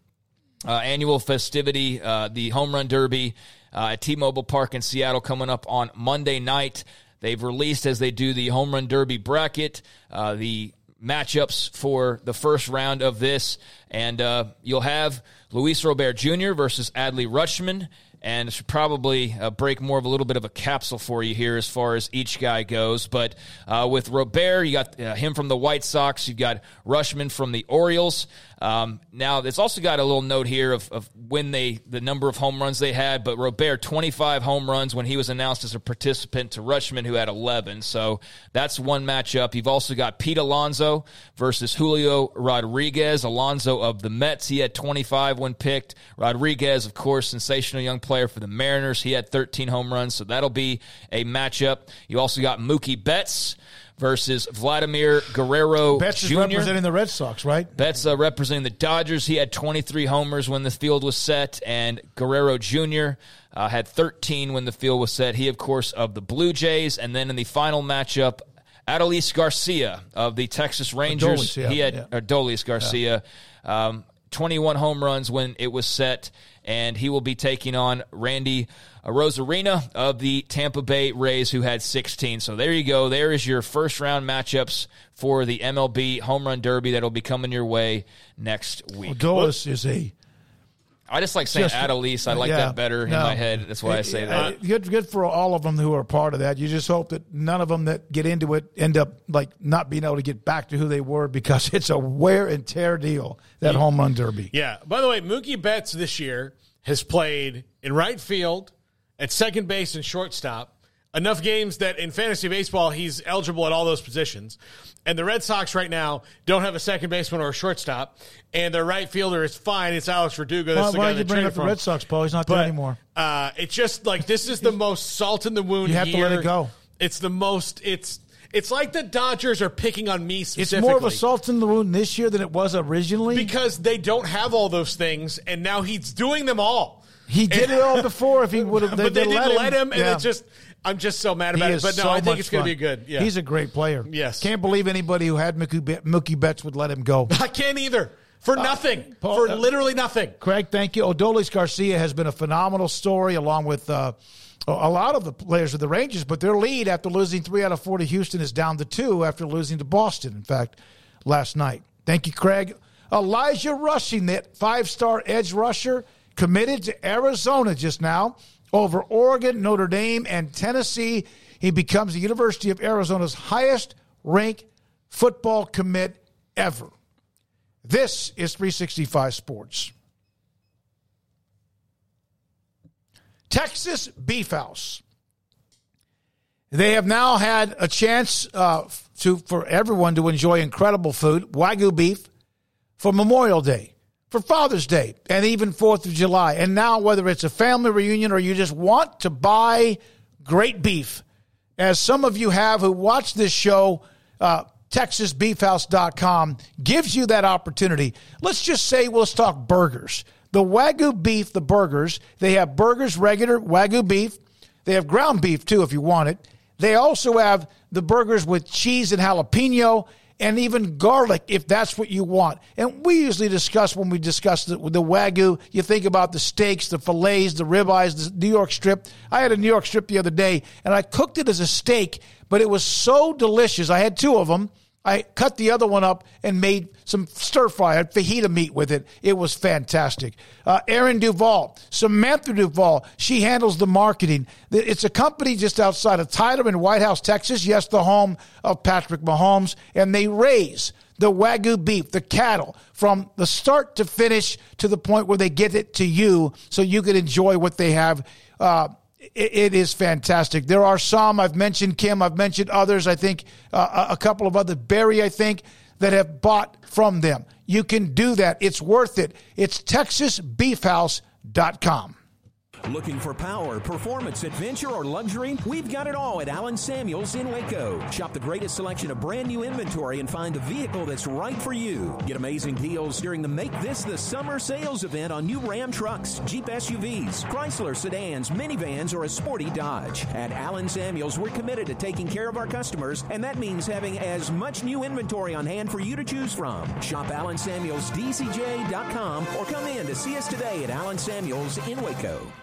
uh, annual festivity, uh, the Home Run Derby uh, at T-Mobile Park in Seattle, coming up on Monday night. They've released as they do the Home Run Derby bracket, uh, the matchups for the first round of this, and you'll have Luis Robert Jr. versus Adley Rutschman. And should probably uh, break more of a little bit of a capsule for you here as far as each guy goes. But uh, with Robert, you got uh, him from the White Sox. You've got Rutschman from the Orioles. Um, now, it's also got a little note here of, of when they, the number of home runs they had. But Robert, 25 home runs when he was announced as a participant to Rutschman, who had 11. So that's one matchup. You've also got Pete Alonso versus Julio Rodriguez. Alonso of the Mets, he had 25 when picked. Rodriguez, of course, sensational young player for the Mariners. He had 13 home runs. So that'll be a matchup. You also got Mookie Betts versus Vladimir Guerrero Betts is Jr. representing the Red Sox, right? Betts uh, representing the Dodgers. He had 23 homers when the field was set, and Guerrero Jr. Uh, had 13 when the field was set. He, of course, of the Blue Jays. And then in the final matchup, Adolis Garcia of the Texas Rangers. Adolis, yeah, he had yeah. Adolis Garcia. Um, 21 home runs when it was set, and he will be taking on Randy Arozarena of the Tampa Bay Rays, who had 16. So there you go. There is your first round matchups for the MLB Home Run Derby that'll be coming your way next week. Odolis is a I just like saying Just- Adolis. I like yeah, that better in no. my head. That's why I say Uh, that. Good, good for all of them who are part of that. You just hope that none of them that get into it end up like not being able to get back to who they were because it's a wear and tear deal. That home run derby. Yeah. By the way, Mookie Betts this year has played in right field, at second base, and shortstop. Enough games that in fantasy baseball he's eligible at all those positions. And the Red Sox right now don't have a second baseman or a shortstop, and their right fielder is fine. It's Alex Verdugo. That's Why, the why guy did you they bring up the. Red Sox, Paul? He's not there anymore. Uh, it's just like this is the most salt in the wound. You have to let it go. It's the most. It's it's like the Dodgers are picking on me It's more of a salt in the wound this year than it was originally. because they don't have all those things, and now he's doing them all. he did And- it all before. If he would have, but they didn't let him, and Yeah. it's just I'm just so mad He about it. is But no, so I think it's going to be good. Yeah, He's a great player. Yes. Can't believe anybody who had Mookie, Mookie Betts would let him go. I can't either for nothing, Paul, for uh, literally nothing. Craig, thank you. Odolis Garcia has been a phenomenal story, along with uh, a lot of the players of the Rangers. But their lead after losing three out of four to Houston is down to two after losing to Boston. In fact, last night. Thank you, Craig. Elijah Rushing, that five star edge rusher, committed to Arizona just now over Oregon, Notre Dame, and Tennessee. He becomes the University of Arizona's highest ranked football commit ever. This is 365 Sports. Texas Beef House. They have now had a chance uh, to for everyone to enjoy incredible food, wagyu beef, for Memorial Day, for Father's Day, and even Fourth of July. And now, whether it's a family reunion or you just want to buy great beef, as some of you have who watch this show, uh, TexasBeefHouse.com gives you that opportunity. Let's just say, well, let's talk burgers. The Wagyu beef, the burgers, they have burgers, regular Wagyu beef. They have ground beef too, if you want it. They also have the burgers with cheese and jalapeno and even garlic if that's what you want. And we usually discuss when we discuss the, the Wagyu, you think about the steaks, the fillets, the ribeyes, the New York strip. I had a New York strip the other day and I cooked it as a steak, but it was so delicious. I had two of them. I cut the other one up and made some stir fry, fajita meat with it. It was fantastic. Uh, Aaron Duvall, Samantha Duvall, she handles the marketing. It's a company just outside of Tyler in White House, Texas. Yes, the home of Patrick Mahomes. And they raise the Wagyu beef, the cattle, from the start to finish to the point where they get it to you so you can enjoy what they have. Uh, it, is fantastic. There are some I've mentioned Kim, I've mentioned others. I think uh, a couple of other Barry, I think that have bought from them. You can do that. It's worth it. It's TexasBeefHouse.com. Looking for power, performance, adventure, or luxury? We've got it all at Allen Samuels in Waco. Shop the greatest selection of brand new inventory and find the vehicle that's right for you. Get amazing deals during the Make This the Summer sales event on new Ram trucks, Jeep SUVs, Chrysler sedans, minivans, or a sporty Dodge. At Allen Samuels, we're committed to taking care of our customers, and that means having as much new inventory on hand for you to choose from. Shop AllenSamuelsDCJ.com or come in to see us today at Allen Samuels in Waco.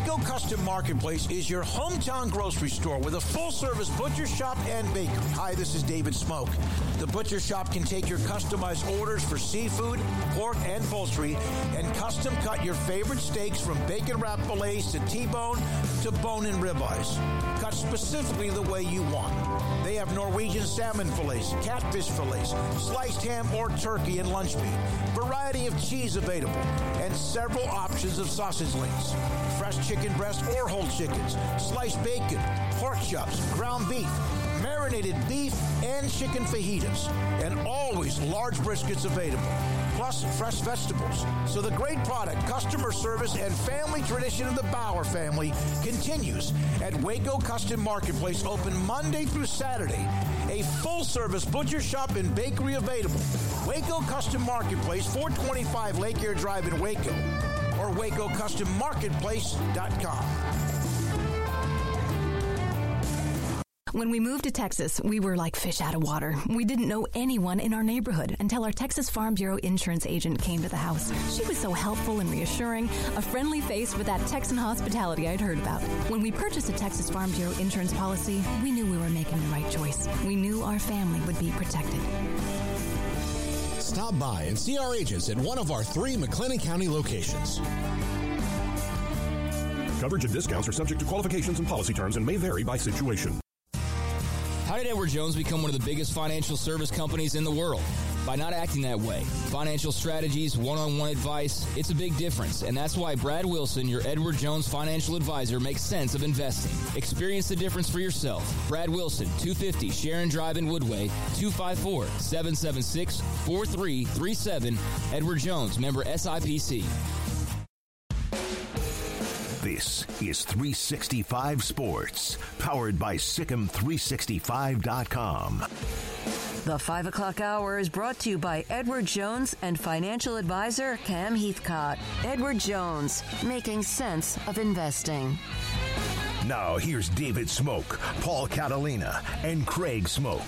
Waco Custom Marketplace is your hometown grocery store with a full service butcher shop and bakery. Hi, this is David Smoak. The butcher shop can take your customized orders for seafood, pork, and poultry and custom cut your favorite steaks from bacon wrapped fillets to T-bone to bone and ribeyes. Cut specifically the way you want. They have Norwegian salmon fillets, catfish fillets, sliced ham or turkey and lunch meat, variety of cheese available, and several options of sausage links. Fresh chicken breast or whole chickens, sliced bacon, pork chops, ground beef, marinated beef, and chicken fajitas, and always large briskets available, plus fresh vegetables. So the great product, customer service, and family tradition of the Bauer family continues at Waco Custom Marketplace, open Monday through Saturday. A full service butcher shop and bakery available. Waco Custom Marketplace, 425 Lake Air Drive in Waco, or WacoCustomMarketplace.com. When we moved to Texas, we were like fish out of water. We didn't know anyone in our neighborhood until our Texas Farm Bureau insurance agent came to the house. She was so helpful and reassuring, a friendly face with that Texan hospitality I'd heard about. When we purchased a Texas Farm Bureau insurance policy, we knew we were making the right choice. We knew our family would be protected. Stop by and see our agents at one of our three McLennan County locations. Coverage and discounts are subject to qualifications and policy terms and may vary by situation. How did Edward Jones become one of the biggest financial service companies in the world? By not acting that way. Financial strategies, one on one advice, it's a big difference. And that's why Brad Wilson, your Edward Jones financial advisor, makes sense of investing. Experience the difference for yourself. Brad Wilson, 250 Sharon Drive in Woodway, 254 776 4337. Edward Jones, member SIPC. This is 365 Sports, powered by SicEm365.com. The 5 o'clock hour is brought to you by Edward Jones and financial advisor Cam Heathcott. Edward Jones, making sense of investing. Now, here's David Smoak, Paul Catalina, and Craig Smoak.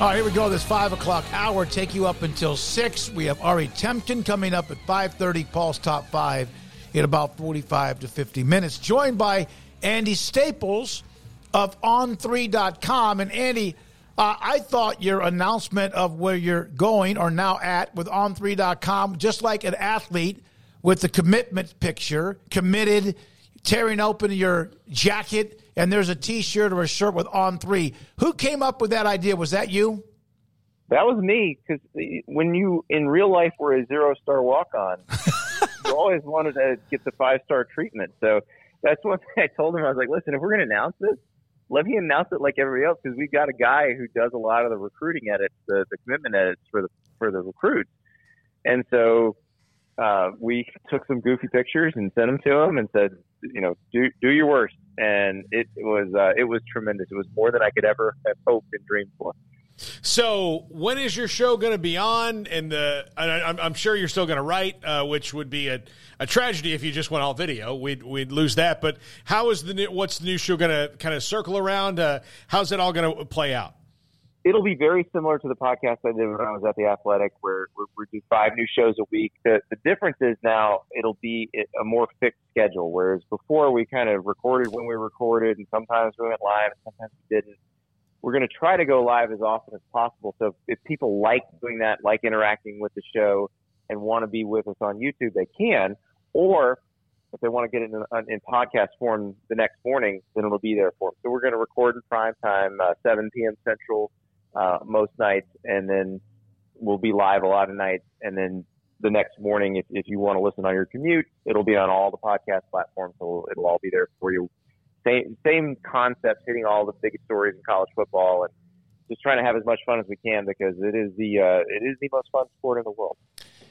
All right, here we go. This five o'clock hour take you up until six. We have Ari Temkin coming up at five thirty. Paul's top five in about forty-five to fifty minutes. Joined by Andy Staples of On3.com. And Andy, uh, I thought your announcement of where you're going or now at with On3.com, just like an athlete with the commitment picture, committed, tearing open your jacket, and there's a T-shirt or a shirt with On Three. Who came up with that idea? Was that you? That was me because when you in real life were a zero star walk on, you always wanted to get the five star treatment. So that's one thing I told him. I was like, listen, if we're going to announce this, let me announce it like everybody else because we've got a guy who does a lot of the recruiting edits, the, the commitment edits for the for the recruits. And so uh, we took some goofy pictures and sent them to him and said, you know, do do your worst. And it was uh, it was tremendous. It was more than I could ever have hoped and dreamed for. So, when is your show going to be on? And the I, I'm, I'm sure you're still going to write, uh, which would be a, a tragedy if you just went all video. We'd we'd lose that. But how is the new, what's the new show going to kind of circle around? Uh, how's it all going to play out? It'll be very similar to the podcast I did when I was at the Athletic, where we we do five new shows a week. The, the difference is now it'll be a more fixed schedule, whereas before we kind of recorded when we recorded, and sometimes we went live, and sometimes we didn't we're going to try to go live as often as possible. So if people like doing that, like interacting with the show, and want to be with us on YouTube, they can. Or if they want to get it in, in podcast form the next morning, then it'll be there for them. So we're going to record in prime time, uh, 7 p.m. Central, uh, most nights, and then we'll be live a lot of nights. And then the next morning, if, if you want to listen on your commute, it'll be on all the podcast platforms. So it'll all be there for you same same concepts, hitting all the biggest stories in college football, and just trying to have as much fun as we can because it is the uh, it is the most fun sport in the world.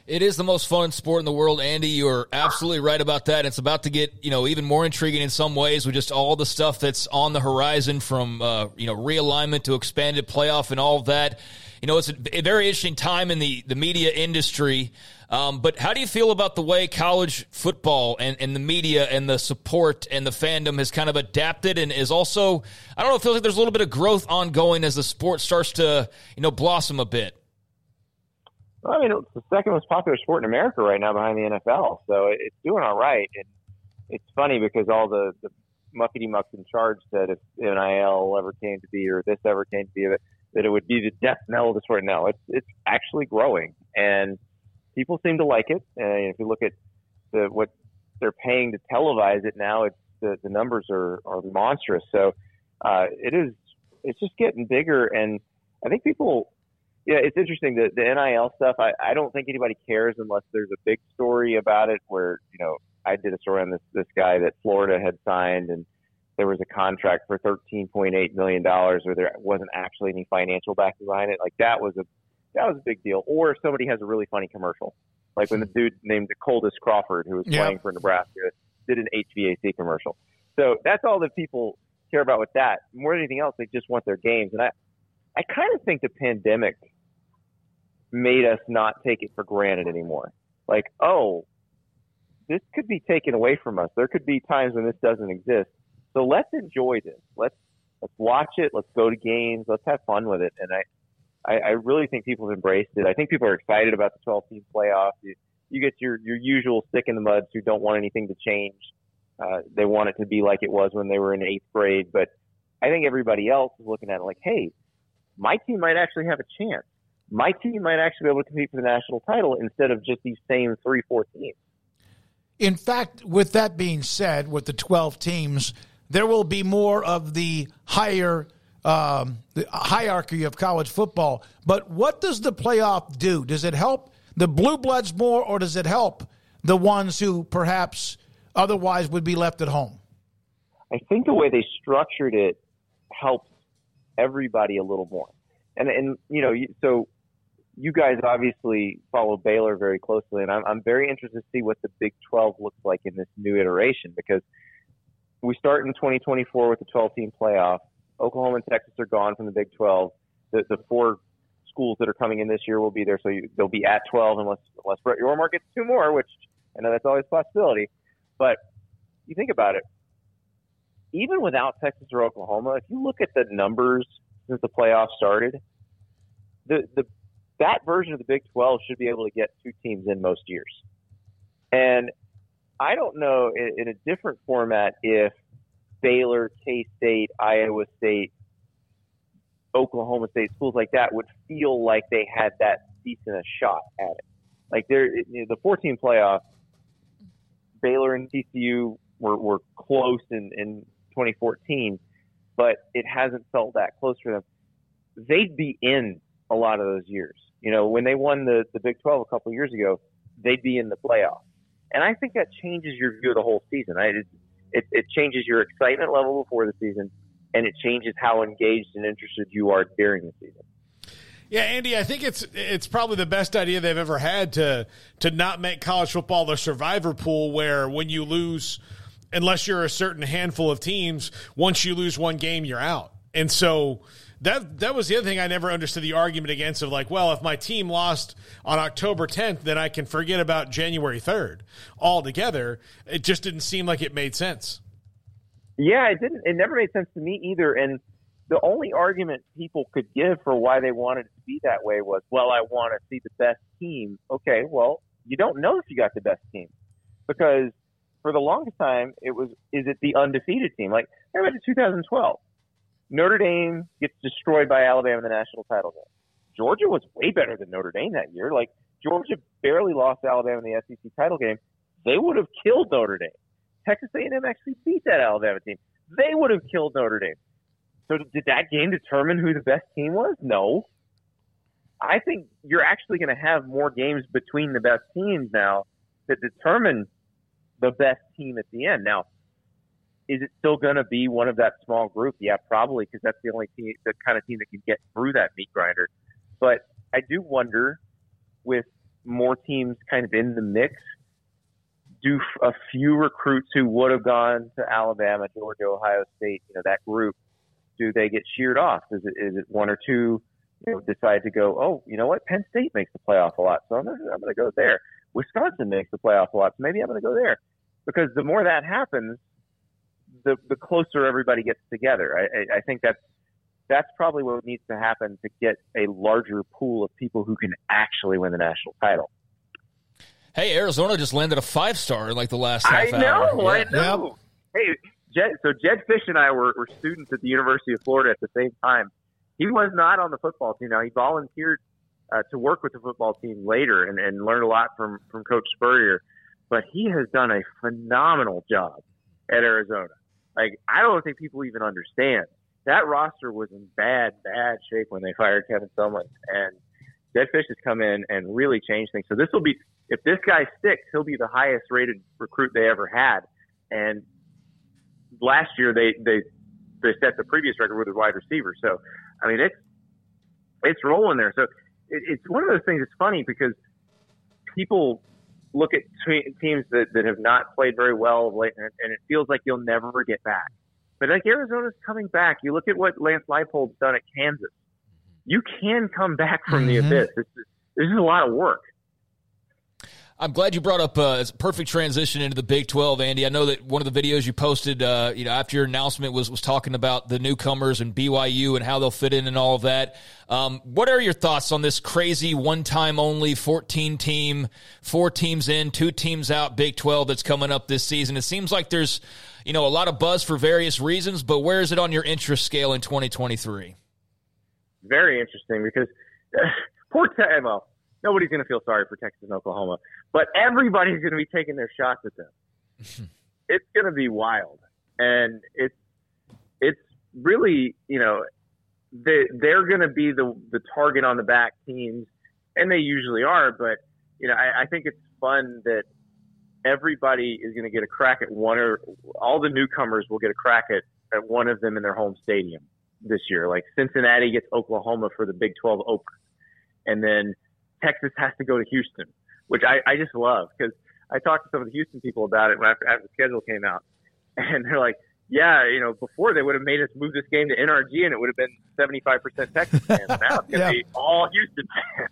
It is the most fun sport in the world, Andy. You're absolutely right about that. It's about to get you know even more intriguing in some ways with just all the stuff that's on the horizon, from uh, you know realignment to expanded playoff and all of that. You know, it's a, very interesting time in the the media industry. Um, but how do you feel about the way college football and, and the media and the support and the fandom has kind of adapted and is also, I don't know, it feels like there's a little bit of growth ongoing as the sport starts to, you know, blossom a bit? Well, I mean, it's the second most popular sport in America right now behind the NFL. So it's doing all right. And it's funny because all the, the muckety mucks in charge said if NIL ever came to be or this ever came to be, that it would be the death knell of the sport. No, it's, it's actually growing. And, people seem to like it. And if you look at the what they're paying to televise it now, it's the, the numbers are, are monstrous. So uh, it is it's just getting bigger, and I think people. Yeah, it's interesting. The, the NIL stuff, I, I don't think anybody cares unless there's a big story about it where, you know, I did a story on this, this guy that Florida had signed and there was a contract for $13.8 million where there wasn't actually any financial backing behind it. Like that was a that was a big deal. Or if somebody has a really funny commercial, like when the hmm. dude named Coldis Crawford, who was yeah. playing for Nebraska, did an HVAC commercial. So that's all that people care about with that. More than anything else, they just want their games. And I, I kind of think the pandemic made us not take it for granted anymore. Like, oh, this could be taken away from us. There could be times when this doesn't exist. So let's enjoy this. Let's let's watch it. Let's go to games. Let's have fun with it. And I I, I really think people have embraced it. I think people are excited about the 12 team playoff. You, you get your, your usual stick in the muds who don't want anything to change. Uh, they want it to be like it was when they were in eighth grade. But I think everybody else is looking at it like, hey, my team might actually have a chance. My team might actually be able to compete for the national title instead of just these same three, four teams. In fact, with that being said, with the 12 teams, there will be more of the higher um, the hierarchy of college football. But what does the playoff do? Does it help the blue bloods more, or does it help the ones who perhaps otherwise would be left at home? I think the way they structured it helps everybody a little more. And and you know, so you guys obviously follow Baylor very closely, and I'm I'm very interested to see what the Big 12 looks like in this new iteration because we start in 2024 with the 12 team playoff. Oklahoma and Texas are gone from the Big 12. The the four schools that are coming in this year will be there, so you, they'll be at 12 unless unless Brett Yormark gets two more, which I know that's always a possibility. But you think about it, even without Texas or Oklahoma, if you look at the numbers since the playoffs started, the the that version of the Big 12 should be able to get two teams in most years. And I don't know in, in a different format if Baylor, K State, Iowa State, Oklahoma State, schools like that would feel like they had that decent a shot at it. Like they're you know, the 14 playoff, Baylor and TCU were, were close in, in 2014, but it hasn't felt that close for them. They'd be in a lot of those years. You know, when they won the, the Big 12 a couple years ago, they'd be in the playoff. And I think that changes your view of the whole season. I, it, it, changes your excitement level before the season, and it changes how engaged and interested you are during the season. Yeah, Andy, I think it's it's probably the best idea they've ever had to to not make college football the survivor pool where when you lose unless you're a certain handful of teams, once you lose one game, you're out. And so that that was the other thing I never understood the argument against of like, well, if my team lost on October 10th, then I can forget about January 3rd altogether. It just didn't seem like it made sense. Yeah, it didn't. It never made sense to me either. And the only argument people could give for why they wanted it to be that way was, well, I want to see the best team. Okay, well, you don't know if you got the best team because for the longest time it was, is it the undefeated team? Like, I remember 2012, Notre Dame gets destroyed by Alabama in the national title game. Georgia was way better than Notre Dame that year. Like, Georgia barely lost Alabama in the SEC title game. They would have killed Notre Dame. Texas A&M actually beat that Alabama team. They would have killed Notre Dame. So did that game determine who the best team was? No. I think you're actually going to have more games between the best teams now that determine the best team at the end. Now, is it still going to be one of that small group? Yeah, probably because that's the only team, the kind of team that can get through that meat grinder. But I do wonder, with more teams kind of in the mix, do a few recruits who would have gone to Alabama, Georgia, Ohio State, you know, that group, do they get sheared off? Is it is it one or two you know, decide to go? Oh, you know what? Penn State makes the playoff a lot, so I'm gonna, I'm to go there. Wisconsin makes the playoff a lot, so maybe I'm going to go there. Because the more that happens, the the closer everybody gets together. I, I, I think that's that's probably what needs to happen to get a larger pool of people who can actually win the national title. Hey, Arizona just landed a five star in like the last half I know, hour. I know. Hey, Jed, so Jedd Fisch and I were, were students at the University of Florida at the same time. He was not on the football team. Now he volunteered uh, to work with the football team later and, and learned a lot from from Coach Spurrier. But he has done a phenomenal job at Arizona. Like I don't think people even understand that roster was in bad bad shape when they fired Kevin Sumlin, and Jedd Fisch has come in and really changed things. So this will be if this guy sticks, he'll be the highest rated recruit they ever had. And last year they they they set the previous record with a wide receiver. So I mean it's it's rolling there. So it, it's one of those things. It's funny because people look at te- teams that, that have not played very well of late, and, and it feels like you'll never get back. But like Arizona's coming back. You look at what Lance Leipold's done at Kansas. You can come back from the Mhm. abyss. This is, this is a lot of work. I'm glad you brought up uh, a perfect transition into the Big 12, Andy. I know that one of the videos you posted, uh, you know, after your announcement was was talking about the newcomers and BYU and how they'll fit in and all of that. Um, what are your thoughts on this crazy one time only 14 team, four teams in, two teams out Big 12 that's coming up this season? It seems like there's, you know, a lot of buzz for various reasons, but where is it on your interest scale in 2023? very interesting because uh, poor well, nobody's going to feel sorry for Texas and Oklahoma, but everybody's going to be taking their shots at them. it's going to be wild, and it's it's really you know they they're going to be the the target on the back teams, and they usually are. But you know, I, I think it's fun that everybody is going to get a crack at one or all the newcomers will get a crack at at one of them in their home stadium this year. Like Cincinnati gets Oklahoma for the Big 12 opener, and then Texas has to go to Houston, which I, I just love because I talked to some of the Houston people about it after, after the schedule came out, and they're like, yeah, you know, before they would have made us move this game to NRG and it would have been 75% Texas fans. Now it's going to Yeah. be all Houston fans.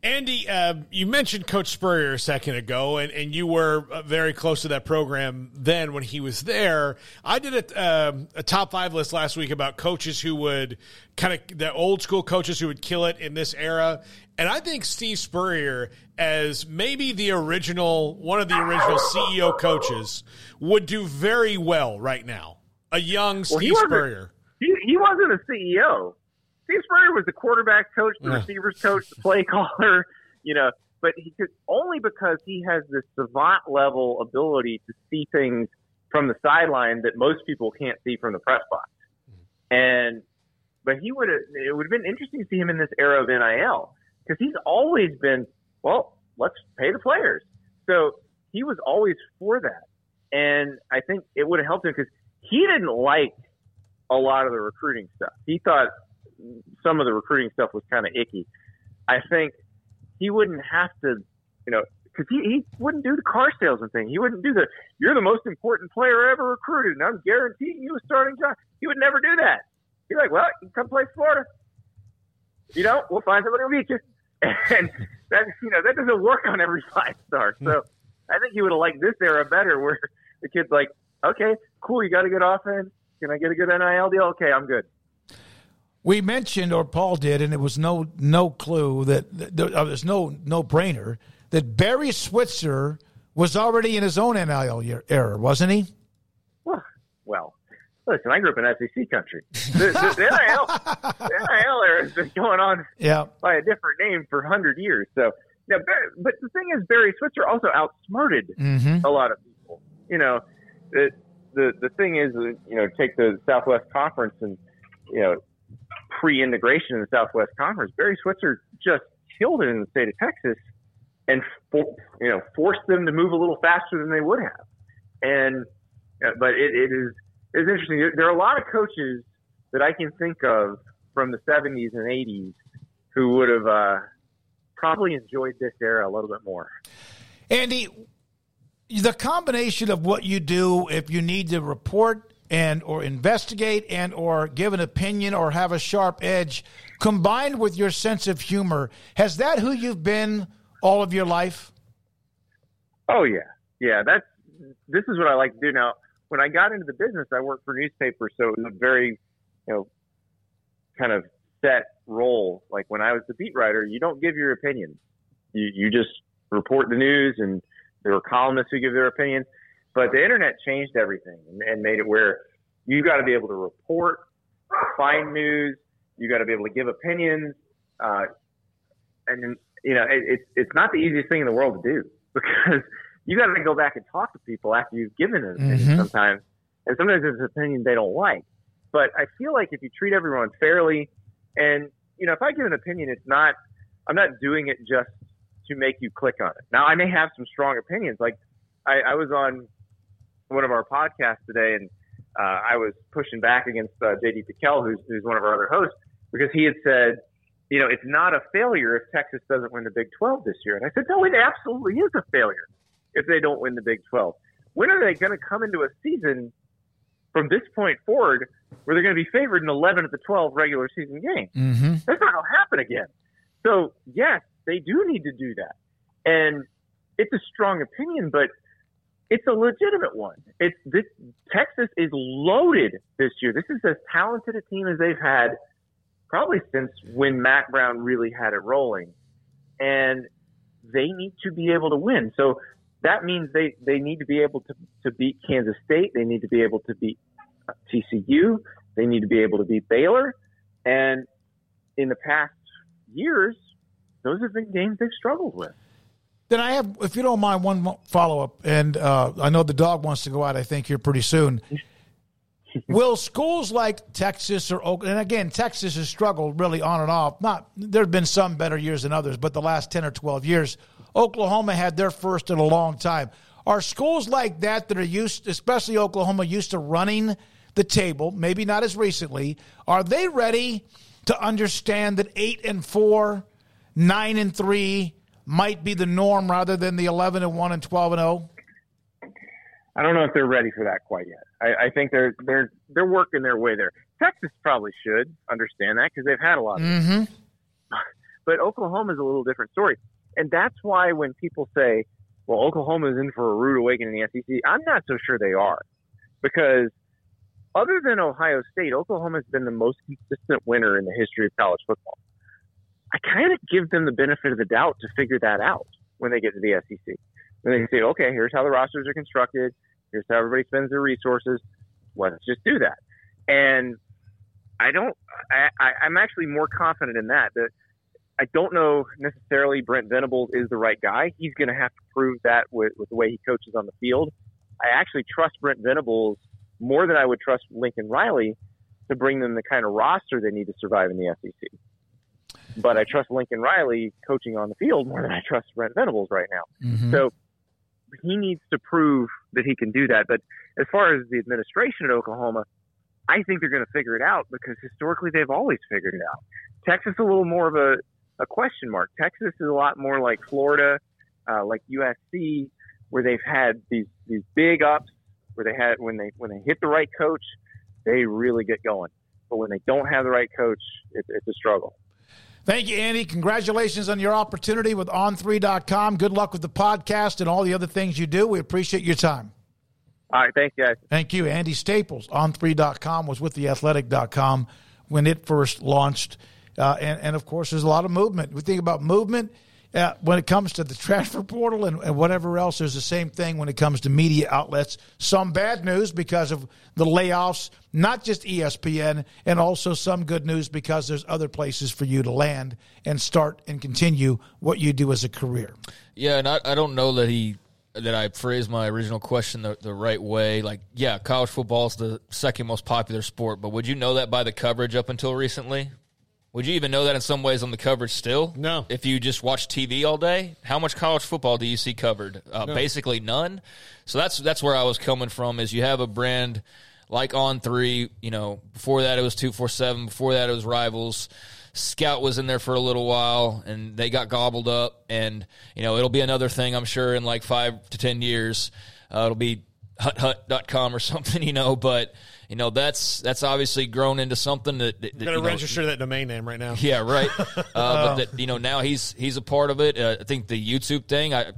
Andy, uh, you mentioned Coach Spurrier a second ago, and, and you were uh, very close to that program then when he was there. I did a, um a top five list last week about coaches who would kind of the old school coaches who would kill it in this era, and I think Steve Spurrier, as maybe the original one of the original CEO coaches, would do very well right now. A young Well, Steve he Spurrier. He, he wasn't a CEO. Steve Spurrier was the quarterback coach, the Yeah. receivers coach, the play caller, you know, but he could only because he has this savant level ability to see things from the sideline that most people can't see from the press box. And, but he would have, it would have been interesting to see him in this era of NIL because he's always been, well, let's pay the players. So he was always for that. And I think it would have helped him because he didn't like a lot of the recruiting stuff. He thought some of the recruiting stuff was kind of icky. I think he wouldn't have to, you know, because he, he wouldn't do the car salesman thing. He wouldn't do the, you're the most important player ever recruited, and I'm guaranteeing you a starting job. He would never do that. He's like, well, you come play Florida. You know, we'll find somebody who'll beat you. And that, you know, that doesn't work on every five star. So I think he would have liked this era better where the kid's like, okay, cool, you got a good offense. Can I get a good NIL deal? Okay, I'm good. We mentioned, or Paul did, and it was no no clue that that uh, was no no brainer that Barry Switzer was already in his own NIL year, era, wasn't he? Well, listen, I grew up in SEC country. The, the, the NIL, the NIL era has been going on Yeah. by a different name for 100 years. So, yeah, but the thing is, Barry Switzer also outsmarted Mhm. a lot of people. You know, the, the, the thing is, you know, take the Southwest Conference and, you know, pre integration in the Southwest Conference, Barry Switzer just killed it in the state of Texas and, for, you know, forced them to move a little faster than they would have. And, but it, it is it's interesting. There- There are a lot of coaches that I can think of from the 70s and 80s who would have uh, probably enjoyed this era a little bit more. Andy, the combination of what you do if you need to report and or investigate and or give an opinion or have a sharp edge combined with your sense of humor has that who you've been all of your life Oh yeah, yeah. That's this is what I like to do now. When I got into the business, I worked for newspapers, so it was a very, you know, kind of set role. Like when I was the beat writer, you don't give your opinion You you just report the news, and there are columnists who give their opinions. But the internet changed everything and, and made it where you got to be able to report, find news. You got to be able to give opinions, uh, and you know it, it's it's not the easiest thing in the world to do because you got to go back and talk to people after you've given an opinion Mhm. sometimes, and sometimes it's an opinion they don't like. But I feel like if you treat everyone fairly, and you know, if I give an opinion, it's not I'm not doing it just to make you click on it. Now I may have some strong opinions. Like I, I was on one of our podcasts today, and uh, I was pushing back against uh, JD PicKell, who's, who's one of our other hosts, because he had said, you know, it's not a failure if Texas doesn't win the Big 12 this year. And I said, no, it absolutely is a failure if they don't win the Big 12. When are they going to come into a season from this point forward where they're going to be favored in 11 of the 12 regular season games? Mm-hmm. That's not going to happen again. So, yes, they do need to do that. And it's a strong opinion, but it's a legitimate one. It's this Texas is loaded this year. This is as talented a team as they've had probably since when Mack Brown really had it rolling. And they need to be able to win. So that means they, they need to be able to, to beat Kansas State. They need to be able to beat TCU. They need to be able to beat Baylor. And in the past years, those have been games they've struggled with. Then I have, if you don't mind, one follow up, and uh, I know the dog wants to go out. I think here pretty soon. will schools like Texas or Oak, and again, Texas has struggled really on and off. Not there have been some better years than others, but the last ten or twelve years, Oklahoma had their first in a long time. Are schools like that that are used, especially Oklahoma, used to running the table? Maybe not as recently. Are they ready to understand that eight and four, nine and three might be the norm rather than the eleven and one and twelve and oh? zero? I don't know if they're ready for that quite yet. I, I think they're they're they're working their way there. Texas probably should understand that because they've had a lot of. Mm-hmm. But Oklahoma is a little different story, and that's why when people say, "Well, Oklahoma is in for a rude awakening in the SEC," I'm not so sure they are, because other than Ohio State, Oklahoma has been the most consistent winner in the history of college football. I kind of give them the benefit of the doubt to figure that out when they get to the SEC. When they say, "Okay, here's how the rosters are constructed." Here's how everybody spends their resources. Let's just do that. And I don't. I, I, I'm actually more confident in that. That I don't know necessarily Brent Venables is the right guy. He's going to have to prove that with, with the way he coaches on the field. I actually trust Brent Venables more than I would trust Lincoln Riley to bring them the kind of roster they need to survive in the SEC. But I trust Lincoln Riley coaching on the field more than I trust Brent Venables right now. Mm-hmm. So he needs to prove that he can do that. But as far as the administration at Oklahoma, I think they're going to figure it out because historically they've always figured it out. Texas is a little more of a, a question mark. Texas is a lot more like Florida, uh, like USC, where they've had these these big ups, where they had when they when they hit the right coach, they really get going. But when they don't have the right coach, it, it's a struggle. Thank you, Andy. Congratulations on your opportunity with On3.com. Good luck with the podcast and all the other things you do. We appreciate your time. All right. Thank you, guys. Thank you. Andy Staples, On3.com, was with theathletic.com when it first launched. Uh, and, and, of course, there's a lot of movement. We think about movement uh, when it comes to the transfer portal and, and, whatever else. There's the same thing when it comes to media outlets. Some bad news because of the layoffs, not just ESPN, and also some good news because there's other places for you to land and start and continue what you do as a career. Yeah, and I, I don't know that he that I phrased my original question the, the right way. Like, yeah, college football is the second most popular sport, but would you know that by the coverage up until recently? Would you even know that in some ways on the coverage still? No. If you just watch TV all day, how much college football do you see covered? Uh, No. Basically none. So that's that's where I was coming from. Is you have a brand like On Three. You know, before that it was Two Four Seven. Before that it was Rivals. Scout was in there for a little while, and they got gobbled up. And you know, it'll be another thing I'm sure in like five to ten years. Uh, it'll be huthut.com or something, you know. But you know, that's that's obviously grown into something that, that I'm going you to know, register that domain name right now. yeah, right. Uh, but that you know now he's he's a part of it. Uh, I think the YouTube thing. I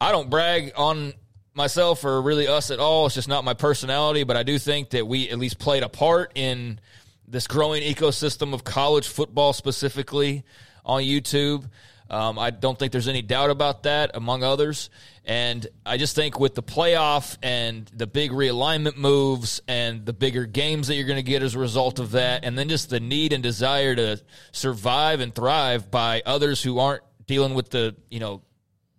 I don't brag on myself or really us at all. It's just not my personality. But I do think that we at least played a part in this growing ecosystem of college football, specifically on YouTube. Um, I don't think there's any doubt about that, among others. And I just think with the playoff and the big realignment moves and the bigger games that you're going to get as a result of that, and then just the need and desire to survive and thrive by others who aren't dealing with the you know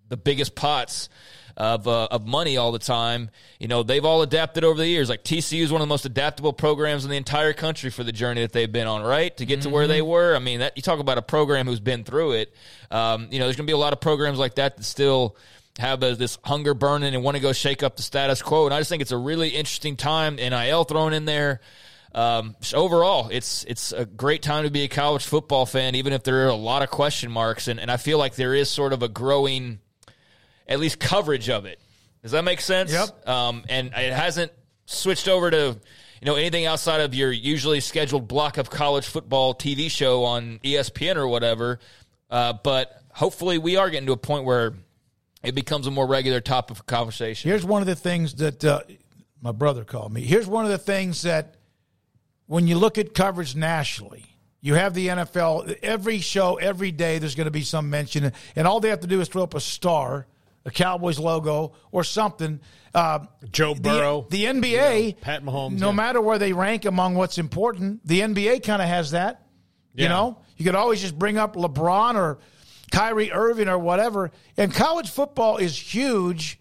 the biggest pots of uh, of money all the time. You know, they've all adapted over the years. Like TCU is one of the most adaptable programs in the entire country for the journey that they've been on. Right to get to where they were. I mean, that you talk about a program who's been through it. Um, you know, there's going to be a lot of programs like that that still have a, this hunger burning and want to go shake up the status quo. And I just think it's a really interesting time. NIL thrown in there. Um, so overall, it's it's a great time to be a college football fan, even if there are a lot of question marks. And, and I feel like there is sort of a growing, at least coverage of it. Does that make sense? Yep. Um, and it hasn't switched over to you know anything outside of your usually scheduled block of college football TV show on ESPN or whatever. Uh, but hopefully, we are getting to a point where it becomes a more regular topic of conversation. Here's one of the things that uh, my brother called me. Here's one of the things that when you look at coverage nationally, you have the NFL, every show, every day, there's going to be some mention, and all they have to do is throw up a star, a Cowboys logo, or something. Uh, Joe Burrow. The, NBA, Pat Mahomes, no yeah. matter where they rank among what's important, the NBA kind of has that. You know, you could always just bring up LeBron or Kyrie Irving or whatever. And college football is huge,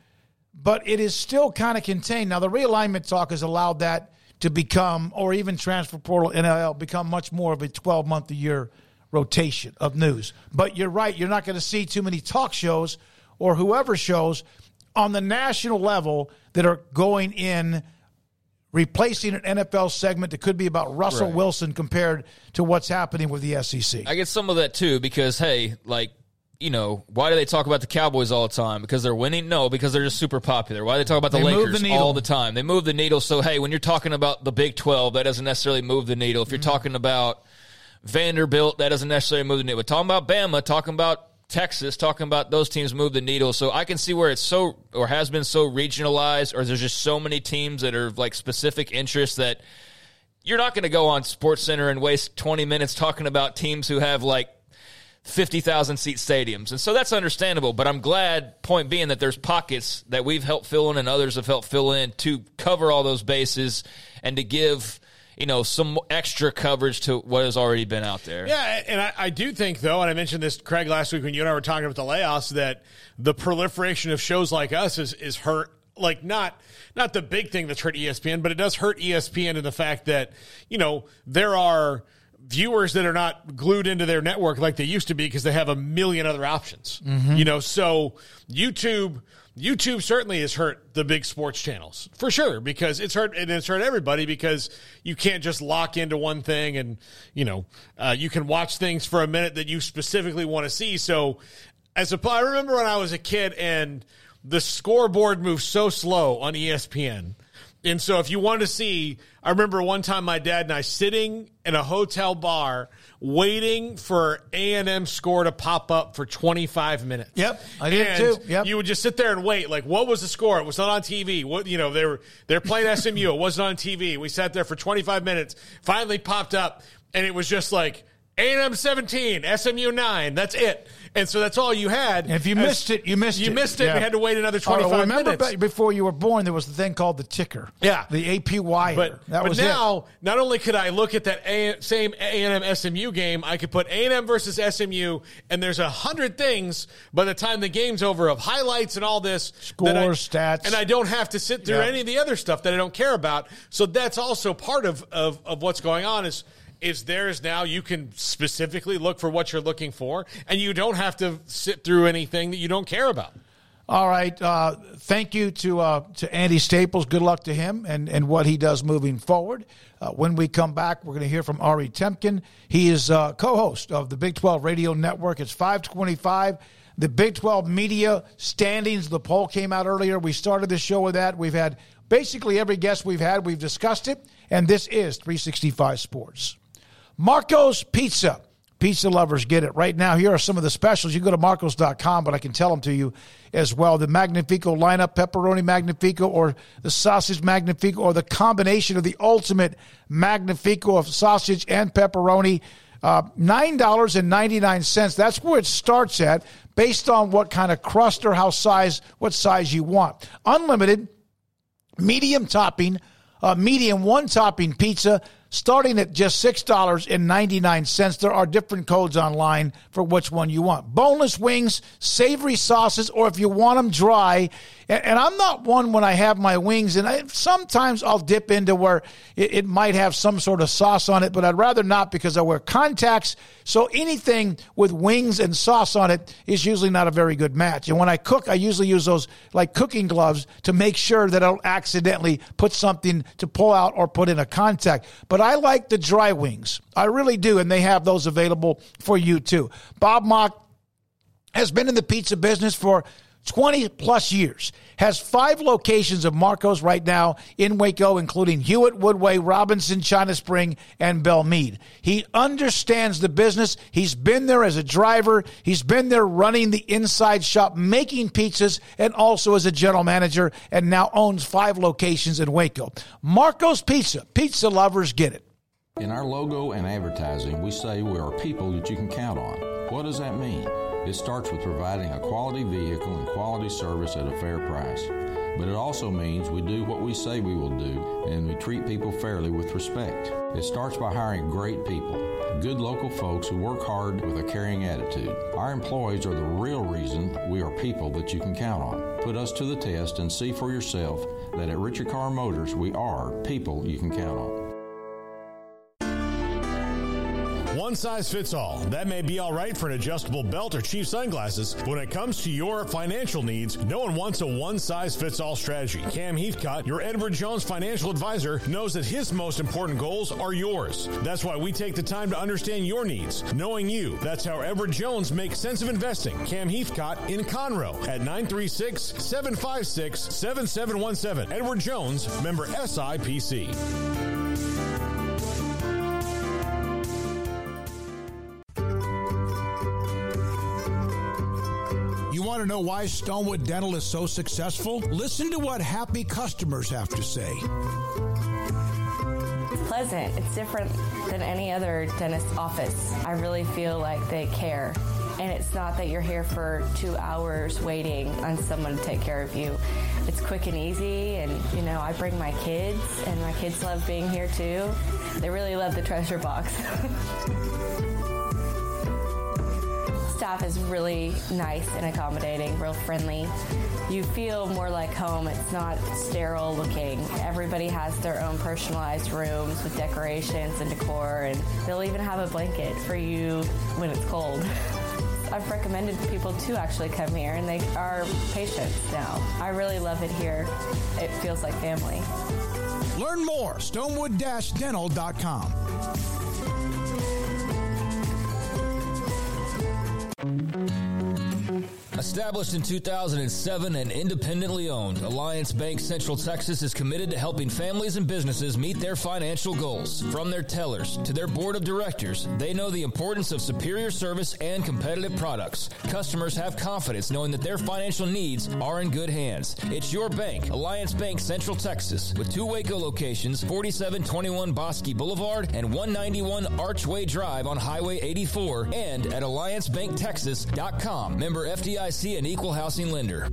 but it is still kind of contained. Now, the realignment talk has allowed that to become, or even transfer portal NIL, become much more of a 12 month a year rotation of news. But you're right, you're not going to see too many talk shows or whoever shows on the national level that are going in replacing an NFL segment that could be about Russell Right. Wilson compared to what's happening with the SEC. I get some of that too because hey, like you know, why do they talk about the Cowboys all the time? Because they're winning? No, because they're just super popular. Why do they talk about the They Lakers the all the time? They move the needle. So hey, when you're talking about the Big Twelve, that doesn't necessarily move the needle. If you're mm-hmm. talking about Vanderbilt, that doesn't necessarily move the needle. But talking about Bama, talking about Texas, talking about those teams move the needle. So I can see where it's so or has been so regionalized, or there's just so many teams that are like specific interests that you're not going to go on Sports Center and waste 20 minutes talking about teams who have like 50,000 seat stadiums. And so that's understandable, but I'm glad, point being, that there's pockets that we've helped fill in and others have helped fill in to cover all those bases and to give, you know, some extra coverage to what has already been out there. Yeah, and I, I do think though, and I mentioned this, Craig, last week when you and I were talking about the layoffs, that the proliferation of shows like us is is hurt. Like not not the big thing that's hurt ESPN, but it does hurt ESPN in the fact that you know there are viewers that are not glued into their network like they used to be because they have a million other options. Mhm. You know, so YouTube. YouTube certainly has hurt the big sports channels for sure because it's hurt and it's hurt everybody because you can't just lock into one thing and you know uh, you can watch things for a minute that you specifically want to see. So as a I remember when I was a kid and the scoreboard moved so slow on ESPN. And so if you want to see, I remember one time my dad and I sitting in a hotel bar waiting for A&M score to pop up for 25 minutes. Yep, I did And too. Yep. You would just sit there and wait. Like, what was the score? It was not on TV. What you know, they were they're playing SMU. It wasn't on TV. We sat there for 25 minutes. Finally popped up, and it was just like A&M 17, SMU 9. That's it. And so that's all you had. And if you missed it, you missed you it. You missed it. Yeah. We had to wait another Oh, 25 remember minutes. before you were born, there was the thing called the ticker. Yeah. The AP wire. But, that but was it. now, not only could I look at that a- same A&M SMU game, I could put A&M versus SMU, and there's a hundred things by the time the game's over of highlights and all this. that I- Scores, stats. And I don't have to sit through Yeah. any of the other stuff that I don't care about. So that's also part of, of, of what's going on is is theirs now you can specifically look for what you're looking for, and you don't have to sit through anything that you don't care about. All right. Uh, thank you to uh, to Andy Staples. Good luck to him and, and what he does moving forward. Uh, when we come back, we're going to hear from Ari Temkin. He is uh, co-host of the Big 12 Radio Network. It's 525. The Big 12 media standings. The poll came out earlier. We started the show with that. We've had basically every guest we've had. We've discussed it, and this is 365 Sports. Marco's Pizza. Pizza lovers get it. Right now, here are some of the specials. You go to marcos.com, but I can tell them to you as well. The Magnifico lineup, pepperoni Magnifico, or the sausage Magnifico, or the combination of the ultimate Magnifico of sausage and pepperoni. Uh, $9.99. That's where it starts at, based on what kind of crust or how size, what size you want. Unlimited medium topping, uh, medium one topping pizza starting at just $6.99. There are different codes online for which one you want. Boneless wings, savory sauces, or if you want them dry. And, and I'm not one when I have my wings, and I, sometimes I'll dip into where it, it might have some sort of sauce on it, but I'd rather not because I wear contacts. So anything with wings and sauce on it is usually not a very good match. And when I cook, I usually use those like cooking gloves to make sure that I don't accidentally put something to pull out or put in a contact. But I like the dry wings. I really do. And they have those available for you too. Bob Mock has been in the pizza business for 20 plus years, has five locations of Marco's right now in Waco, including Hewitt, Woodway, Robinson, China Spring, and Belmead. He understands the business. He's been there as a driver. He's been there running the inside shop, making pizzas, and also as a general manager, and now owns five locations in Waco. Marco's Pizza. Pizza lovers get it. In our logo and advertising, we say we are people that you can count on. What does that mean? It starts with providing a quality vehicle and quality service at a fair price. but it also means we do what we say we will do and we treat people fairly with respect. It starts by hiring great people, good local folks who work hard with a caring attitude. Our employees are the real reason we are people that you can count on. Put us to the test and see for yourself that at Richard Car Motors we are people you can count on. One size fits all. That may be all right for an adjustable belt or cheap sunglasses. But when it comes to your financial needs, no one wants a one size fits all strategy. Cam Heathcott, your Edward Jones financial advisor, knows that his most important goals are yours. That's why we take the time to understand your needs, knowing you. That's how Edward Jones makes sense of investing. Cam Heathcott in Conroe at 936 756 7717. Edward Jones, member SIPC. Want to know why Stonewood Dental is so successful? Listen to what happy customers have to say. It's pleasant. It's different than any other dentist office. I really feel like they care. And it's not that you're here for two hours waiting on someone to take care of you. It's quick and easy, and you know, I bring my kids, and my kids love being here too. They really love the treasure box. staff is really nice and accommodating, real friendly. You feel more like home. It's not sterile looking. Everybody has their own personalized rooms with decorations and decor, and they'll even have a blanket for you when it's cold. I've recommended people to actually come here, and they are patients now. I really love it here. It feels like family. Learn more, stonewood-dental.com. Established in 2007 and independently owned, Alliance Bank Central Texas is committed to helping families and businesses meet their financial goals. From their tellers to their board of directors, they know the importance of superior service and competitive products. Customers have confidence knowing that their financial needs are in good hands. It's your bank, Alliance Bank Central Texas, with two Waco locations 4721 Bosque Boulevard and 191 Archway Drive on Highway 84, and at AllianceBankTexas.com. Member FDIC an equal housing lender.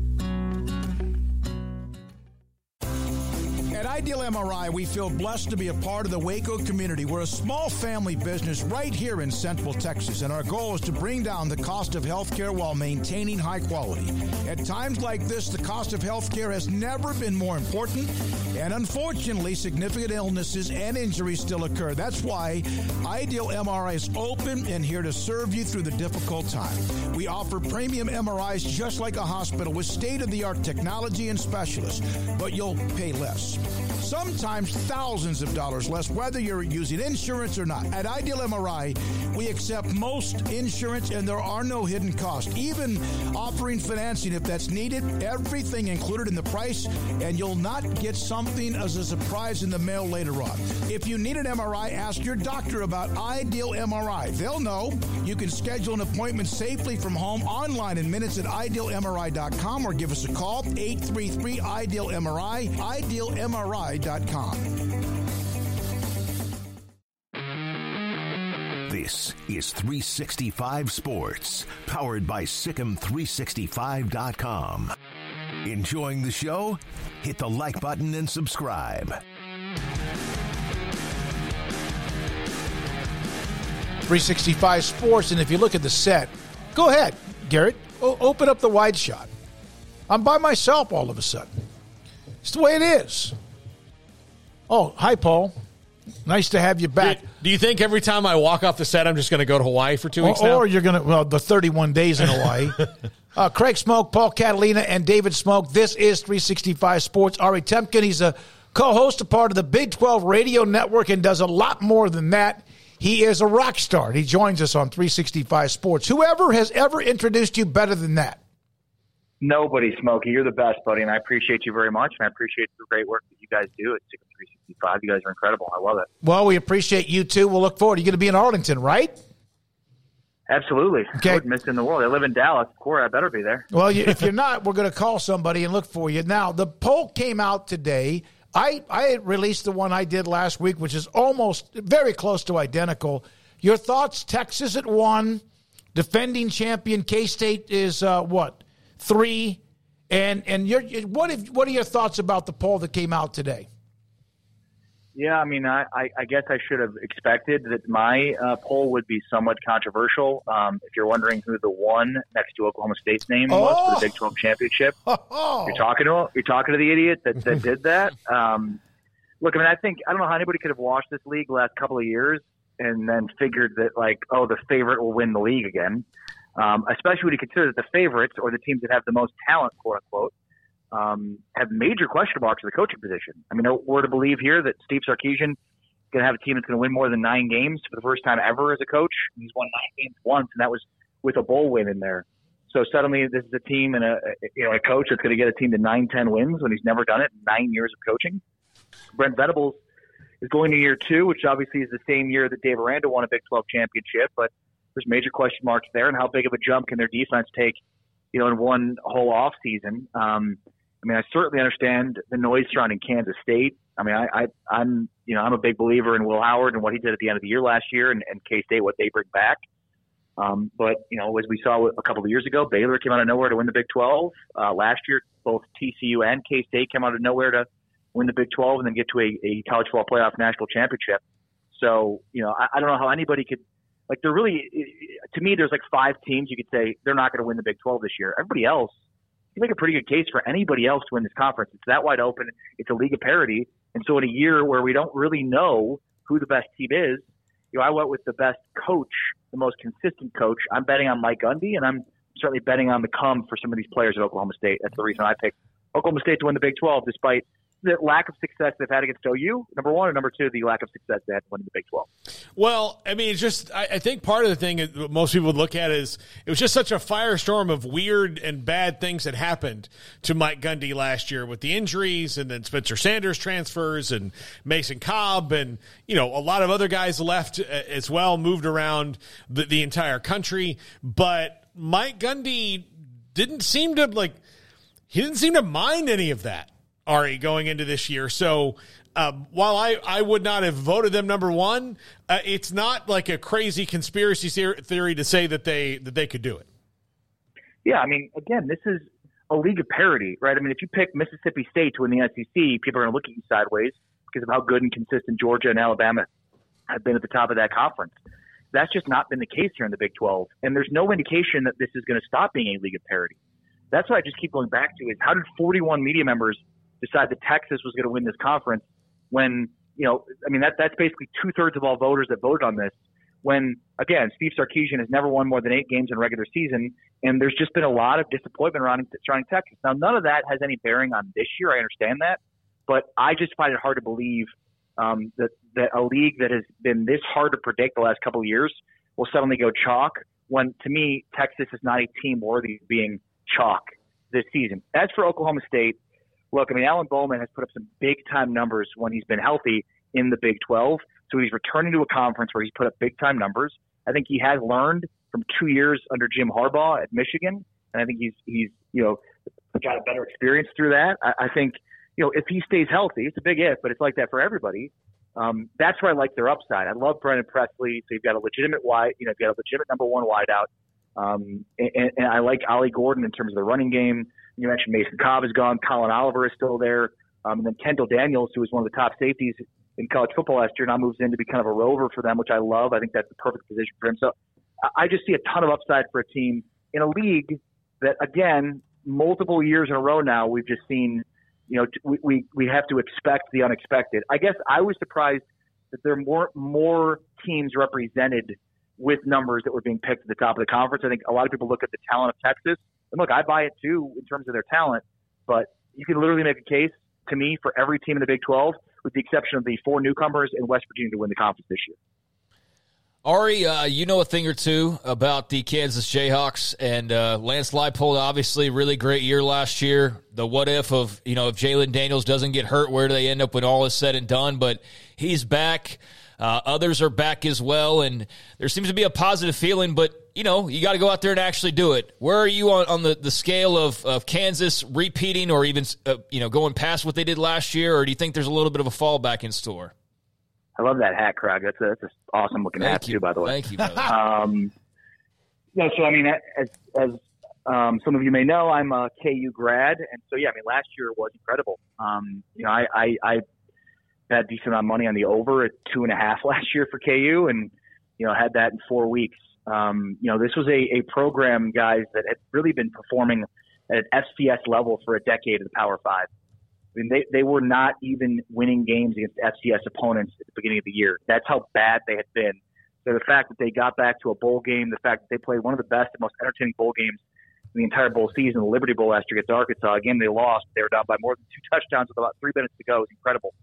At Ideal MRI, we feel blessed to be a part of the Waco community. We're a small family business right here in Central Texas, and our goal is to bring down the cost of healthcare while maintaining high quality. At times like this, the cost of healthcare has never been more important, and unfortunately, significant illnesses and injuries still occur. That's why Ideal MRI is open and here to serve you through the difficult time. We offer premium MRIs just like a hospital with state of the art technology and specialists, but you'll pay less sometimes thousands of dollars less, whether you're using insurance or not. At Ideal MRI, we accept most insurance and there are no hidden costs, even offering financing if that's needed. Everything included in the price, and you'll not get something as a surprise in the mail later on. If you need an MRI, ask your doctor about Ideal MRI. They'll know. You can schedule an appointment safely from home online in minutes at idealmri.com or give us a call 833 Ideal MRI. IdealMRI.com. This is 365 Sports, powered by SicEm365.com. Enjoying the show? Hit the like button and subscribe. 365 Sports, and if you look at the set, go ahead, Garrett. O- open up the wide shot. I'm by myself all of a sudden. It's the way it is. Oh, hi, Paul. Nice to have you back. Do, do you think every time I walk off the set, I'm just going to go to Hawaii for two or, weeks now? Or you're going to, well, the 31 days in Hawaii. uh, Craig Smoak, Paul Catalina, and David Smoak. This is 365 Sports. Ari Temkin, he's a co host, a part of the Big 12 radio network, and does a lot more than that. He is a rock star, he joins us on 365 Sports. Whoever has ever introduced you better than that? Nobody, Smokey. You're the best, buddy, and I appreciate you very much, and I appreciate the great work that you guys do at SicEm 365. You guys are incredible. I love it. Well, we appreciate you too. We'll look forward. You're going to be in Arlington, right? Absolutely. Okay. I wouldn't miss in the world. I live in Dallas. Corey, I better be there. Well, if you're not, we're going to call somebody and look for you. Now, the poll came out today. I, I released the one I did last week, which is almost very close to identical. Your thoughts? Texas at one, defending champion K State is uh, what three, And and your what if, what are your thoughts about the poll that came out today? Yeah, I mean, I, I, guess I should have expected that my uh, poll would be somewhat controversial. Um, if you're wondering who the one next to Oklahoma State's name was for the Big 12 championship, you're talking to you're talking to the idiot that, that did that. Um, look, I mean, I think I don't know how anybody could have watched this league the last couple of years and then figured that like, oh, the favorite will win the league again. Um, especially when you consider that the favorites or the teams that have the most talent, quote unquote, um, have major question marks at the coaching position. I mean, we're to believe here that Steve Sarkisian going to have a team that's going to win more than nine games for the first time ever as a coach. He's won nine games once, and that was with a bowl win in there. So suddenly, this is a team and a you know a coach that's going to get a team to nine, ten wins when he's never done it in nine years of coaching. Brent Venables is going to year two, which obviously is the same year that Dave Aranda won a Big 12 championship, but there's major question marks there, and how big of a jump can their defense take, you know, in one whole off season. Um, I mean, I certainly understand the noise surrounding Kansas State. I mean, I, I, I'm, you know, I'm a big believer in Will Howard and what he did at the end of the year last year, and, and K State what they bring back. Um, but you know, as we saw a couple of years ago, Baylor came out of nowhere to win the Big 12. Uh, last year, both TCU and K State came out of nowhere to win the Big 12 and then get to a, a college football playoff national championship. So, you know, I, I don't know how anybody could like. They're really, to me, there's like five teams you could say they're not going to win the Big 12 this year. Everybody else you make a pretty good case for anybody else to win this conference. It's that wide open. It's a league of parity. And so in a year where we don't really know who the best team is, you know, I went with the best coach, the most consistent coach. I'm betting on Mike Gundy, and I'm certainly betting on the come for some of these players at Oklahoma State. That's the reason I picked Oklahoma State to win the Big 12, despite the lack of success they've had against OU, number one, and number two, the lack of success they had winning the Big 12. Well, I mean, it's just, I, I think part of the thing most people would look at is it was just such a firestorm of weird and bad things that happened to Mike Gundy last year with the injuries and then Spencer Sanders transfers and Mason Cobb and, you know, a lot of other guys left uh, as well, moved around the, the entire country. But Mike Gundy didn't seem to like, he didn't seem to mind any of that. Ari going into this year. So um, while I, I would not have voted them number one, uh, it's not like a crazy conspiracy theory to say that they that they could do it. Yeah, I mean, again, this is a league of parity, right? I mean, if you pick Mississippi State to win the SEC, people are going to look at you sideways because of how good and consistent Georgia and Alabama have been at the top of that conference. That's just not been the case here in the Big 12, and there's no indication that this is going to stop being a league of parity. That's what I just keep going back to: is how did 41 media members decide that Texas was going to win this conference when, you know, I mean, that, that's basically two thirds of all voters that voted on this. When, again, Steve Sarkisian has never won more than eight games in regular season, and there's just been a lot of disappointment around surrounding Texas. Now, none of that has any bearing on this year. I understand that, but I just find it hard to believe um, that that a league that has been this hard to predict the last couple of years will suddenly go chalk. When to me, Texas is not a team worthy of being chalk this season. As for Oklahoma State, look, I mean, Alan Bowman has put up some big time numbers when he's been healthy in the Big 12. So he's returning to a conference where he's put up big time numbers. I think he has learned from two years under Jim Harbaugh at Michigan, and I think he's he's you know got a better experience through that. I, I think you know if he stays healthy, it's a big if, but it's like that for everybody. Um, that's where I like their upside. I love Brennan Presley, so you've got a legitimate wide, you know, you've got a legitimate number one wideout. Um, and, and I like Ollie Gordon in terms of the running game. You mentioned Mason Cobb is gone. Collin Oliver is still there. Um, and then Kendall Daniels, who was one of the top safeties in college football last year, now moves in to be kind of a rover for them, which I love. I think that's the perfect position for him. So I just see a ton of upside for a team in a league that, again, multiple years in a row now, we've just seen, you know, we, we, we have to expect the unexpected. I guess I was surprised that there are more, more teams represented with numbers that were being picked at the top of the conference. I think a lot of people look at the talent of Texas and look, I buy it too in terms of their talent, but you can literally make a case to me for every team in the Big 12, with the exception of the four newcomers in West Virginia to win the conference this year. Ari, uh, you know a thing or two about the Kansas Jayhawks and uh, Lance Leipold. Obviously, really great year last year. The what if of you know if Jalen Daniels doesn't get hurt, where do they end up when all is said and done? But he's back. Uh, others are back as well, and there seems to be a positive feeling. But you know, you got to go out there and actually do it. Where are you on, on the, the scale of, of Kansas repeating or even uh, you know going past what they did last year, or do you think there's a little bit of a fallback in store? I love that hat, Craig. That's a, that's an awesome looking Thank hat you. too, by the way. Thank you. um, no, so I mean, as as Um, some of you may know I'm a KU grad, and so yeah, I mean last year was incredible. Um, you know, I, I, I bet decent amount of money on the over at two and a half last year for KU, and you know had that in four weeks. Um, you know, this was a, a program, guys, that had really been performing at an FCS level for a decade in the Power Five. I mean, they, they were not even winning games against FCS opponents at the beginning of the year. That's how bad they had been. So the fact that they got back to a bowl game, the fact that they played one of the best and most entertaining bowl games in the entire bowl season, the Liberty Bowl last year against Arkansas. Again, they lost. They were down by more than two touchdowns with about three minutes to go. It was incredible.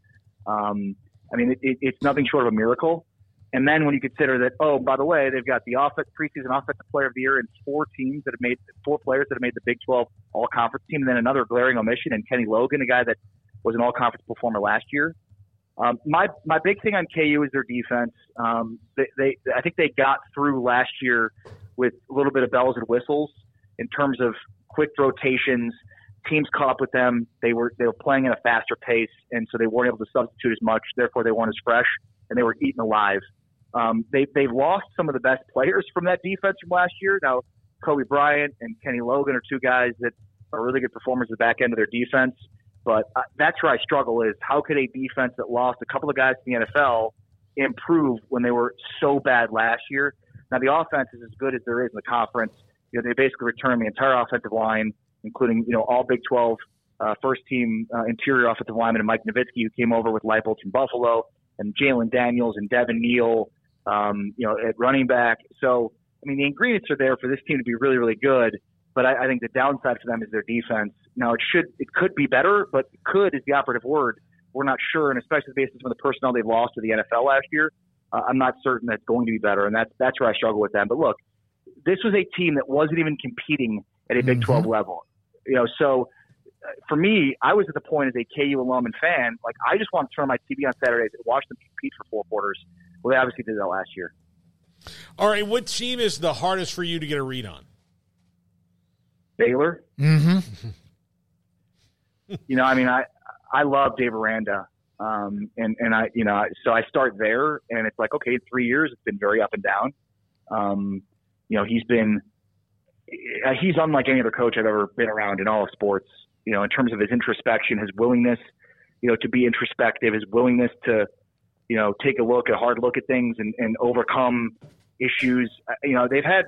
Um, I mean, it, it, it's nothing short of a miracle. And then when you consider that, oh, by the way, they've got the offense, preseason offensive player of the year and four teams that have made four players that have made the Big 12 all conference team, and then another glaring omission, and Kenny Logan, a guy that was an all conference performer last year. Um, my my big thing on KU is their defense. Um, they, they I think they got through last year with a little bit of bells and whistles in terms of quick rotations. Teams caught up with them. They were they were playing at a faster pace, and so they weren't able to substitute as much. Therefore, they weren't as fresh, and they were eaten alive. Um, they they've lost some of the best players from that defense from last year. Now, Kobe Bryant and Kenny Logan are two guys that are really good performers at the back end of their defense. But uh, that's where I struggle is how could a defense that lost a couple of guys to the NFL improve when they were so bad last year? Now the offense is as good as there is in the conference. You know, they basically returned the entire offensive line, including you know all Big 12 uh, first team uh, interior offensive lineman and Mike Novitsky, who came over with Leipold from Buffalo, and Jalen Daniels and Devin Neal, um, you know, at running back. So I mean, the ingredients are there for this team to be really, really good. But I, I think the downside for them is their defense. Now it should, it could be better, but could is the operative word. We're not sure, and especially based on the personnel they've lost to the NFL last year, uh, I'm not certain that's going to be better, and that's that's where I struggle with them. But look, this was a team that wasn't even competing at a Big 12 level. You know, so uh, for me, I was at the point as a KU alum and fan, like I just want to turn on my TV on Saturdays and watch them compete for four quarters. Well, they obviously did that last year. All right, what team is the hardest for you to get a read on? Baylor. Mm-hmm. you know, I mean, I I love Dave Aranda, um, and and I you know, so I start there, and it's like okay, three years, it's been very up and down. Um, you know, he's been he's unlike any other coach I've ever been around in all of sports. You know, in terms of his introspection, his willingness, you know, to be introspective, his willingness to, you know, take a look, a hard look at things, and, and overcome issues. Uh, You know, they've had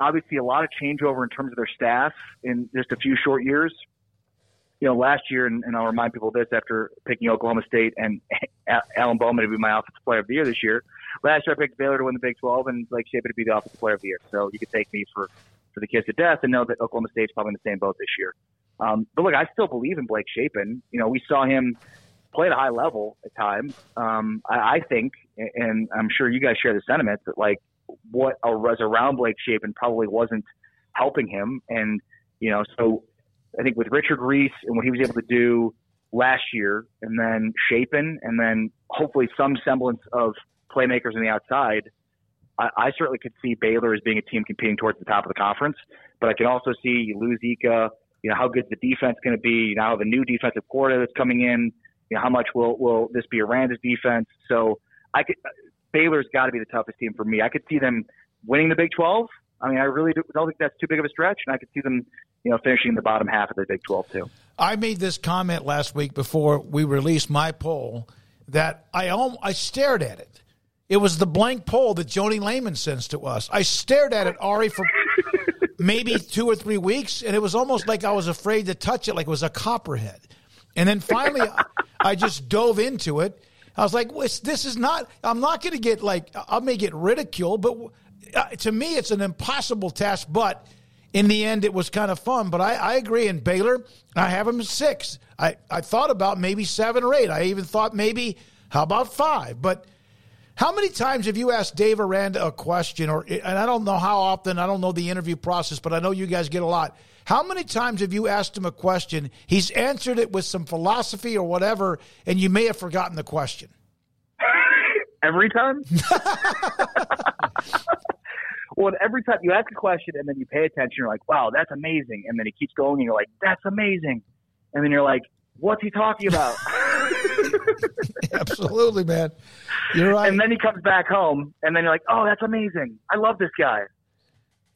obviously a lot of changeover in terms of their staff in just a few short years. You know, last year, and, and I'll remind people of this after picking Oklahoma State and Alan Bowman to be my offensive player of the year this year. Last year, I picked Baylor to win the Big 12 and Blake Shapen to be the offensive player of the year. So you could take me for, for the kiss of death and know that Oklahoma State's probably in the same boat this year. Um, but look, I still believe in Blake Shapen. You know, we saw him play at a high level at times. Um, I, I think, and I'm sure you guys share the sentiment that like what was around Blake Shapen probably wasn't helping him. And, you know, so I think with Richard Reese and what he was able to do last year and then Shapen and then hopefully some semblance of playmakers on the outside, I, I certainly could see Baylor as being a team competing towards the top of the conference. But I can also see you lose Ika, you know, how good the defense going to be. You now have a new defensive coordinator that's coming in. You know, how much will, will this be Aranda's defense? So I could, Baylor's got to be the toughest team for me. I could see them winning the Big 12. I mean, I really do, don't think that's too big of a stretch, and I could see them, you know, finishing the bottom half of the Big 12 too. I made this comment last week before we released my poll that I I stared at it. It was the blank poll that Joni Lehman sends to us. I stared at it, Ari, for maybe two or three weeks, and it was almost like I was afraid to touch it, like it was a copperhead. And then finally, I- just dove into it. I was like, "This is not. I'm not going to get like. I may get ridiculed, but uh, to me, it's an impossible task. But in the end, it was kind of fun. But I, I agree. In Baylor, I have him six. I, I thought about maybe seven or eight. I even thought maybe how about five? But how many times have you asked Dave Aranda a question, or and I don't know how often, I don't know the interview process, but I know you guys get a lot. How many times have you asked him a question? He's answered it with some philosophy or whatever, and you may have forgotten the question. Every time? well, every time you ask a question and then you pay attention, you're like, wow, that's amazing. And then he keeps going and you're like, that's amazing. And then you're like, what's he talking about? Absolutely, man. You're right. And then he comes back home and then you're like, oh, that's amazing. I love this guy.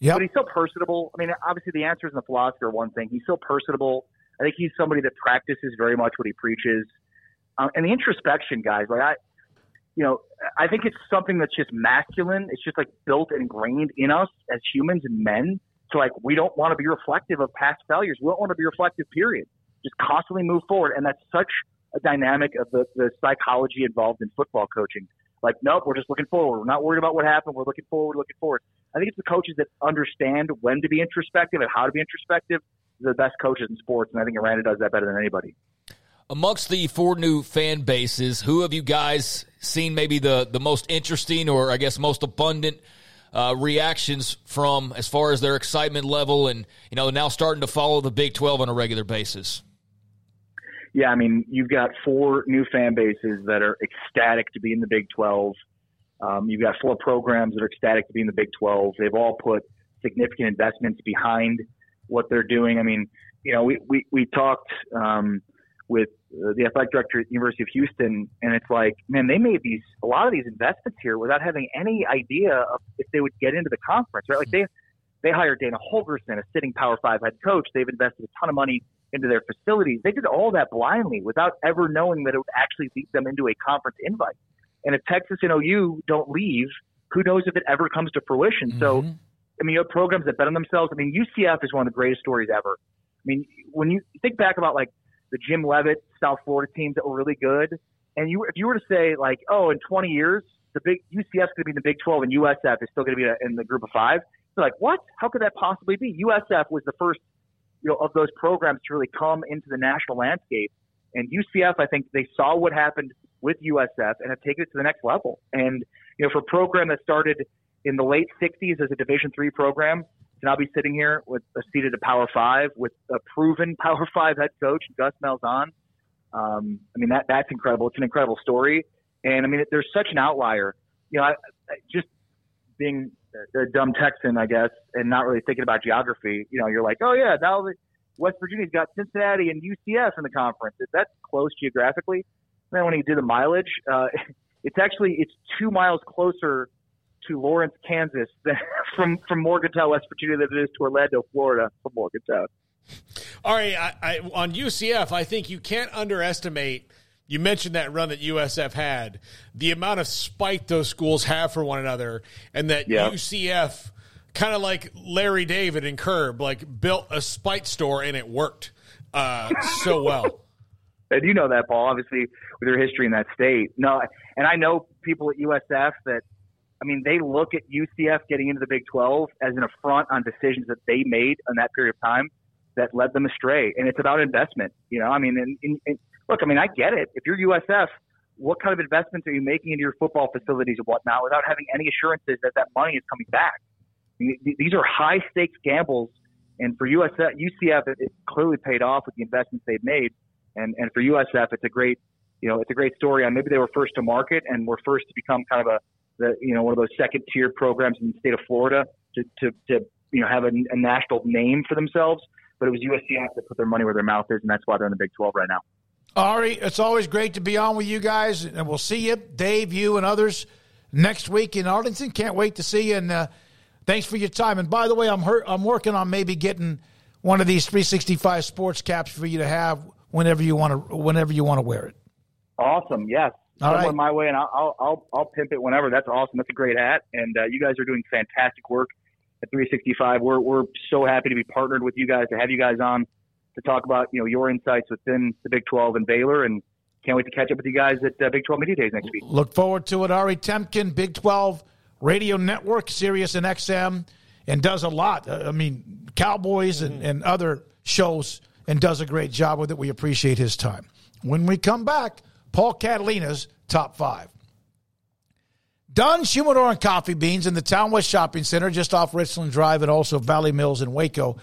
Yep. But he's so personable. I mean, obviously the answers and the philosophy are one thing. He's so personable. I think he's somebody that practices very much what he preaches. Um, and the introspection, guys, like I, you know, I think it's something that's just masculine. It's just like built and ingrained in us as humans and men. So like we don't want to be reflective of past failures. We don't want to be reflective. Period. Just constantly move forward, and that's such a dynamic of the the psychology involved in football coaching. Like, nope, we're just looking forward. We're not worried about what happened. We're looking forward, looking forward. I think it's the coaches that understand when to be introspective and how to be introspective. The best coaches in sports, and I think Aranda does that better than anybody. Amongst the four new fan bases, who have you guys seen maybe the, the most interesting or I guess most abundant uh, reactions from as far as their excitement level and, you know, now starting to follow the Big 12 on a regular basis? Yeah, I mean, you've got four new fan bases that are ecstatic to be in the Big 12. Um, you've got four programs that are ecstatic to be in the Big 12. They've all put significant investments behind what they're doing. I mean, you know, we, we, we talked um, with uh, the athletic director at the University of Houston, and it's like, man, they made these a lot of these investments here without having any idea of if they would get into the conference, right? Like they they hired Dana Holgorsen, a sitting Power Five head coach. They've invested a ton of money into their facilities. They did all that blindly without ever knowing that it would actually lead them into a conference invite. And if Texas and OU don't leave, who knows if it ever comes to fruition? So, mm-hmm. I mean, you have programs that bet on themselves. I mean, UCF is one of the greatest stories ever. I mean, when you think back about like the Jim Leavitt South Florida teams that were really good, and you if you were to say like, oh, in 20 years, the big UCF's going to be in the Big 12 and USF is still going to be in the group of five. They're like, what? How could that possibly be? USF was the first, you know, of those programs to really come into the national landscape. And UCF, I think they saw what happened with USF and have taken it to the next level. And you know, for a program that started in the late '60s as a Division three program to now be sitting here with a seated at a Power Five with a proven Power Five head coach Gus Malzahn. Um, I mean, that that's incredible. It's an incredible story. And I mean, there's such an outlier. You know, I, I just being a, dumb Texan, I guess, and not really thinking about geography. You know, you're like, oh yeah, now West Virginia's got Cincinnati and UCF in the conference. That's close geographically. then when you do the mileage, uh, it's actually it's two miles closer to Lawrence, Kansas, than, from from Morgantown, West Virginia, than it is to Orlando, Florida, from Morgantown. All right, I, I, on UCF, I think you can't underestimate. You mentioned that run that USF had, the amount of spite those schools have for one another, and that Yeah. UCF, kind of like Larry David and Curb, like built a spite store and it worked uh, so well. And you know that, Paul, obviously, with your history in that state. No, and I know people at USF that, I mean, they look at UCF getting into the Big 12 as an affront on decisions that they made in that period of time that led them astray. And it's about investment. You know, I mean, and, and, and look, I mean, I get it. If you're USF, what kind of investments are you making into your football facilities and whatnot without having any assurances that that money is coming back? These are high stakes gambles. And for USF, UCF, it, it clearly paid off with the investments they've made. And, and for USF, it's a great, you know, it's a great story on maybe they were first to market and were first to become kind of a, the, you know, one of those second tier programs in the state of Florida to, to, to you know, have a, a national name for themselves. But it was USCF that put their money where their mouth is, and that's why they're in the Big 12 right now. Ari, it's always great to be on with you guys, and we'll see you, Dave, you, and others next week in Arlington. Can't wait to see you, and uh, thanks for your time. And by the way, I'm hurt, I'm working on maybe getting one of these 365 sports caps for you to have whenever you want to whenever you want to wear it. Awesome. Yes. All Send right. one my way, and I'll, I'll I'll I'll pimp it whenever. That's awesome. That's a great hat, and uh, you guys are doing fantastic work at 365. We're we're so happy to be partnered with you guys to have you guys on to talk about you know your insights within the Big 12 and Baylor, and can't wait to catch up with you guys at uh, Big 12 Media Days next week. Look forward to it. Ari Temkin, Big 12 Radio Network, Sirius and XM, and does a lot. Uh, I mean, Cowboys and, and other shows, and does a great job with it. We appreciate his time. When we come back, Paul Catalina's top five. Dunn's Humidor and Coffee Beans in the Town West Shopping Center, just off Richland Drive, and also Valley Mills in Waco.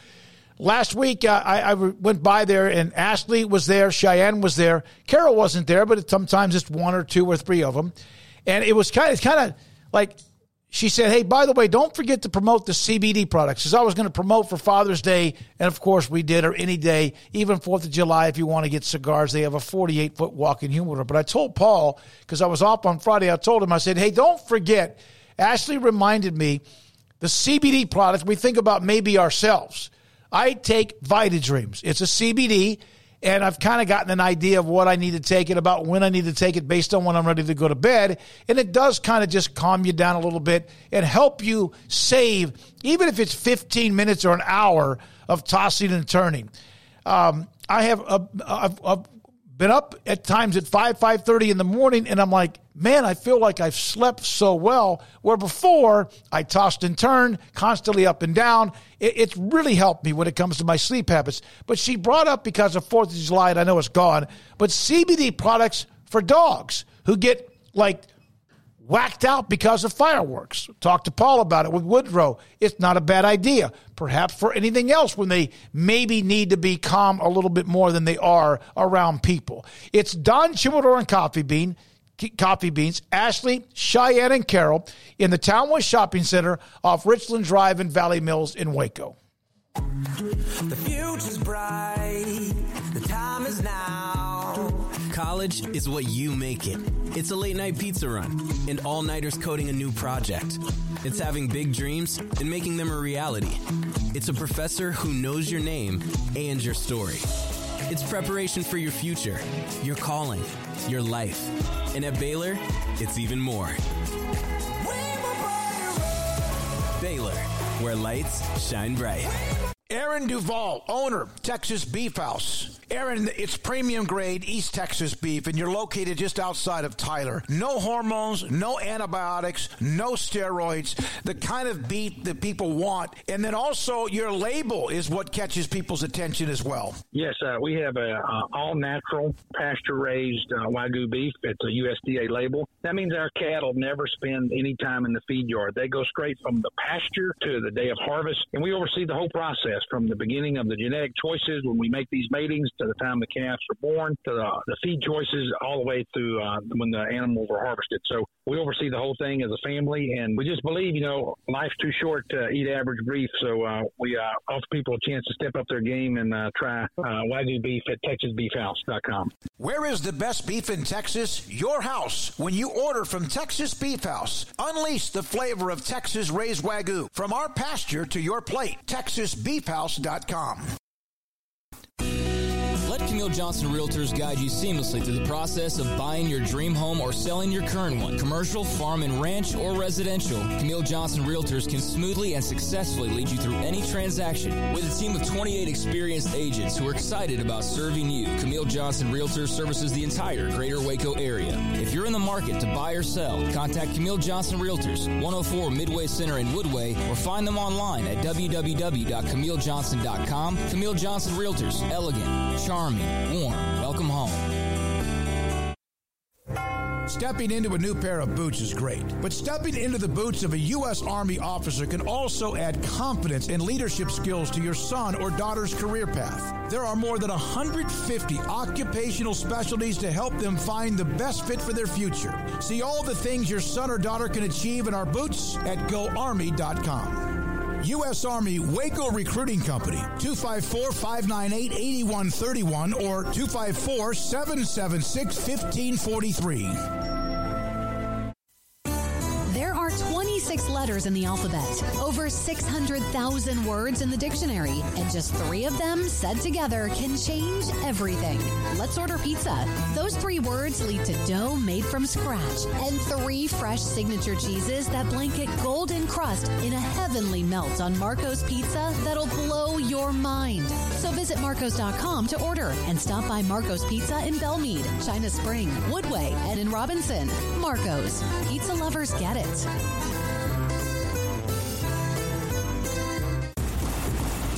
Last week, uh, I, I went by there, and Ashley was there, Cheyenne was there, Carol wasn't there, but sometimes it's one or two or three of them, and it was kind of, kind of like she said, "Hey, by the way, don't forget to promote the CBD products." Because I was going to promote for Father's Day, and of course we did, or any day, even Fourth of July. If you want to get cigars, they have a 48 foot walk-in humidor. But I told Paul because I was off on Friday. I told him, I said, "Hey, don't forget." Ashley reminded me the CBD products, we think about maybe ourselves. I take Vitadreams. It's a CBD, and I've kind of gotten an idea of what I need to take it, about when I need to take it based on when I'm ready to go to bed. And it does kind of just calm you down a little bit and help you save, even if it's 15 minutes or an hour of tossing and turning. Um, I have a, I've, I've been up at times at 5 5.30 in the morning and i'm like man i feel like i've slept so well. Where before i tossed and turned constantly up and down. It, it's really helped me when it comes to my sleep habits. But she brought up because of fourth of july and i know it's gone but cbd products for dogs who get like whacked out because of fireworks. Talk to Paul about it with Woodrow. It's not a bad idea. Perhaps for anything else when they maybe need to be calm a little bit more than they are around people. It's Dunn's Humidor and Coffee Bean. Coffee Beans, Ashley, Cheyenne, and Carol in the Townwest Shopping Center off Richland Drive in Valley Mills in Waco. The future's bright. The time is now. College is what you make it. It's a late night pizza run and all nighters coding a new project. It's having big dreams and making them a reality. It's a professor who knows your name and your story. It's preparation for your future, your calling, your life. And at Baylor, it's even more. Baylor, where lights shine bright. Aaron Duvall, owner, Texas Beef House. Aaron, it's premium grade East Texas beef, and you're located just outside of Tyler. No hormones, no antibiotics, no steroids, the kind of beef that people want. And then also, your label is what catches people's attention as well. Yes, uh, we have a all natural pasture raised uh, wagyu beef. It's a USDA label. That means our cattle never spend any time in the feed yard. They go straight from the pasture to the day of harvest, and we oversee the whole process from the beginning of the genetic choices when we make these matings to the time the calves are born to the, the feed choices all the way through uh, when the animals are harvested. So we oversee the whole thing as a family, and we just believe, you know, life's too short to eat average beef. So uh, we uh, offer people a chance to step up their game and uh, try uh, Wagyu beef at TexasBeefHouse.com. Where is the best beef in Texas? Your house. When you order from Texas Beef House, unleash the flavor of Texas raised Wagyu from our pasture to your plate. TexasBeefHouse.com. Let Camille Johnson Realtors guide you seamlessly through the process of buying your dream home or selling your current one. Commercial, farm and ranch, or residential, Camille Johnson Realtors can smoothly and successfully lead you through any transaction. With a team of 28 experienced agents who are excited about serving you, Camille Johnson Realtors services the entire greater Waco area. If you're in the market to buy or sell, contact Camille Johnson Realtors, 104 Midway Center in Woodway, or find them online at www.camillejohnson.com. Camille Johnson Realtors, elegant, charming, warm. Welcome home. Stepping into a new pair of boots is great, but stepping into the boots of a U.S. Army officer can also add confidence and leadership skills to your son or daughter's career path. There are more than 150 occupational specialties to help them find the best fit for their future. See all the things your son or daughter can achieve in our boots at goarmy.com. U.S. Army Waco Recruiting Company, 254 598 8131 or 254 776 1543. Letters in the alphabet, over 600,000 words in the dictionary, and just three of them said together can change everything. Let's order pizza. Those three words lead to dough made from scratch and three fresh signature cheeses that blanket golden crust in a heavenly melt on Marco's Pizza that'll blow your mind. So visit Marcos.com to order and stop by Marco's Pizza in Belmead, China Spring, Woodway, and in Robinson. Marco's. Pizza lovers get it.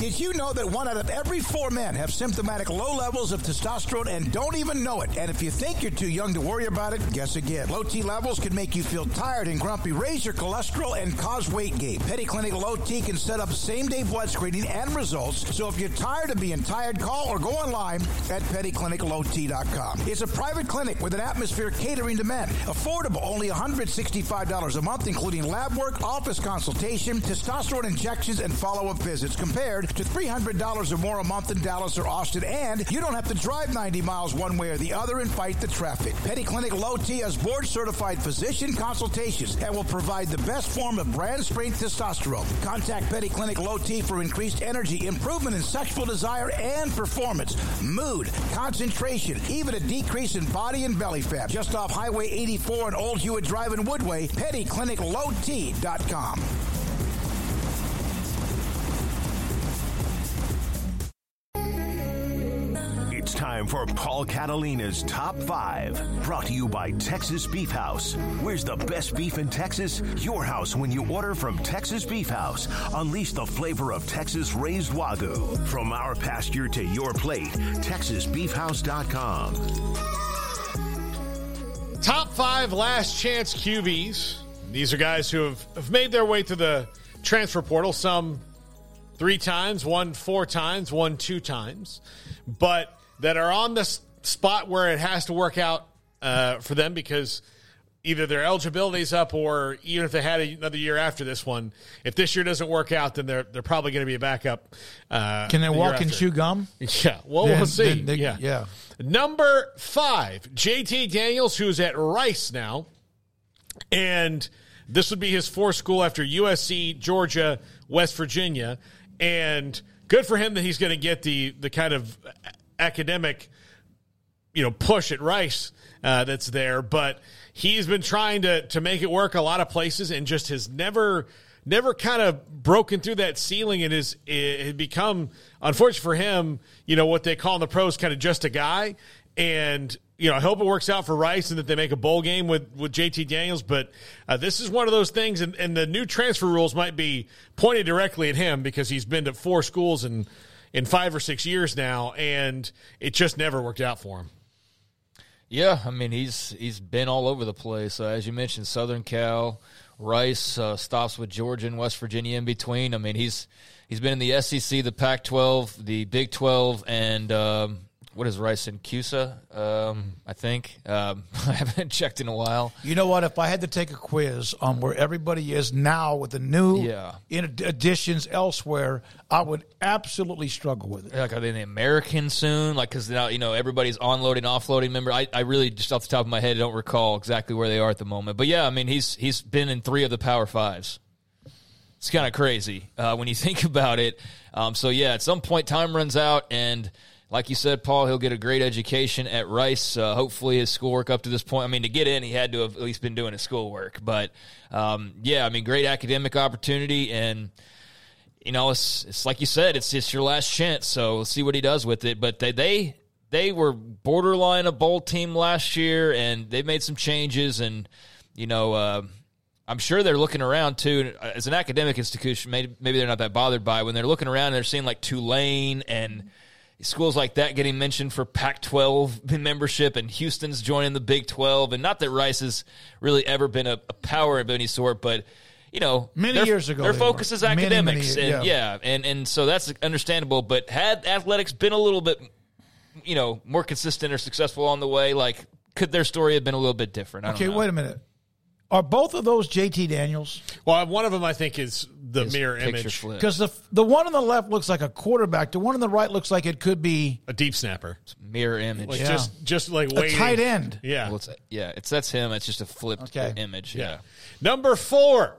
Did you know that one out of every four men have symptomatic low levels of testosterone and don't even know it? And if you think you're too young to worry about it, guess again. Low T levels can make you feel tired and grumpy, raise your cholesterol, and cause weight gain. Petty Clinic Low T can set up same day blood screening and results. So if you're tired of being tired, call or go online at pettycliniclowt.com. It's a private clinic with an atmosphere catering to men. Affordable, only $165 a month, including lab work, office consultation, testosterone injections, and follow up visits compared to $300 or more a month in Dallas or Austin, and you don't have to drive 90 miles one way or the other and fight the traffic. Petty Clinic Low T has board certified physician consultations and will provide the best form of brand strength testosterone. Contact Petty Clinic Low T for increased energy, improvement in sexual desire and performance, mood, concentration, even a decrease in body and belly fat. Just off Highway 84 and Old Hewitt Drive in Woodway, pettycliniclowt.com. It's time for Paul Catalina's Top 5. Brought to you by Texas Beef House. Where's the best beef in Texas? Your house when you order from Texas Beef House. Unleash the flavor of Texas raised Wagyu. From our pasture to your plate, TexasBeefHouse.com. Top five last chance QBs. These are guys who have, have made their way to the transfer portal, some three times, one four times, one two times, but that are on the spot where it has to work out uh, for them because either their eligibility's up or even if they had another year after this one, if this year doesn't work out, then they're they're probably going to be a backup. Uh, Can they the walk and chew gum? Yeah, well, Then- we'll see. they- yeah, yeah. Number five, JT Daniels, who's at Rice now, and this would be his fourth school after USC, Georgia, West Virginia, and good for him that he's going to get the the kind of academic, you know, push at Rice uh, that's there. But he's been trying to to make it work a lot of places, and just has never never kind of broken through that ceiling and is it become unfortunate for him you know what they call in the pros kind of just a guy and you know i hope it works out for rice and that they make a bowl game with with jt daniels but uh, this is one of those things and, and the new transfer rules might be pointed directly at him because he's been to four schools in in five or six years now and it just never worked out for him Yeah, I mean he's he's been all over the place. Uh, as you mentioned, Southern Cal, Rice uh, stops with Georgia and West Virginia in between. I mean he's he's been in the SEC, the Pac-12, the Big 12, and um, what is Rice in CUSA? Um, I think um, I haven't checked in a while. You know what? If I had to take a quiz on where everybody is now with the new Yeah. in additions elsewhere, I would absolutely struggle with it. Like, are they in the American soon? Like, because now you know everybody's onloading, offloading. Remember, I, I really just off the top of my head don't recall exactly where they are at the moment. But yeah, I mean, he's he's been in three of the Power Fives. It's kind of crazy uh, when you think about it. Um, so yeah, at some point, time runs out, and like you said, Paul, he'll get a great education at Rice. Uh, hopefully, his schoolwork up to this point. I mean, to get in, he had to have at least been doing his schoolwork. But um, yeah, I mean, great academic opportunity and you know, it's it's like you said, it's it's your last chance. So we'll see what he does with it. But they they they were borderline a bowl team last year, and they made some changes. And you know, uh, I'm sure they're looking around too. As an academic institution, maybe maybe they're not that bothered by it. when they're looking around. and They're seeing like Tulane and schools like that getting mentioned for Pac-12 membership, and Houston's joining the Big 12. And not that Rice has really ever been a, a power of any sort, but you know, Many years ago their focus were. is academics, many- and yeah. yeah, and and so that's understandable. But had athletics been a little bit, you know, more consistent or successful on the way, like could their story have been a little bit different? I don't Okay, know. wait a minute. Are both of those JT Daniels? Well, one of them I think is the mirror image. Because the the one on the left looks like a quarterback. The one on the right looks like it could be a deep snapper, It's mirror image, Like Yeah. just just like a tight end. Yeah. Well, it's, yeah, it's that's him. It's just a flipped Okay. image. Yeah. Yeah. Number four,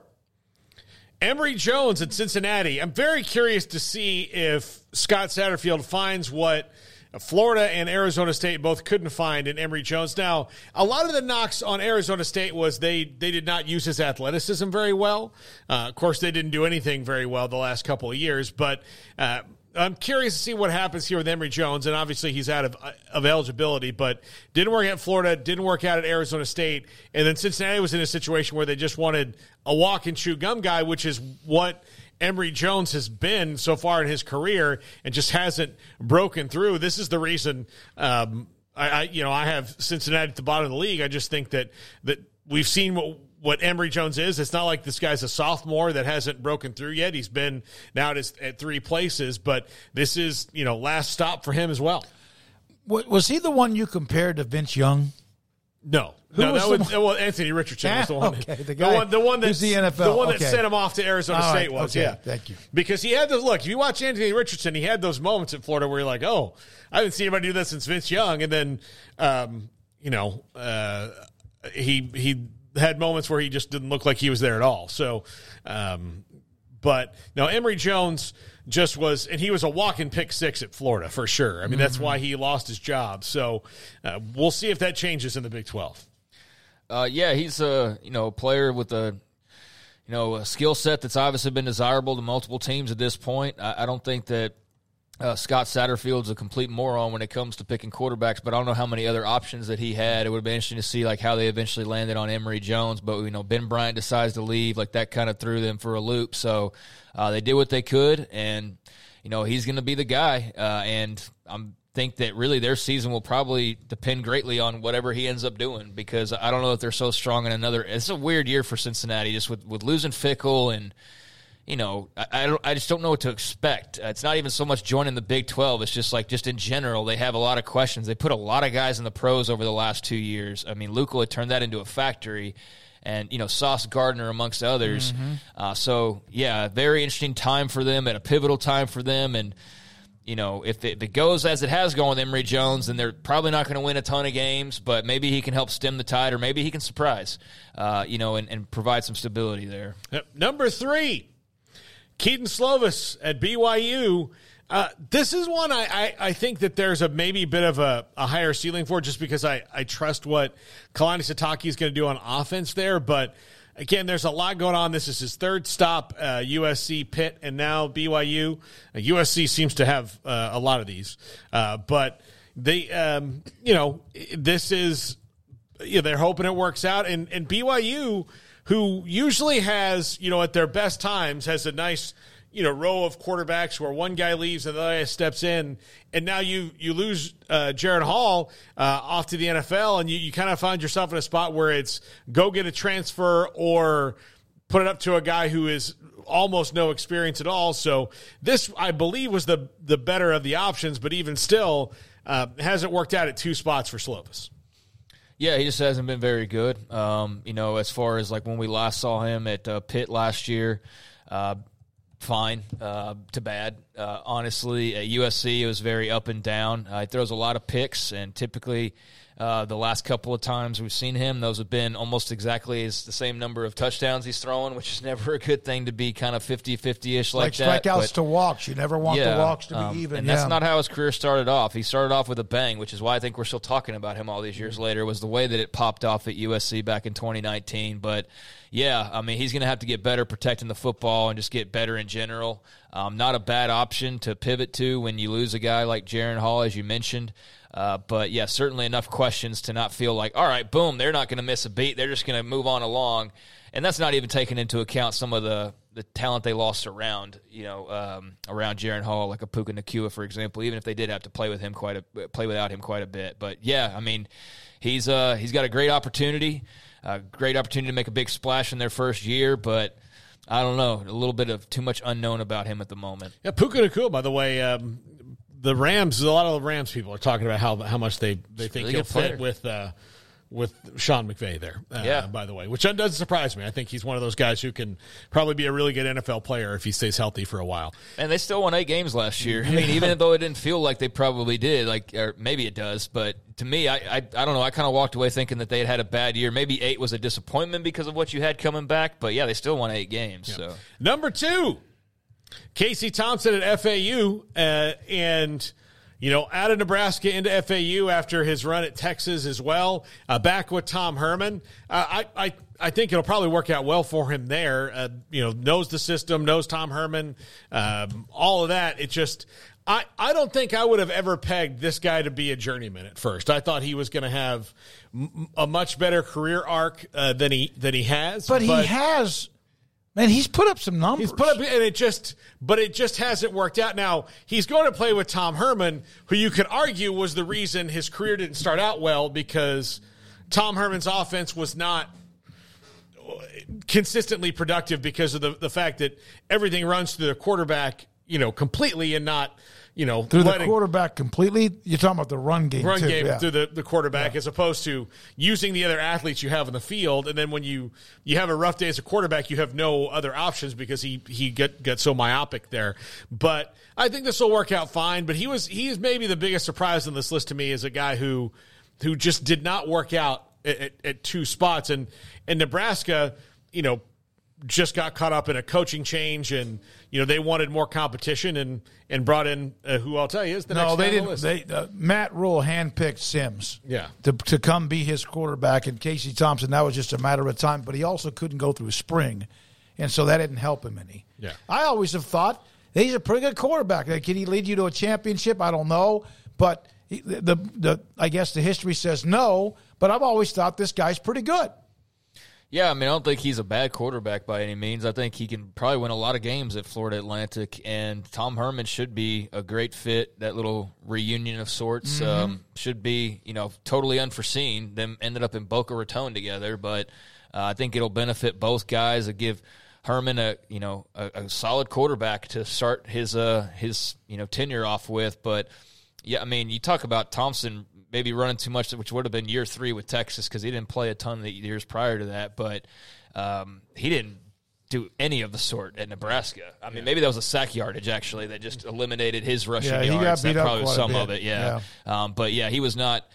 Emory Jones at Cincinnati. I'm very curious to see if Scott Satterfield finds what Florida and Arizona State both couldn't find in Emory Jones. Now, a lot of the knocks on Arizona State was they they did not use his athleticism very well. Uh, of course, they didn't do anything very well the last couple of years, but. Uh, I'm curious to see what happens here with Emory Jones, and obviously he's out of of eligibility, but didn't work at Florida, didn't work out at Arizona State, and then Cincinnati was in a situation where they just wanted a walk and chew gum guy, which is what Emory Jones has been so far in his career, and just hasn't broken through. This is the reason. Um, I, I, you know, I have Cincinnati at the bottom of the league. I just think that that we've seen what what Emory Jones is. It's not like this guy's a sophomore that hasn't broken through yet. He's been now at, his, at three places, but this is you know last stop for him as well. Was he the one you compared to Vince Young? No, Who no, was that the was one- well. Anthony Richardson was the Ah, one. okay, that, the guy one, the one that the NFL, the one that okay. sent him off to Arizona All State right, was. okay, Yeah, thank you. Because he had those look. If you watch Anthony Richardson, he had those moments at Florida where you're like, oh, I haven't seen anybody do that since Vince Young, and then, um, you know, uh, he he had moments where he just didn't look like he was there at all. So, um, but now Emory Jones just was, and he was a walking pick six at Florida for sure. I mean, that's Mhm. why he lost his job. So, uh, we'll see if that changes in the Big Twelve. Uh, yeah, he's a you know player with a you know a skill set that's obviously been desirable to multiple teams at this point. I, I don't think that uh, Scott Satterfield's a complete moron when it comes to picking quarterbacks, but I don't know how many other options that he had. It would have been interesting to see like how they eventually landed on Emory Jones, but you know Ben Bryant decides to leave, like that kind of threw them for a loop. So uh, they did what they could, and you know he's going to be the guy. Uh, and I'm think that really their season will probably depend greatly on whatever he ends up doing because I don't know if they're so strong in another. It's a weird year for Cincinnati, just with with losing Fickell and you know, I, I, don't, I just don't know what to expect. Uh, it's not even so much joining the Big 12. It's just like, just in general, they have a lot of questions. They put a lot of guys in the pros over the last two years. I mean, Luca had turned that into a factory, and, you know, Sauce Gardner amongst others. Mm-hmm. Uh, so, yeah, very interesting time for them at a pivotal time for them. And, you know, if it, if it goes as it has gone with Emory Jones, then they're probably not going to win a ton of games, but maybe he can help stem the tide, or maybe he can surprise, uh, you know, and, and provide some stability there. Number three, Kedon Slovis at BYU. Uh, this is one I, I, I think that there's a maybe bit of a, a higher ceiling for just because I, I trust what Kalani Sitake is going to do on offense there. But again, there's a lot going on. This is his third stop, uh, USC, Pitt, and now BYU. Uh, USC seems to have uh, a lot of these. Uh, but they, um, you know, this is yeah, they're hoping it works out. And and BYU, who usually has, you know, at their best times, has a nice, you know, row of quarterbacks where one guy leaves and the other guy steps in, and now you you lose uh, Jaren Hall uh, off to the NFL, and you, you kind of find yourself in a spot where it's go get a transfer or put it up to a guy who is almost no experience at all. So this, I believe, was the the better of the options, but even still, uh, hasn't worked out at two spots for Slovis. Yeah, he just hasn't been very good. Um, you know, as far as like when we last saw him at uh, Pitt last year, uh, fine uh, to bad. Uh, honestly, at USC, it was very up and down. Uh, he throws a lot of picks, and typically, uh, the last couple of times we've seen him, those have been almost exactly as the same number of touchdowns he's throwing, which is never a good thing to be kind of 50-50 ish like, like that. strikeouts but- to walks. You never want the walks to be um, even. And yeah. that's not how his career started off. He started off with a bang, which is why I think we're still talking about him all these years later. Was the way that it popped off at USC back in 2019. But yeah, I mean, he's going to have to get better protecting the football and just get better in general. Um, not a bad option to pivot to when you lose a guy like Jaren Hall, as you mentioned. Uh, but yeah, certainly enough questions to not feel like, all right, boom, they're not going to miss a beat. They're just going to move on along. And that's not even taking into account some of the, the talent they lost around, you know, um, around Jaren Hall, like a Puka Nacua, for example. Even if they did have to play with him quite a play without him quite a bit, but yeah, I mean, he's uh he's got a great opportunity, a great opportunity to make a big splash in their first year, but I don't know, a little bit of too much unknown about him at the moment. Yeah, Puka Nacua, by the way, um, the Rams. A lot of the Rams people are talking about how how much they they think really he'll fit with uh, with Sean McVay there. Uh, Yeah. by the way, which doesn't surprise me. I think he's one of those guys who can probably be a really good NFL player if he stays healthy for a while. And they still won eight games last year. I mean, even though it didn't feel like they probably did, like or maybe it does, but to me, I I, I don't know. I kind of walked away thinking that they had had a bad year. Maybe eight was a disappointment because of what you had coming back, but yeah, they still won eight games. So Number two, Casey Thompson at FAU, uh, and you know, out of Nebraska into FAU after his run at Texas as well. Uh, back with Tom Herman, uh, I, I I think it'll probably work out well for him there. Uh, you know, knows the system, knows Tom Herman, um, all of that. It just. I, I don't think I would have ever pegged this guy to be a journeyman at first. I thought he was going to have m- a much better career arc uh, than he than he has. but, he has, man, he's put up some numbers. He's put up, and it just, but it just hasn't worked out. Now he's going to play with Tom Herman, who you could argue was the reason his career didn't start out well because Tom Herman's offense was not consistently productive because of the, the fact that everything runs through the quarterback, you know, completely and not, you know, Through the quarterback completely. You're talking about the run game. run too, game yeah. through the, the quarterback as opposed to using the other athletes you have in the field and then when you you have a rough day as a quarterback you have no other options because he he get got so myopic there but I think this will work out fine but he was he is maybe the biggest surprise on this list to me is a guy who who just did not work out at, at, at two spots and and Nebraska you know just got caught up in a coaching change and you know they wanted more competition and and brought in uh, who I'll tell you is the no, next they guy on the didn't. They uh, Matt Rhule handpicked Sims. Yeah. To, to come be his quarterback, and Casey Thompson. That was just a matter of time. But he also couldn't go through spring, and so that didn't help him any. Yeah. I always have thought he's a pretty good quarterback. Like, Can he lead you to a championship? I don't know, but he, the, the the I guess the history says no. But I've always thought this guy's pretty good. Yeah, I mean, I don't think he's a bad quarterback by any means. I think he can probably win a lot of games at Florida Atlantic, and Tom Herman should be a great fit. That little reunion of sorts Mhm. um, should be, you know, totally unforeseen. Them ended up in Boca Raton together, but uh, I think it'll benefit both guys. It give Herman a you know a, a solid quarterback to start his uh his you know tenure off with. But yeah, I mean, you talk about Thompson maybe running too much, which would have been year three with Texas because he didn't play a ton the years prior to that, but um, he didn't do any of the sort at Nebraska. I mean, maybe that was a sack yardage actually that just eliminated his rushing Yeah, he got yards. beat that probably was quite a some of it, yeah. Um, but yeah, he was not.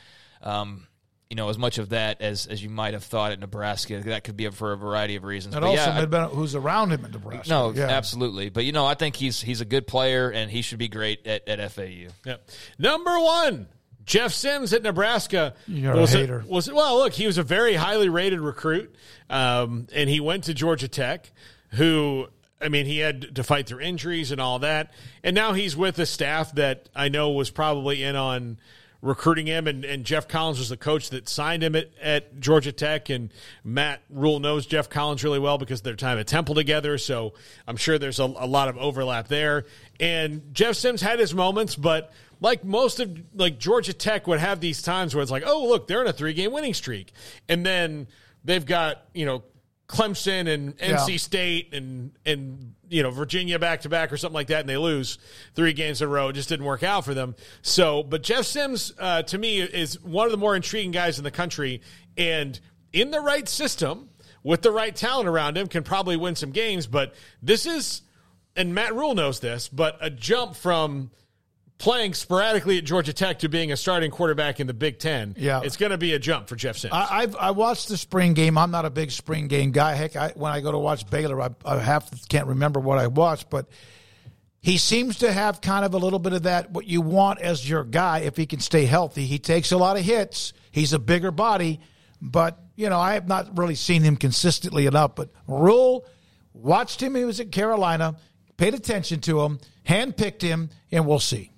Um, you know, as much of that as, as you might have thought at Nebraska. That could be for a variety of reasons. And But also yeah, I- been who's around him in Nebraska. no, yeah. absolutely. But you know, I think he's he's a good player and he should be great at, at FAU. Yep. Number one, Jeff Sims at Nebraska. You're a was hater. was well, look, he was a very highly rated recruit, um, and he went to Georgia Tech, who. I mean, he had to fight through injuries and all that, and now he's with a staff that I know was probably in on recruiting him. And, and Geoff Collins was the coach that signed him at, at Georgia Tech, and Matt Rhule knows Geoff Collins really well because of their time at Temple together. So I'm sure there's a, a lot of overlap there. And Jeff Sims had his moments, but like most of like Georgia Tech would have these times where it's like, oh look, they're in a three game winning streak, and then they've got you know Clemson and NC Yeah. State and and you know Virginia back to back or something like that, and they lose three games in a row. It just didn't work out for them. So, but Jeff Sims uh, to me is one of the more intriguing guys in the country, and in the right system with the right talent around him, can probably win some games. But this is, and Matt Rhule knows this, but a jump from playing sporadically at Georgia Tech to being a starting quarterback in the Big Ten. Yeah. it's going to be a jump for Jeff Sims. I, I've I watched the spring game. I'm not a big spring game guy. Heck, I, when I go to watch Baylor, I, I half can't remember what I watched, but he seems to have kind of a little bit of that what you want as your guy if he can stay healthy. He takes a lot of hits. He's a bigger body, but you know I have not really seen him consistently enough. But Rhule watched him. He was at Carolina, paid attention to him, handpicked him, and we'll see.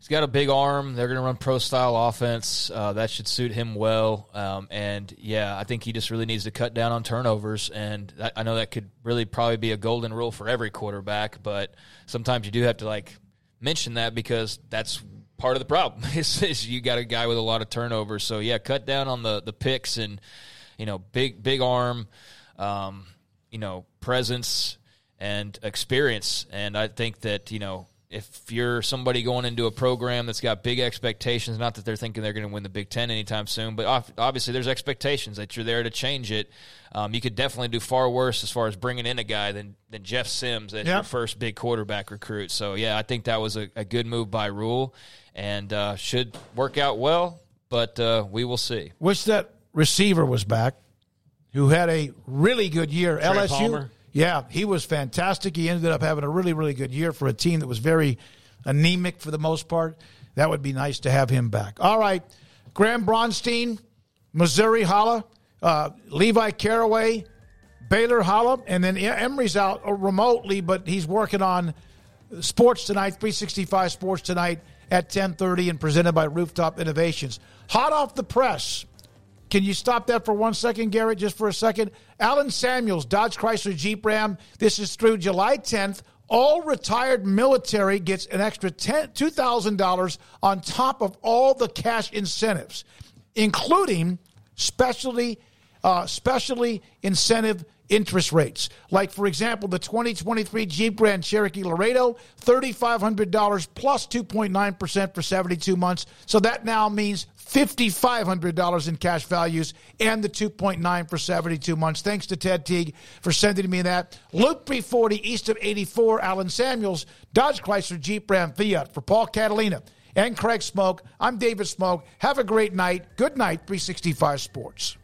He's got a big arm. They're going to run pro style offense. Uh, that should suit him well. Um, and yeah, I think he just really needs to cut down on turnovers. And I, I know that could really probably be a golden rule for every quarterback, but sometimes you do have to like mention that because that's part of the problem is, is you got a guy with a lot of turnovers. So yeah, cut down on the the picks and you know big big arm, um, you know presence and experience. And I think that you know if you're somebody going into a program that's got big expectations, not that they're thinking they're going to win the Big Ten anytime soon, but obviously there's expectations that you're there to change it. Um, you could definitely do far worse as far as bringing in a guy than than Jeff Sims as your first big quarterback recruit. So yeah, I think that was a, a good move by Rhule, and uh, should work out well. But uh, we will see. Wish that receiver was back, who had a really good year. Trey LSU. Palmer? Yeah, he was fantastic. He ended up having a really, really good year for a team that was very anemic for the most part. That would be nice to have him back. All right, Graham Bronstein, Missouri Holla, uh, Levi Caraway, Baylor Holla, and then Emery's out remotely, but he's working on Sports Tonight, 365 Sports Tonight at 10:30 and presented by Rooftop Innovations. Hot off the press. Can you stop that for one second, Garrett, just for a second? Allen Samuels, Dodge Chrysler Jeep Ram. This is through July 10th. All retired military gets an extra $10 $2,000 on top of all the cash incentives, including specialty, uh, specially incentive interest rates. Like, for example, the 2023 Jeep Grand Cherokee Laredo, $3,500 plus 2.9% for 72 months. So that now means $5,500 in cash values and the 2.9 for 72 months. Thanks to Ted Teague for sending me that. Loop 340 east of 84, Allen Samuels, Dodge Chrysler Jeep Ram Fiat. For Paul Catalina and Craig Smoak, I'm David Smoak. Have a great night. Good night, 365 Sports.